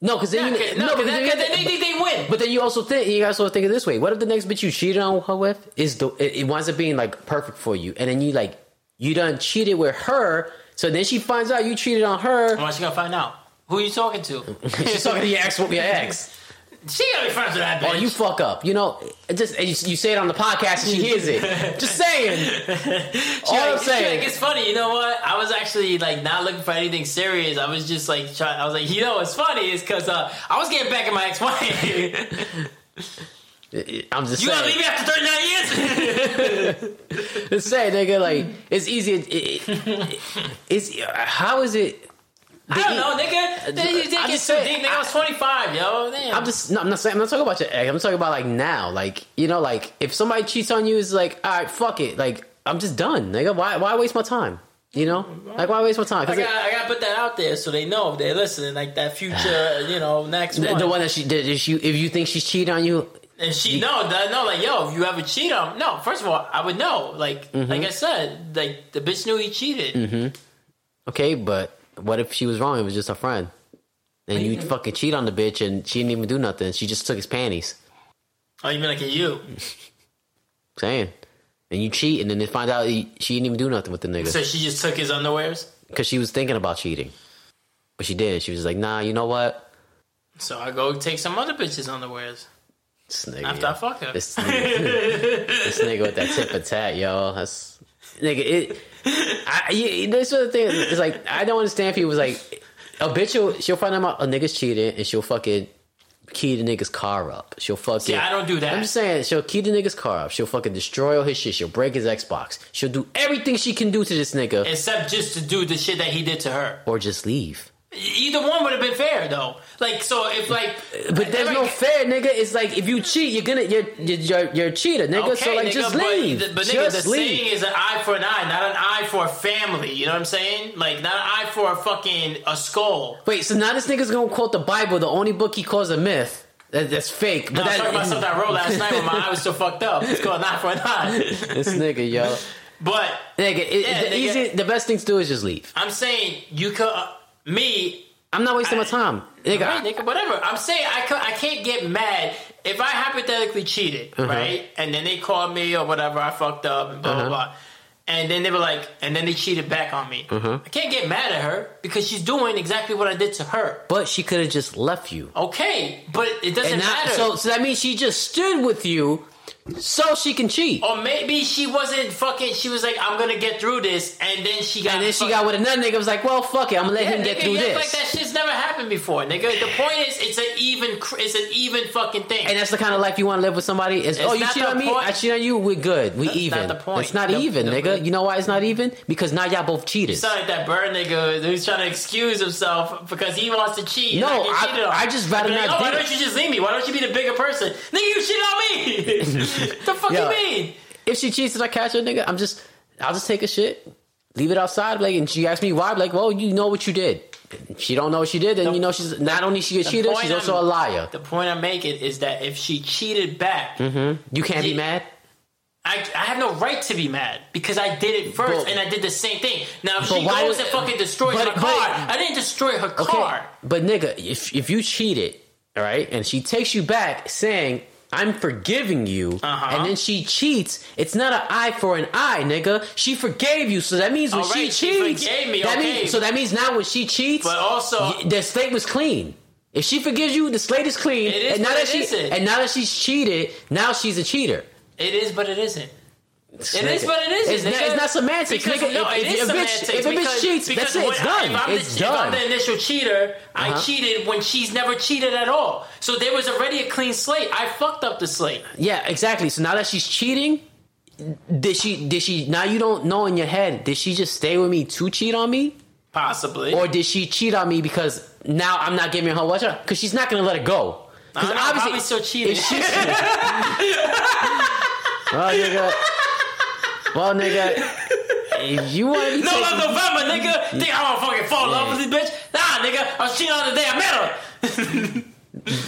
no, because then you, no, no, because then they think they win. But then you also think you also think of this way. What if the next bitch you cheated on her with is the it, it winds up being like perfect for you, and then you like you done cheated with her, so then she finds out you cheated on her. Why she gonna find out? Who are you talking to? She's talking to your ex your ex. She gotta be friends with that bitch. Oh, you fuck up. You know, just you, you say it on the podcast and she hears it. Just saying. All Like, I'm saying. like, it's funny, you know what? I was actually like not looking for anything serious. I was just like trying. I was like, you know, what's funny is because uh, I was getting back at my ex-wife. I'm just you gonna leave me after thirty nine years? Just saying, nigga. Like it's easy. It, it, it's how is it? I don't know, nigga. They, they I'm just too saying, deep. Nigga, I was twenty five, yo. Damn. I'm just. No, I'm not saying. I'm not talking about your ex. I'm talking about like now. Like you know, like if somebody cheats on you, it's like, all right, fuck it. Like I'm just done, nigga. Why? Why waste my time? You know, like why waste my time? I 'Cause got, I got to put that out there so they know if they're listening. Like that future, you know, next the, one. the one that she did. Is she, if you think she's cheating on you, And she no, no, like yo, if you ever cheat on no, first of all, I would know. Like Mm-hmm. like I said, like the bitch knew he cheated. okay, but what if she was wrong? It was just a friend, and you fucking cheat on the bitch, and she didn't even do nothing. She just took his panties. Oh, you mean like you? Saying, and you cheat, and then they find out he, she didn't even do nothing with the nigga So she just took his underwears. because she was thinking about cheating, but she did. She was like, nah, you know what? So I go take some other bitches underwears This nigga, after. I fuck her. This nigga, this nigga with that tip for tat, yo. That's nigga. It. I, yeah, this sort of thing is like I don't understand people. Was like a bitch. She'll, she'll find out a nigga's cheating and she'll fucking key the nigga's car up. She'll fucking. Yeah, I don't do that. I'm just saying she'll key the nigga's car up. She'll fucking destroy all his shit. She'll break his Xbox. She'll do everything she can do to this nigga Except just to do the shit that he did to her. or just leave. Either one would have been fair though. Like so, if like, But there's no fair, nigga. It's like if you cheat, you're gonna you're you're, you're a cheater, nigga. so like nigga, just but, leave. But, nigga, just the leave. saying is an eye for an eye, not an eye for a family. You know what I'm saying? Like not an eye for a fucking a skull. Wait, so now this nigga's gonna quote the Bible, the only book he calls a myth. That, that's fake. No, But I was talking about something I wrote last night when my eye was still fucked up. It's called an eye for an eye. this nigga, yo, But nigga, it, Yeah, the nigga. easy, the best thing to do is just leave. I'm saying you could uh, me I'm not wasting my time, nigga. Right, nigga, whatever. I'm saying I, I can't get mad if I hypothetically cheated, Uh-huh. right? And then they called me or whatever, I fucked up and blah, Uh-huh. blah, blah. And then they were like, and then they cheated back on me. Uh-huh. I can't get mad at her because she's doing exactly what I did to her. but she could have just left you, Okay, but it doesn't and now, matter. so so that means she just stood with you, so she can cheat. or maybe she wasn't fucking. She was like, "I'm gonna get through this," and then she got. And then she got with another nigga. Was like, well, fuck it, I'm gonna let Yeah, him get through this. Like that shit's never happened before, nigga. The point is, it's an even. It's an even fucking thing. And that's the kind of life you want to live with somebody. Is oh, you cheat on me, point. I cheat on you. We're good. We That's even. not the point. It's not The- even, the- nigga. You know why it's not even? Because now y'all both cheaters. sound like that bird nigga who's trying to excuse himself because he wants to cheat. No, I- I just rather like, not Oh, why don't you just leave me? Why don't you be the bigger person? Nigga, you cheated on me. the fuck Yo. you mean? If she cheats and I catch her, nigga, I'm just, I'll just take a shit. leave it outside. Like, and she asked me why. I'm Like, well, you know what you did. She don't know what she did, and The- you know she's not only she a cheater, she's also I'm- a liar. The point I'm making is that if she cheated back, mm-hmm. You can't be mad. I, I have no right to be mad because I did it first But- and I did the same thing. Now if she goes and fucking destroys but- my but- car, I didn't destroy her Okay, car. but nigga, if if you cheated, all right, and she takes you back saying. I'm forgiving you, Uh-huh. and then she cheats. It's not an eye for an eye, nigga. She forgave you, so that means when right, she cheats, forgave me, that okay. means so that means now when she cheats, But also- the slate was clean. If she forgives you, the slate is clean. It is, and now but that it she isn't. and now that she's cheated, now she's a cheater. It is, but it isn't. It Nigga, is, but it isn't. It's, not, it's not semantics, Because, nigga. No, if, it is if, a bitch, semantics. if a bitch cheats, that's it. It's done. I'm, it's the, done. if I'm the initial cheater, I Uh-huh. cheated when she's never cheated at all. So there was already a clean slate. I fucked up the slate. Yeah, exactly. So now that she's cheating, did she? Did she? Now you don't know in your head. Did she just stay with me to cheat on me, Possibly. or did she cheat on me because now I'm not giving her what? She Because she's not gonna let it go. Because obviously, still cheating. if she's- well, nigga. Well, nigga. If you want to be no taking, November, nigga. Think I'm gonna fucking fall in love with this bitch? Nah, nigga. I was cheating on the day I met her.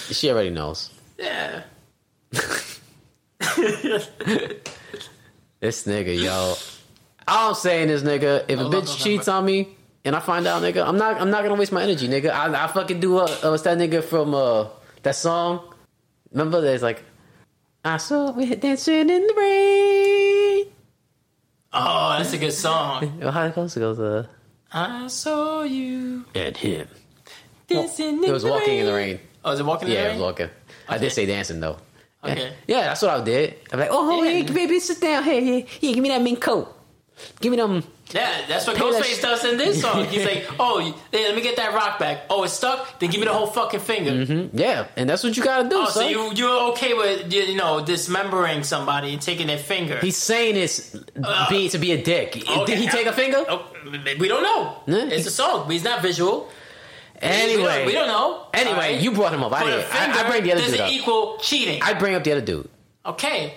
she already knows. Yeah. This nigga, yo. All I'm saying is, nigga, if a bitch cheats on me and I find out, nigga, I'm not, I'm not gonna waste my energy, nigga. I, I fucking do. Uh, uh, what's that nigga from uh that song? Remember, there's like, I saw we hit dancing in the rain. That's a good song. How it goes? It goes, uh, I saw you and him. dancing in It was walking in the rain. rain. Oh, is it walking in Yeah, the it rain? was walking. I did say dancing though. Okay. Yeah, that's what I did. I'm like, oh, Yeah. hey, baby, sit down. Hey, hey, yeah, give me that mink coat. Give me them. Yeah, that's what Ghostface sh- does in this song. He's like, "Oh, let me get that rock back. Oh, it's stuck. Then give me the whole fucking finger." Mm-hmm. Yeah, and that's what you gotta do. Oh, so you you're okay with you know dismembering somebody and taking their finger? He's saying it's uh, being to be a dick. Okay. Did he take a finger? Oh, we don't know. Yeah. It's a song, but he's not visual. Anyway, we don't, we don't know. Anyway, Alright? you brought him up. I did. I, I finger bring the other dude up. equal cheating. I bring up the other dude. okay.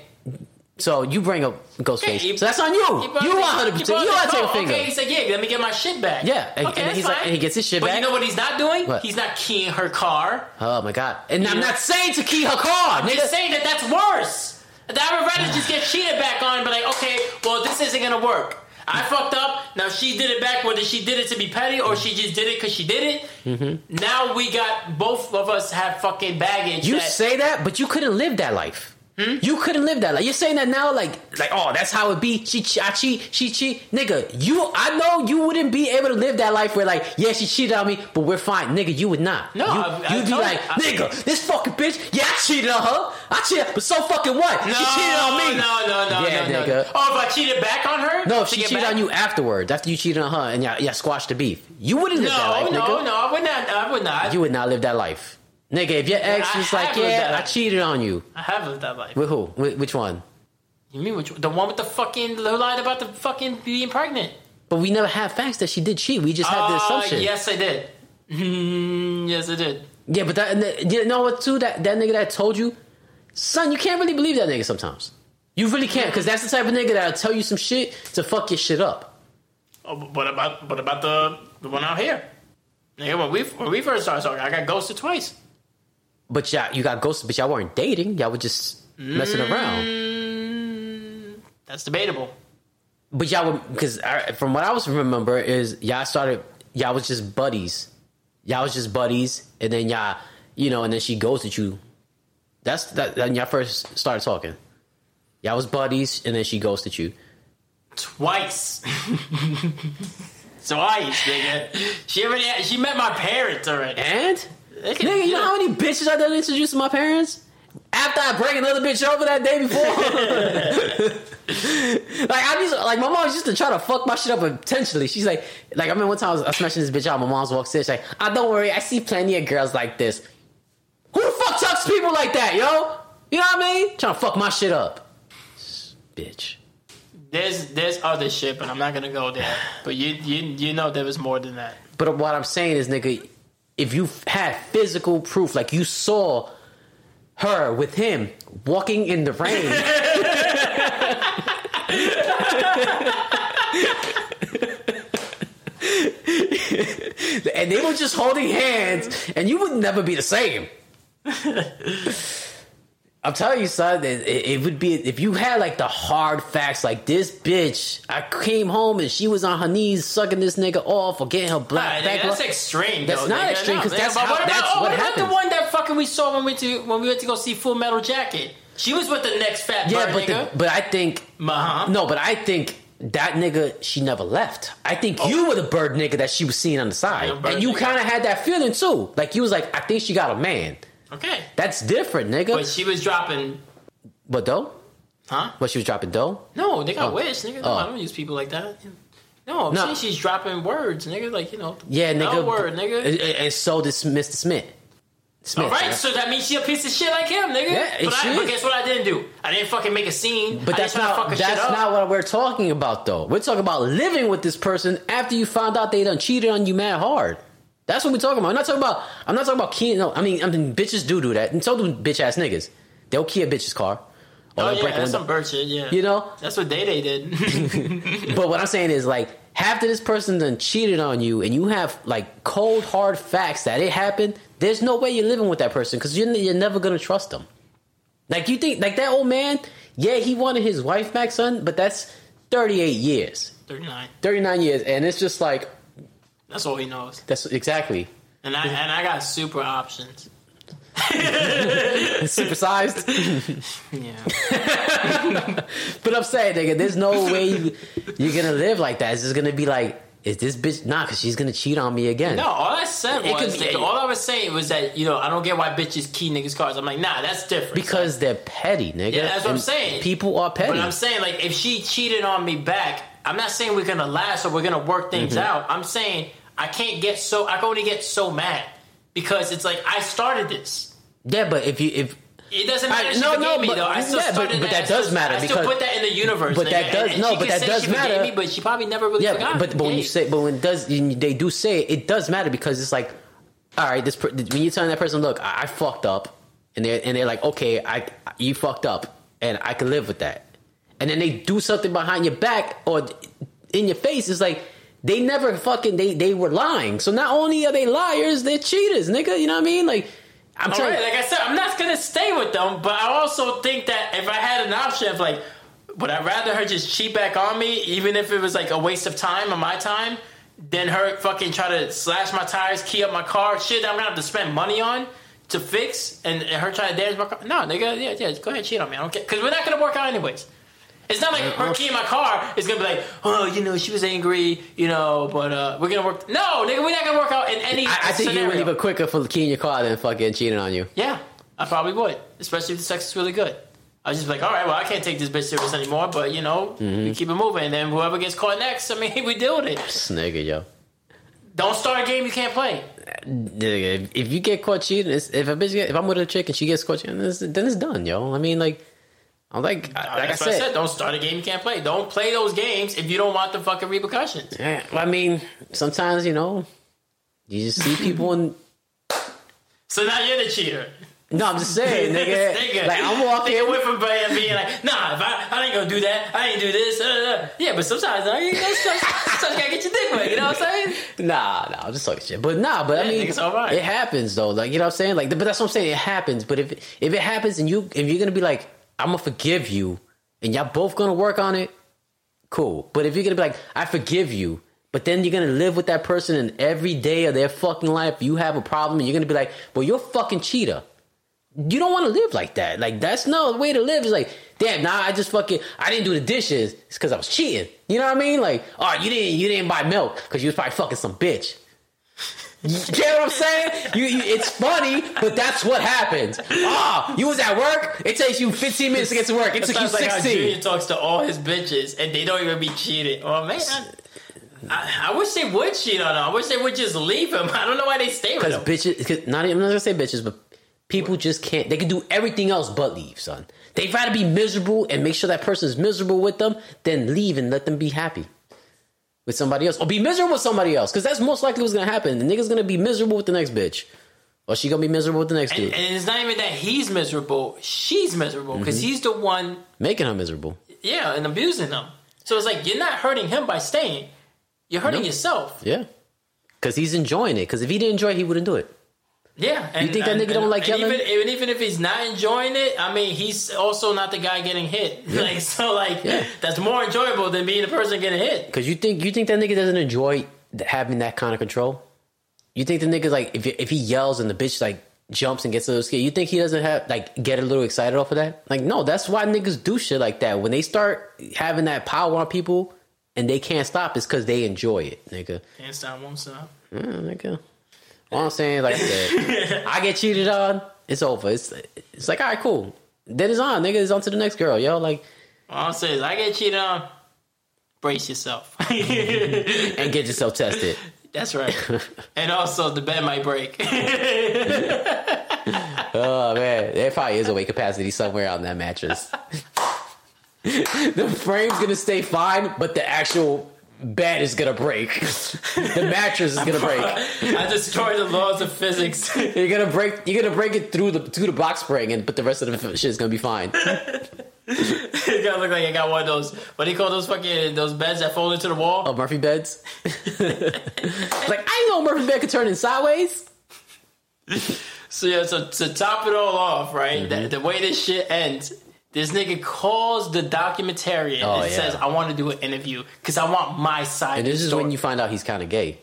So you bring up Ghostface. He- so that's on you. You the- 100. he percent brought You want to take a finger? Okay, he said, "Yeah, let me get my shit back." Yeah, and- okay, and he's like- and he gets his shit but back? you know what he's not doing? What? He's not keying her car. Oh my god! And I'm not saying to key her car, I'm just saying that that's worse. That I would rather just get cheated back on, But like, okay, well, this isn't gonna work. I fucked up. Now she did it back, whether she did it to be petty or she just did it because she did it. Mm-hmm. Now we got both of us have fucking baggage. You that- say that, but you couldn't live that life. Hmm? You couldn't live that. Like you're saying that now, like like oh, that's how it be. She, che- I cheat, she cheat, nigga. You, I know you wouldn't be able to live that life where like yeah, she cheated on me, but we're fine, nigga. You would not. No, you, I- you'd be like I- nigga, this fucking bitch. Yeah, I cheated on her. I cheated, but so fucking what? no, she cheated on me. No, no, no, Yeah, no, nigga. no. Oh, if I cheated back on her? No, if she cheated back? on you afterwards, after you cheated on her and yeah, yeah, squashed the beef, you wouldn't live that No, life, no, nigga. no. I would not. I would not. You would not live that life, nigga. If your ex I was like, yeah, I cheated on you. I have lived that life. With who? With, which one? You mean which, the one with the fucking who lied about the fucking being pregnant? But we never had facts that she did cheat. We just had the Uh, assumption. yes, I did. Mm, yes, I did. Yeah, but that, you know what? Too that that nigga that told you, son, you can't really believe that nigga sometimes. You really can't, because that's the type of nigga that'll tell you some shit to fuck your shit up. Oh, but what about what about the the one out here? Nigga, when we when we first started talking, I got ghosted twice. But y'all, you got ghosted, but y'all weren't dating. Y'all were just messing around. Mm, that's debatable. But y'all were because from what I was remember is y'all started y'all was just buddies. Y'all was just buddies, and then y'all, you know, and then she ghosted you. That's that. When y'all first started talking, y'all was buddies, and then she ghosted you. Twice. Twice, nigga. She already she met my parents already. And nigga, you know how many bitches I done introduced to my parents? After I bring another bitch over that day before, like I used to, like my mom used to try to fuck my shit up intentionally. She's like, like I remember one time I was, I was smashing this bitch out. My mom's walks in, she's like, "Ah, don't worry, I see plenty of girls like this." Who the fuck talks to people like that, yo? You know what I mean? Trying to fuck my shit up, bitch. There's there's other shit, but I'm not gonna go there. But you you you know there was more than that. But what I'm saying is, nigga, if you had physical proof, like you saw her with him walking in the rain. and they were just holding hands, and you would never be the same. I'm telling you, son, it, it would be if you had like the hard facts, like this bitch. I came home and she was on her knees sucking this nigga off or getting her black. Nah, back nigga, that's off. extreme. That's though, not nigga. extreme, 'cause nigga, that's how- what about, that's oh, what about happens. the one that fucking we saw when we went to when we went to go see Full Metal Jacket? She was with the next fat yeah, bird but nigga. the, but I think uh-huh. no, but I think that nigga she never left. I think Oh. you were the bird nigga that she was seeing on the side, and you kind of had that feeling too. Like you was like, I think she got a man. Okay, That's different, nigga. but she was dropping, But though, huh? what she was dropping dough. No, they got Oh. wish, nigga. No, Oh. I don't use people like that. No, I'm No. saying she's dropping words, nigga. Like you know, Yeah, nigga. word, nigga. And, so did Mr. Smith. Smith. All right, so that means she a piece of shit like him, nigga. Yeah, but, she I, but guess what? I didn't do. I didn't fucking make a scene. But I that's didn't try to not fuck her shit that's not what we're talking about though. We're talking about living with this person after you found out they done cheated on you mad hard. That's what we're talking about. I'm not talking about I'm not talking about keying no, I mean I mean bitches do do that. And so do bitch ass niggas. They'll key a bitch's car. Or Oh yeah, break that's some bird shit. Yeah, You know? that's what Day Day did. But what I'm saying is like after this person done cheated on you and you have like cold hard facts that it happened, there's no way you're living with that person because you're, you're never gonna trust them. Like you think like that old man, yeah, he wanted his wife back, son, but that's 38 years, Thirty nine. 39 years, and it's just like That's all he knows. that's exactly And I and I got super options. supersized. Yeah. but I'm saying, nigga, there's no way you, you're gonna live like that. It's just gonna be like, is this bitch nah? Because she's gonna cheat on me again. No, all I said It was be- nigga, all I was saying was that you know I don't get why bitches key niggas cars. I'm like, nah, that's different. because they're petty, nigga. Yeah, that's what I'm saying. People are petty. But I'm saying, like, if she cheated on me back, I'm not saying we're gonna last or we're gonna work things Mm-hmm. out. I'm saying I can't get so I can only get so mad because it's like I started this. yeah, but if you if It doesn't matter. I- no, no, me but- though. I still yeah, but- but that. that I still- does matter I still because- put that in the universe. but that does- and no, but that does matter. Me, but she probably never really yeah, forgot. but but when you say but when it does they do say it, it does matter because it's like, all right, this when you're telling that person, look, I, I fucked up, and they and they're like, okay, I you fucked up, and I can live with that, and then they do something behind your back or in your face, it's like. They never fucking they they were lying. So not only are they liars, they're cheaters, nigga. You know what I mean? Like I'm All telling right, like I said, I'm not gonna stay with them, but I also think that if I had an option of like, would I rather her just cheat back on me, even if it was like a waste of time on my time, than her fucking try to slash my tires, key up my car, shit that I'm gonna have to spend money on to fix, and, and her try to damage my car? No, nigga, yeah, yeah, go ahead, cheat on me. I don't care, because we're not gonna work out anyways. It's not like her key in my car is gonna be like, oh, you know, she was angry, you know, but uh, we're gonna work. No, nigga, we're not gonna work out in any. I, I think you would leave it quicker for the key in your car than fucking cheating on you. Yeah, I probably would, especially if the sex is really good. I was just like, all right, well, I can't take this bitch serious anymore, but you know, Mm-hmm. we keep it moving. And then whoever gets caught next, I mean, we deal with it. Nigga, yo. Don't start a game you can't play. Nigga, if, if you get caught cheating, if a bitch get, if I'm with a chick and she gets caught cheating, then it's, then it's done, yo. I mean, like, I'm like, like I That's what said, I said. Don't start a game you can't play. Don't play those games if you don't want the fucking repercussions. yeah, I mean, sometimes you know, you just see people and So now you're the cheater. no, I'm just saying, nigga. Nigga. like I'm walking. Nigga went from being, being like, nah, if I, I ain't gonna do that, I ain't do this. Uh, uh. Yeah, but sometimes, uh, you know, sometimes, sometimes you gotta get your dick wet. You know what I'm saying? Nah, nah, I'm just talking shit. But nah, but I mean, nigga, it's all right. it happens though. Like you know what I'm saying? Like, but that's what I'm saying. It happens. But if if it happens and you if you're gonna be like, I'm gonna forgive you, and y'all both gonna work on it, cool. But if you're gonna be like, I forgive you, but then you're gonna live with that person, and every day of their fucking life you have a problem, and you're gonna be like, well, you're fucking cheater. You don't want to live like that. Like that's no way to live. Is like, damn, nah, I just fucking, I didn't do the dishes. It's because I was cheating. You know what I mean? Like, oh, you didn't, you didn't buy milk because you was probably fucking some bitch. You get what I'm saying? You, you, it's funny, but that's what happens. Ah, you was at work. It takes you 15 minutes to get to work. It It took you sounds like 16. Junior talks to all his bitches, and they don't even be cheating. Oh man, I, I, I wish they would cheat on him. I wish they would just leave him. I don't know why they stay with Because him. bitches, cause not even, I'm not gonna say bitches, but people just can't. They can do everything else but leave, son. They'd rather be miserable and make sure that person's miserable with them than leave and let them be happy with somebody else, or be miserable with somebody else. Because that's most likely what's gonna happen. The nigga's gonna be miserable with the next bitch, or she gonna be miserable with the next and, dude, and it's not even that he's miserable; she's miserable because Mm-hmm. he's the one, making her miserable. yeah, and abusing them. So it's like you're not hurting him by staying; you're hurting No. yourself. Yeah. because he's enjoying it. Because if he didn't enjoy it, he wouldn't do it. Yeah, and, You think that and- nigga don't and- like and yelling? Even, even even if he's not enjoying it, I mean, he's also not the guy getting hit. Like so, like Yeah. that's more enjoyable than being the person getting hit. Because you think you think that nigga doesn't enjoy having that kind of control. You think the nigga like if if he yells and the bitch like jumps and gets a little scared, you think he doesn't have like get a little excited off of that? Like no, that's why niggas do shit like that. When they start having that power on people and they can't stop, it's because they enjoy it, nigga. Can't stop, won't stop. Yeah, nigga. All I'm saying, like I said, I get cheated on, it's over. It's it's like all right, cool. Then it's on, nigga. It's on to the next girl, yo. Like All I'm saying is, I get cheated on. Brace yourself. and get yourself tested. That's right. and also, the bed might break. Oh man, there probably is a weight capacity somewhere on that mattress. the frame's gonna stay fine, but the actual bed is gonna break. the mattress is gonna break. I destroyed the laws of physics. You're gonna break. You're gonna break it through the through the box spring, and but the rest of the shit is gonna be fine. It's gonna look like I got one of those. What do you call those fucking those beds that fold into the wall? Oh, Murphy beds. like I know Murphy bed could turn in sideways. So yeah, so to top it all off, right? Mm-hmm. The, the way this shit ends, this nigga calls the documentarian Oh, and yeah. says, "I want to do an interview because I want my side." And this is story. when you find out he's kind of gay.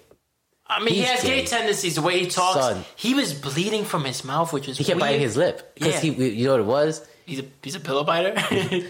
I mean, he has gay. gay. tendencies. The way he talks, Son. he was bleeding from his mouth, which is He kept weird. biting his lip because Yeah. he, you know what it was. He's a he's a pillow biter.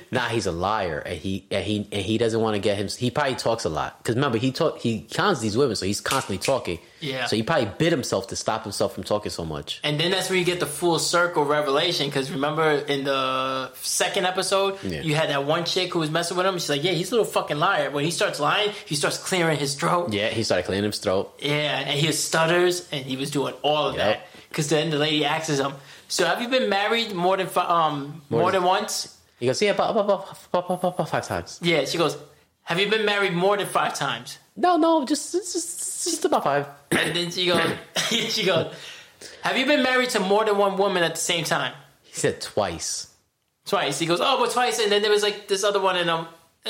Nah, he's a liar, and he and he and he doesn't want to get him. He probably talks a lot because remember he talk he cons these women, so he's constantly talking. Yeah. So he probably bit himself to stop himself from talking so much. And then that's where you get the full circle revelation. Because remember in the second episode, Yeah. you had that one chick who was messing with him. She's like, "Yeah, he's a little fucking liar." When he starts lying, he starts clearing his throat. Yeah, he started clearing his throat. Yeah, and he stutters, and he was doing all of Yep. that. Because then the lady asks him, "So have you been married more than fi- um more, More than than- once?" He goes, yeah, about, about, about, about, five times. Yeah, she goes, "Have you been married more than five times?" No, no, just just, just, about five. And then she goes, "She goes, have you been married to more than one woman at the same time?" He said twice. twice. He goes, oh, but twice. And then there was like this other one, and um, uh,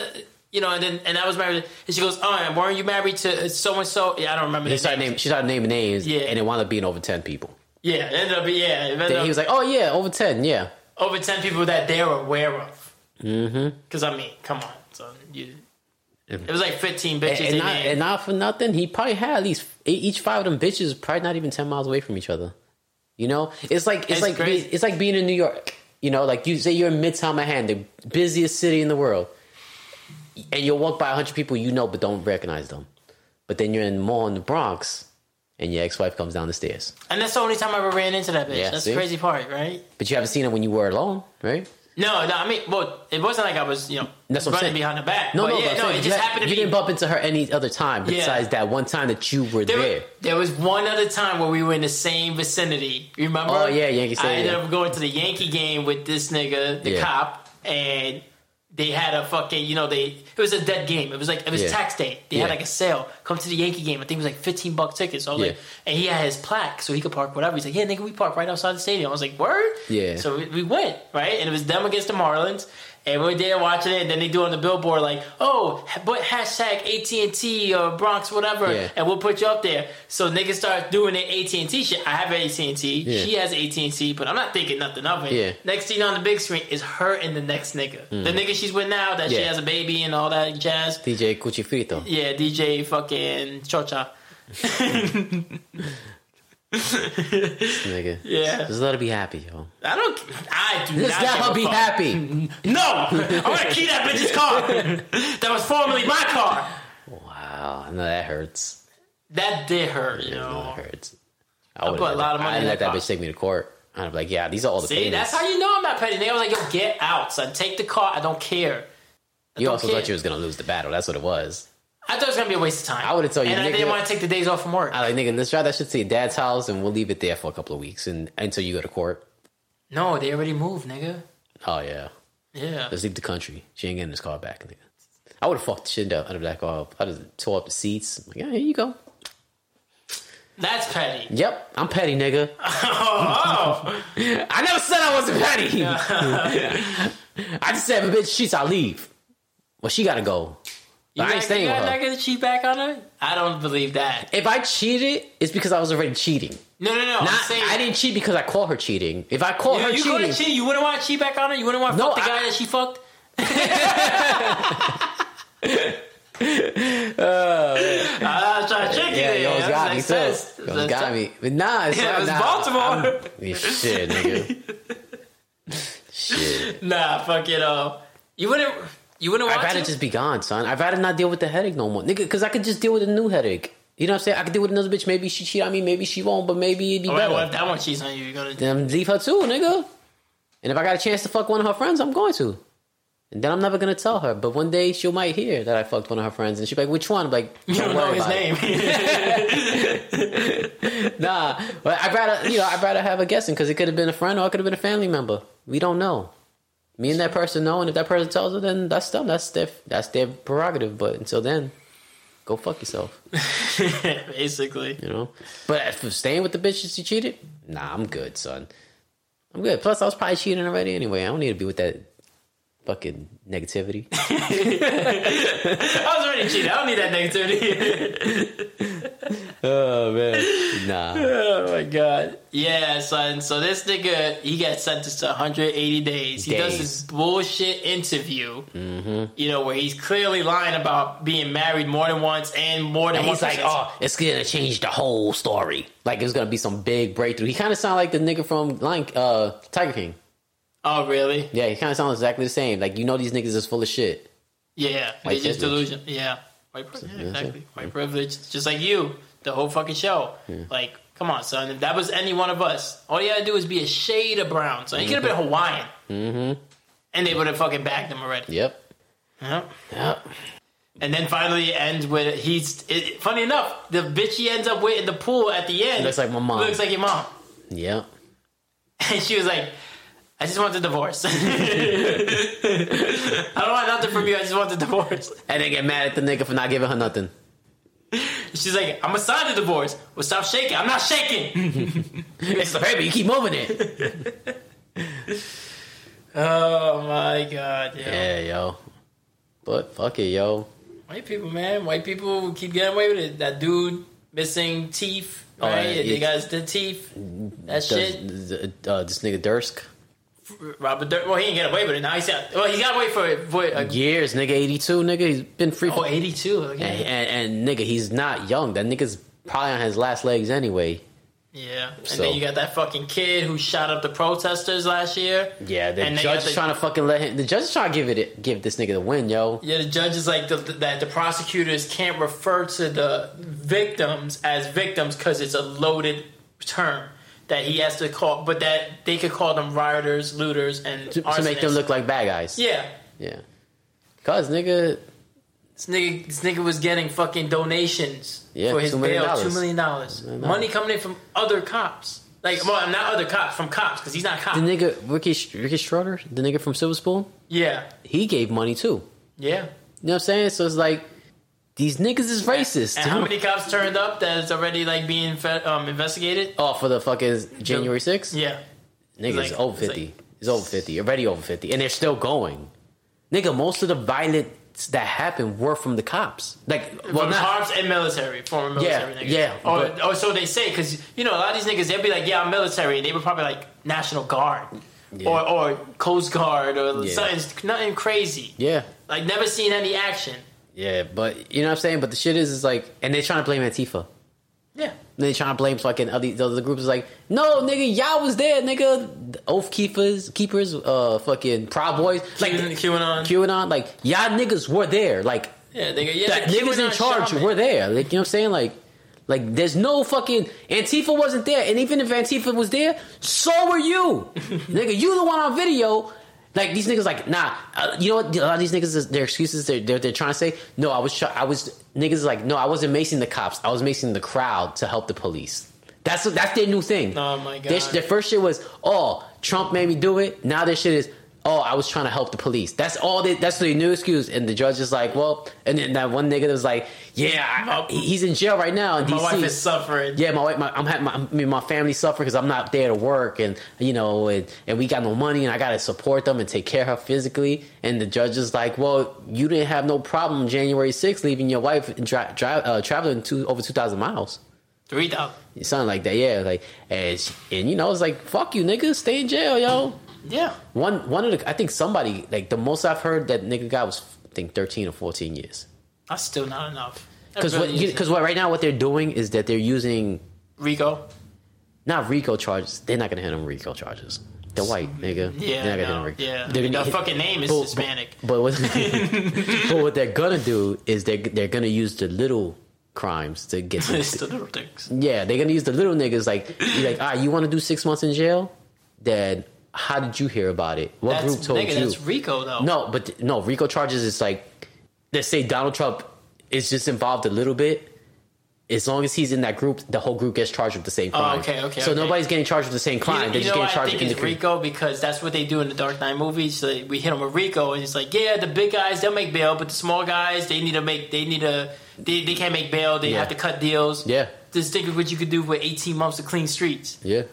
you know, and then and I was married. And she goes, oh, and weren't you married to so and so? Yeah, I don't remember. He the started. She started naming names. Yeah. and it wound up being over ten people. Yeah, it ended up. Yeah, ended up he was like, oh yeah, over ten. Yeah. over ten people that they're aware of. Mm-hmm. Because I mean, come on, so you. It was like fifteen bitches. And, and, not, and not for nothing, he probably had at least each five of them bitches probably not even ten miles away from each other. You know, it's like it's, It's like crazy. it's like being in New York. You know, like you say you're in Midtown Manhattan, the busiest city in the world, and you'll walk by a hundred people you know but don't recognize them. But then you're in the mall in the Bronx, and your ex-wife comes down the stairs, and that's the only time I ever ran into that bitch. Yeah, that's see? the crazy part, right? but you haven't seen her when you were alone, right? No, no, I mean, well, it wasn't like I was, you know, That's what I'm running saying. behind the back. No, but no, yeah, but no, saying it just happened to you be. didn't bump into her any other time Yeah. besides that one time that you were There, there. was, there was one other time where we were in the same vicinity. You remember? Oh, yeah, Yankee I Stadium. ended up going to the Yankee game with this nigga, the Yeah. cop, and they had a fucking, you know, they it was a dead game. It was like it was Yeah. tax day. They Yeah. had like a sale. Come to the Yankee game. I think it was like fifteen buck tickets. So I was Yeah. like, and he had his plaque, so he could park whatever. He's like, yeah, nigga, we park right outside the stadium. I was like, word. Yeah. So we, we went right, and it was them against the Marlins. And we we're watching it, and then they do on the billboard like, "Oh, but hashtag AT and T or Bronx, whatever," Yeah. and we'll put you up there. So niggas start doing their AT and T shit. I have AT and T. She has AT and T, but I'm not thinking nothing of it. Yeah. Next thing on the big screen is her and the next nigga, the nigga she's with now that she Mm. Has a baby and all that jazz. DJ Cuchifrito. Yeah, DJ fucking Chocha. Nigga. Yeah. Just let her be happy, yo. I don't. I do Let's not give her be fuck. happy. No, I'm gonna keep that bitch's car. that was formerly my car. Wow. No, that hurts. That did hurt, you No, that hurts. I, put a lot of money in let that car. bitch take me to court. I'd be like, yeah, these are all the See, payments. that's how you know I'm not petty. They was like, yo, get out, son. Take the car. I don't care. I you don't also care. thought you was gonna lose the battle. That's what it was. I thought it was gonna be a waste of time. I would've told you, and I nigga- didn't want to take the days off from work. I like, nigga, let's drive that shit to your dad's house and we'll leave it there for a couple of weeks and until you go to court. no, they already moved, nigga. Oh yeah, Yeah. let's leave the country. She ain't getting this car back, nigga. I would have fucked the shit up out of that car. I'd have tore up the seats. Like, yeah, here you go. That's petty. Yep, I'm petty, nigga. Oh, I never said I wasn't petty. I just said, bitch cheats, I'll leave. Well, she gotta go. You I ain't staying you with not gonna cheat back on her? I don't believe that. If I cheated, it's because I was already cheating. No, no, no. I'm Not, saying, I didn't cheat because I caught her cheating. If I caught You, her you cheating, cheat? You wouldn't want to cheat back on her? You wouldn't want to No, fuck the I- guy that she fucked? Oh, I was trying to trick you yeah, yo, got me sense. Yo, got me. But nah, it's Yeah, not, it was nah, Baltimore. I'm- yeah, shit, nigga. shit. Nah, fuck it all. You wouldn't. You wouldn't want I'd rather to. just be gone, son. I'd rather not deal with the headache no more, nigga. Because I could just deal with a new headache. You know what I'm saying? I could deal with another bitch. Maybe she cheat on me. Maybe she won't. But maybe it'd be Oh, better. what if that one cheats on you? You're gonna. then leave her too, nigga. And if I got a chance to fuck one of her friends, I'm going to. And then I'm never gonna tell her. But one day she might hear that I fucked one of her friends, and she'll be like, "Which one?" I'm like, You don't know his name. Nah, but I'd rather you know I'd rather have a guessing because it could have been a friend or it could have been a family member. We don't know. Me and that person know, and if that person tells her, then that's them. That's their that's their prerogative. But until then, go fuck yourself. Basically. You know. But if staying with the bitch that she cheated, nah, I'm good, son. I'm good. Plus, I was probably cheating already anyway. I don't need to be with that fucking negativity. I was already cheating. I don't need that negativity. oh man, nah. oh my god. Yeah, son. So this nigga, he got sentenced to 180 days. He does this bullshit interview. You know where he's clearly lying about being married more than once and more than And once. he's like, oh, it's gonna change the whole story. Like it's gonna be some big breakthrough. He kind of sound like the nigga from Lion, uh, Tiger King. Oh really? Yeah, he kind of sounds exactly the same. Like you know, these niggas is full of shit. Yeah, White they just privilege. delusion. Yeah, white privilege. Yeah, exactly. it. White privilege, just like you. The whole fucking show. Like, come on, son. If that was any one of us, all you gotta do is be a shade of brown. So he could have been Hawaiian, mm-hmm. and they would have fucking bagged him already. Yep. Yep. Yep. And then finally it ends with he's. It, funny enough, the bitch he ends up with in the pool at the end Looks like my mom. Looks like your mom, Yep. and she was like. I just want the divorce. I don't want nothing from you. I just want the divorce. And they get mad at the nigga for not giving her nothing. She's like, I'm gonna sign the divorce. Well, stop shaking. I'm not shaking. it's the paper. You keep moving it. oh my god, yeah. yeah, yo. But fuck it, yo. White people, man. White people keep getting away with it. That dude missing teeth, Oh, right? yeah, they he- got dead teeth. That shit. Uh, this nigga Durst. Robert Dur- Well, he didn't get away with it. Now he's got. Well, he got away for for a, uh, Years, nigga, 82, nigga. He's been free oh, for. 82. Uh, and, Okay. and, and nigga, he's not young. That nigga's probably on his last legs anyway. Yeah. And So- then you got that fucking kid who shot up the protesters last year. Yeah, the And judge the- is trying to fucking let him. The judge is trying to give it, give this nigga the win, yo. Yeah, the judge is like the, that the prosecutors can't refer to the victims as victims because it's a loaded term that he has to call, but that they could call them rioters, looters, and To, to make them look like bad guys. Yeah, Yeah. Cause nigga, this nigga, this nigga was getting fucking donations Yeah, for his $2 million. bail, two million dollars, money coming in from other cops. Like, well, not other cops, from cops because he's not a cop. the nigga Ricky Ricky Schroder, the nigga from Silver Spoon, yeah, he gave money too. yeah. You know what I'm saying? So it's like these niggas is racist. And how many cops turned up that is already like being um, investigated? Oh, for the fucking January 6th? Yeah, Niggas like- over it's 50. It's over 50. Already over 50. And they're still going. Nigga, most of the violence that happened were from the cops. Like, well, from not. cops and military, former military Yeah, niggas. yeah, Or, but- or so they say, because you know a lot of these niggas, they'll be like, "Yeah, I'm military," and they were probably like National Guard Yeah. or or Coast Guard or Yeah. something, nothing crazy. Yeah. Like never seen any action. Yeah, but you know what I'm saying? But the shit is, is like, and they're trying to blame Antifa. Yeah, And they trying to blame fucking other, the other groups. Like, no, nigga, y'all was there, nigga. Oath keepers, keepers, uh, fucking Proud Boys, like QAnon, QAnon. QAnon, like y'all niggas were there, like yeah, nigga, yeah, that niggas in charge shaman. were there. Like you know what I'm saying? Like, like there's no fucking Antifa wasn't there, and even if Antifa was there, so were you, nigga. You the one on video. Like these niggas, like nah. Uh, you know what? A lot of these niggas, their excuses, they're, they're they're trying to say, no, I was try- I was niggas is like, no, I wasn't macing the cops. I was macing the crowd to help the police. That's that's their new thing. Oh my God. Their, their first shit was, oh, Trump made me do it. Now their shit is, oh, I was trying to help the police. That's all. They, that's the new excuse. And the judge is like, well, and then that one nigga was like, yeah, I, he's in jail right now in My DC. wife is suffering. Yeah, my wife, my, I'm having my, I mean, my family suffer because I'm not there to work, and you know, and, and we got no money, and I got to support them and take care of her physically. And the judge is like, well, you didn't have no problem January 6th leaving your wife and dri- dri- uh, traveling to over 2,000 miles. Three thousand. Something like that, yeah. Like, and, she- and you know, it's like, fuck you, nigga, stay in jail, yo. Yeah. One, one of the, I think somebody like the most I've heard that nigga got was I think 13 or 14 years. That's still not enough. Because really what, because what right now what they're doing is that they're using RICO. not RICO charges. They're not gonna hit them RICO charges. They're white, nigga. Yeah, they're not no, gonna hit them. yeah. They're gonna The hit- fucking name is but- Hispanic. But what, but what they're gonna do is they they're gonna use the little crimes to get. it's the little things. yeah, they're gonna use the little niggas. Like, like, ah, you want to do six months in jail? Then how did you hear about it? What That's group told nigga. you? That's RICO though. No, but no, RICO charges is like, let's say Donald Trump is just involved a little bit. As long as he's in that group, the whole group gets charged with the same oh, crime. Oh, okay, okay, So okay. nobody's getting charged with the same crime. You, They're you just getting I charged think in it's RICO because that's what they do in the Dark Knight movies. So we hit them with RICO, and it's like, yeah, the big guys they'll make bail, but the small guys they need to make they need to they, they can't make bail. They Yeah. have to cut deals. Yeah, Just think of what you could do with 18 months to clean streets. yeah.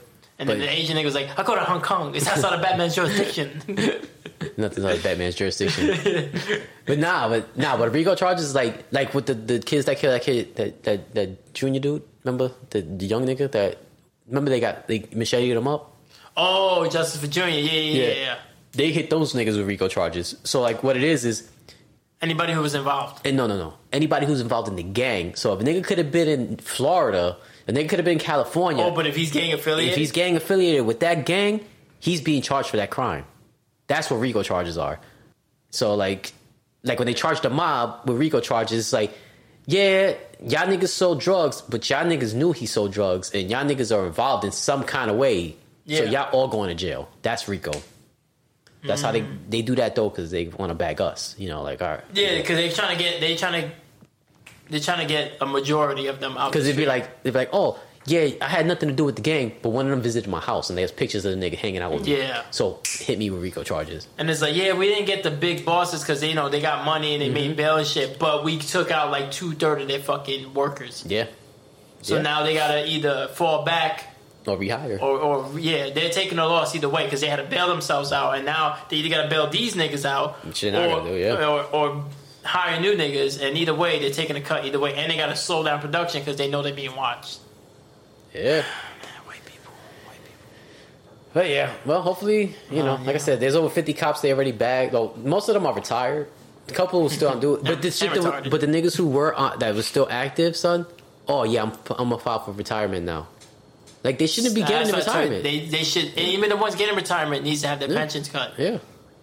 And then But- the Asian nigga was like, I go to Hong Kong. It's outside of Batman's jurisdiction. Nothing like Batman's jurisdiction. but nah, but nah, but RICO charges is like like with the, the kids that killed that kid that that, that junior dude. Remember the, the young nigga that remember they got they macheted him up. oh, Justice for Junior. Yeah, yeah, yeah. Yeah. yeah. They hit those niggas with RICO charges. So like what it is is Anybody who was involved. And no, no, no. Anybody who's involved in the gang. So if a nigga could have been in Florida, a nigga could have been California. Oh, but if he's gang affiliated, if he's gang affiliated with that gang, he's being charged for that crime. That's what RICO charges are. So like, like when they charge the mob with RICO charges, it's like, yeah, y'all niggas sold drugs, but y'all niggas knew he sold drugs, and y'all niggas are involved in some kind of way. So y'all all going to jail. That's RICO. That's how they Mm. they do that though, because they want to bag us. You know, like all right. yeah, because they're trying to get they trying to they're trying to get a majority of them out. Because the it'd be like, they'd be like, oh, yeah, I had nothing to do with the gang, but one of them visited my house and there's pictures of the nigga hanging out with me. Yeah. So hit me with RICO charges. And it's like, yeah, we didn't get the big bosses because they, you know, they got money and they Mm-hmm. made bail and shit, but we took out like two thirds of their fucking workers. Yeah. So Yeah. now they gotta either fall back Or rehire. or, or yeah, they're taking a loss either way because they had to bail themselves out, and now they either gotta bail these niggas out Which they're not or, do, yeah. or or hire new niggas, and either way they're taking a cut either way, and they gotta slow down production because they know they're being watched. yeah. White people, white people. But yeah, well, hopefully, you know, Oh, like I said, there's over 50 cops they already bagged. Well, most of them are retired. A couple will still do it. But the shit, retarded. but the niggas who were on, that was still active, son. Oh yeah, I'm I'm gonna file for retirement now. Like they shouldn't be getting the That's what I told you. retirement. They they should, and even the ones getting retirement needs to have their Yeah. pensions cut. Yeah,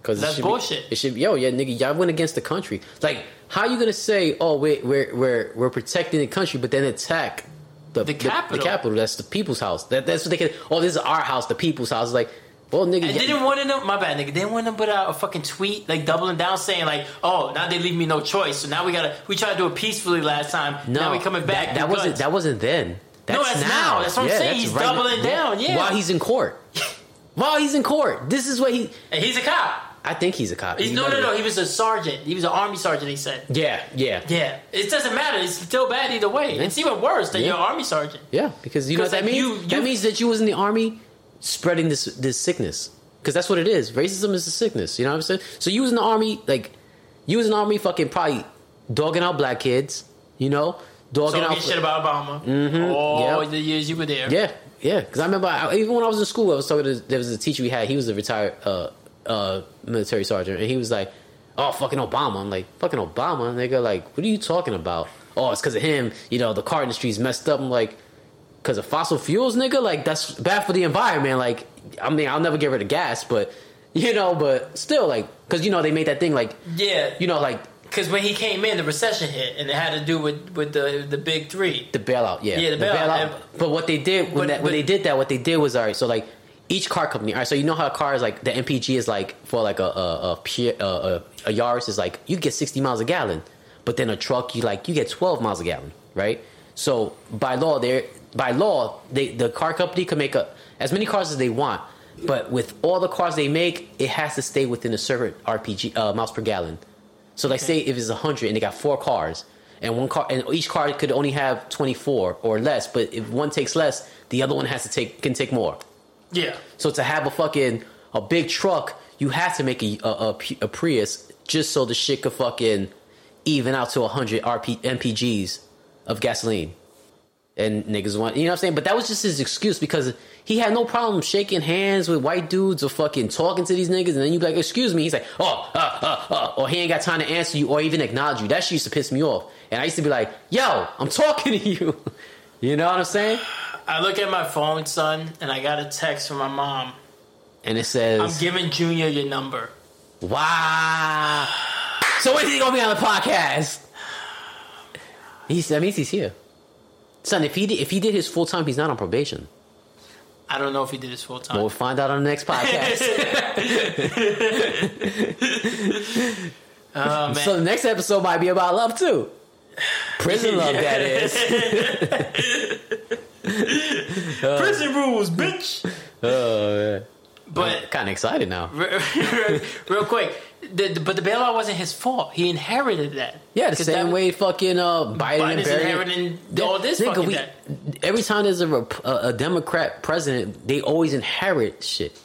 because That's bullshit. it should be yo, yeah, nigga, y'all went against the country. Like, how you gonna say, oh, we're we're we're, we're protecting the country, but then attack the The capital. The, capital. That's the people's house. That that's what they can. Oh, this is our house, the people's house. Like, well, nigga, And yeah- didn't want them, my bad nigga, They didn't want them put out a fucking tweet like doubling down saying like, oh, now they leave me no choice, so now we gotta, we tried to do it peacefully last time, no, now we coming back. That, that wasn't guns. that wasn't then. That's No, that's now. now. That's what I'm saying. He's right now. doubling down, yeah. While he's in court. While he's in court, this is what he. And he's a cop. I think he's a cop. He's, He no, no, no. He was a sergeant. He was an army sergeant. He said. Yeah, yeah, Yeah, it doesn't matter. It's still bad either way. It's even worse than Yeah. your army sergeant. Yeah, because you know what that like, means. you- that you- means that you was in the army spreading this this sickness. Because that's what it is. Racism is a sickness. You know what I'm saying? So you was in the army, like you was in the army, fucking probably dogging out black kids. You know, dogging Talking out. shit about Obama. Mm-hmm. All Yep. the years you were there. yeah, yeah. Because I remember I, even when I was in school, I was talking to there was a teacher we had. He was a retired uh, uh, military sergeant, and he was like, "Oh, fucking Obama." I'm like, "Fucking Obama, nigga." Like, what are you talking about? Oh, it's because of him. You know, the car industry's messed up. I'm like, because of fossil fuels, nigga. Like that's bad for the environment. Like, I mean, I'll never get rid of gas, but you know, but still, like, because you know they made that thing like, Yeah. you know, like Because when he came in, the recession hit, and it had to do with, with the the big three. the bailout. Yeah, Yeah, the bailout. And- But what they did when But- that, when but- they did that, what they did was all right. So like each car company, all right. So you know how cars like the MPG is like for like a a a Yaris is like you get sixty miles a gallon, but then a truck you like you get twelve miles a gallon, right? So by law, there by law they the car company can make a as many cars as they want, But with all the cars they make, it has to stay within a certain RPG uh, miles per gallon. So, like, say if it's hundred and they got four cars, and one car, and each car could only have twenty four or less. But if one takes less, the other one has to take can take more. Yeah. So to have a fucking a big truck, you have to make a a Prius just so the shit could fucking even out to hundred RP MPGs of gasoline. And niggas want, you know what I'm saying? But that was just his excuse because he had no problem shaking hands with white dudes or fucking talking to these niggas. And then you be like, excuse me. He's like, oh, uh, uh, uh, or he ain't got time to answer you or even acknowledge you. That shit used to piss me off. And I used to be like, yo, I'm talking to you. you know what I'm saying? I look at my phone, son, and I got a text from my mom. And it says, I'm giving Junior your number. Wow. So when is he gonna be on the podcast? He's that means he's here. Son, if he did, if he did his full time, he's not on probation. I don't know if he did his full time. Well, we'll find out on the next podcast. oh man. so the next episode might be about love too. Prison love, that is. Prison rules, bitch. Oh man. But Kind of excited now. real quick, the, the- but the bailout wasn't his fault. He inherited that. Yeah, the 'Cause same that- way fucking uh, Biden and Biden's Barry. inheriting all this Nigga, fucking we- debt. Every time there's a, rep- a, a Democrat president, they always inherit shit.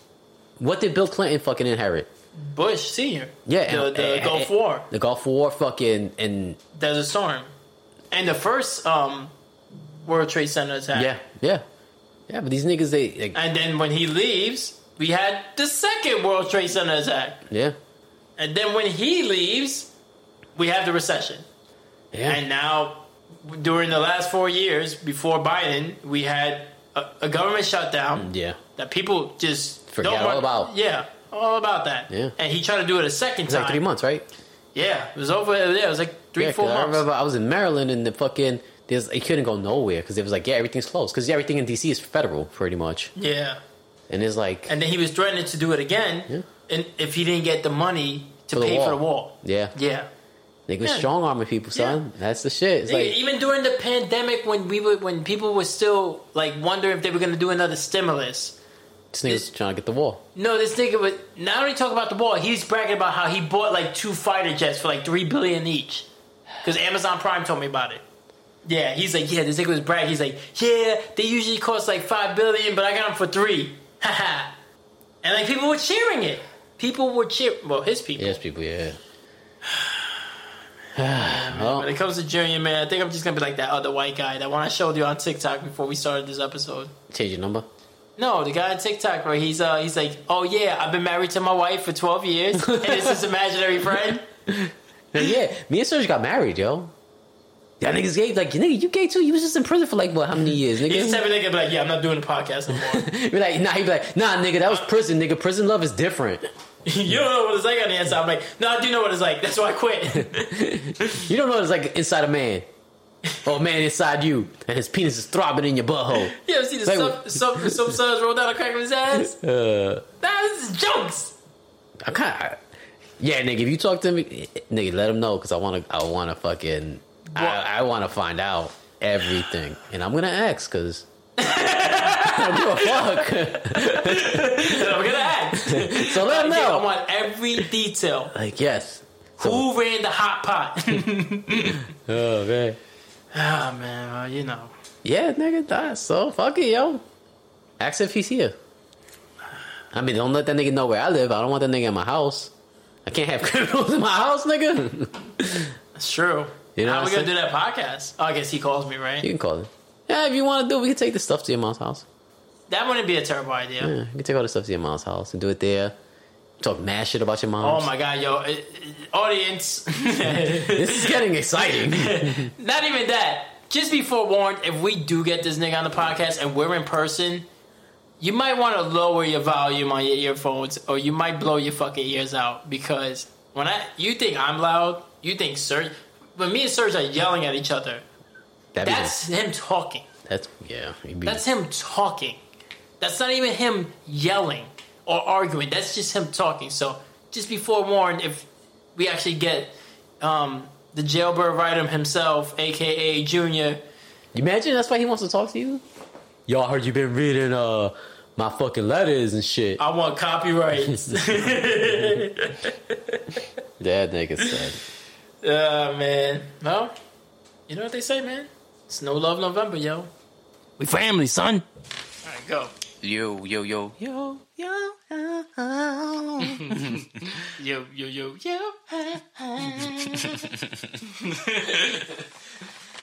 What did Bill Clinton fucking inherit? Bush Senior. Yeah, the, and- the and- Gulf and- War, The Gulf War, fucking, and Desert Storm, and the first um, World Trade Center attack. yeah, yeah, yeah. But these niggas, they, like, And then when he leaves, we had the second World Trade Center attack. yeah, And then when he leaves, we have the recession. yeah, And now, during the last four years before Biden, we had a, a government shutdown mm, yeah. that people just Forget don't all about. Yeah, all about that. Yeah. And he tried to do it a second It's time. like three months, right? Yeah, it was over. Yeah, it was like three, yeah, four 'cause I remember I was in Maryland and the fucking there's it couldn't go nowhere because it was like yeah everything's closed because everything in DC is federal pretty much Yeah, and it's like and then he was threatening to do it again, Yeah. and if he didn't get the money to For pay for the wall. yeah Yeah. niggas Yeah. strong arming people son that's the shit it's like even during the pandemic, when we were, when people were still like wondering if they were going to do another stimulus. this nigga's trying to get the wall No, this nigga would not only talk about the wall, he's bragging about how he bought like two fighter jets for like three billion each. Because Amazon Prime told me about it. Yeah, he's like, yeah, this nigga was bragging. He's like, yeah, they usually cost like five billion, but I got them for three. Haha. and like people were cheering it. People were cheer. Well, his people. yes people yeah When well it comes to Junior, man, I think I'm just gonna be like that other white guy, that one I showed you on TikTok before we started this episode. change your number No, the guy on TikTok bro. he's uh he's like, oh yeah, I've been married to my wife for 12 years, and it's this imaginary friend. yeah me and Serge got married yo yeah niggas gay like nigga you gay too you was just in prison for like what how many years nigga type of nigga be like, yeah, I'm not doing the podcast anymore. be like nah he be like nah nigga that was prison nigga prison love is different you don't know what it's like on the inside. I'm like, no, I do know what it's like. That's why I quit. You don't know what it's like inside a man. Or a man inside you, and his penis is throbbing in your butthole. you ever see the what? some, some sons roll down the crack of his ass? Uh, Nah, this is jokes. I kind of, yeah, nigga. If you talk to me, nigga, let him know because I want to. I want to fucking. I, I want to find out everything, and I'm gonna ask because. I don't give a fuck. I'm gonna ask. So let him know. I want every detail. Like yes. So, Who ran the hot pot? oh man. Ah man, well, you know. Yeah, nigga. That, so fuck it, yo. Ask if he's here. I mean, don't let that nigga know where I live. I don't want that nigga in my house. I can't have criminals in my house, nigga. That's true. You know How what we gonna do that podcast? Oh, I guess he calls me, right? You can call him. Yeah, if you want to do, it, we can take the stuff to your mom's house. That wouldn't be a terrible idea. Yeah, you can take all the stuff to your mom's house and do it there. Talk mad shit about your mom. Oh my god, yo, uh, uh, audience. This is getting exciting. Not even that. Just be forewarned, if we do get this nigga on the podcast and we're in person, you might want to lower your volume on your earphones or you might blow your fucking ears out because when I you think I'm loud, you think Serge when me and Serge are yelling at each other, That'd that's him talking. that's yeah. be- That's him talking. That's not even him yelling or arguing. That's just him talking. So just be forewarned if we actually get um, the jailbird writer himself, aka Junior. You imagine that's why he wants to talk to you. Y'all heard you been reading uh my fucking letters and shit. I want copyrights. That nigga said. Uh, man. Well, you know what they say, man? It's no love November, yo. We family, son. All right, go. Yo, Yo, yo, yo, yo, yo. Yo, yo, yo, yo.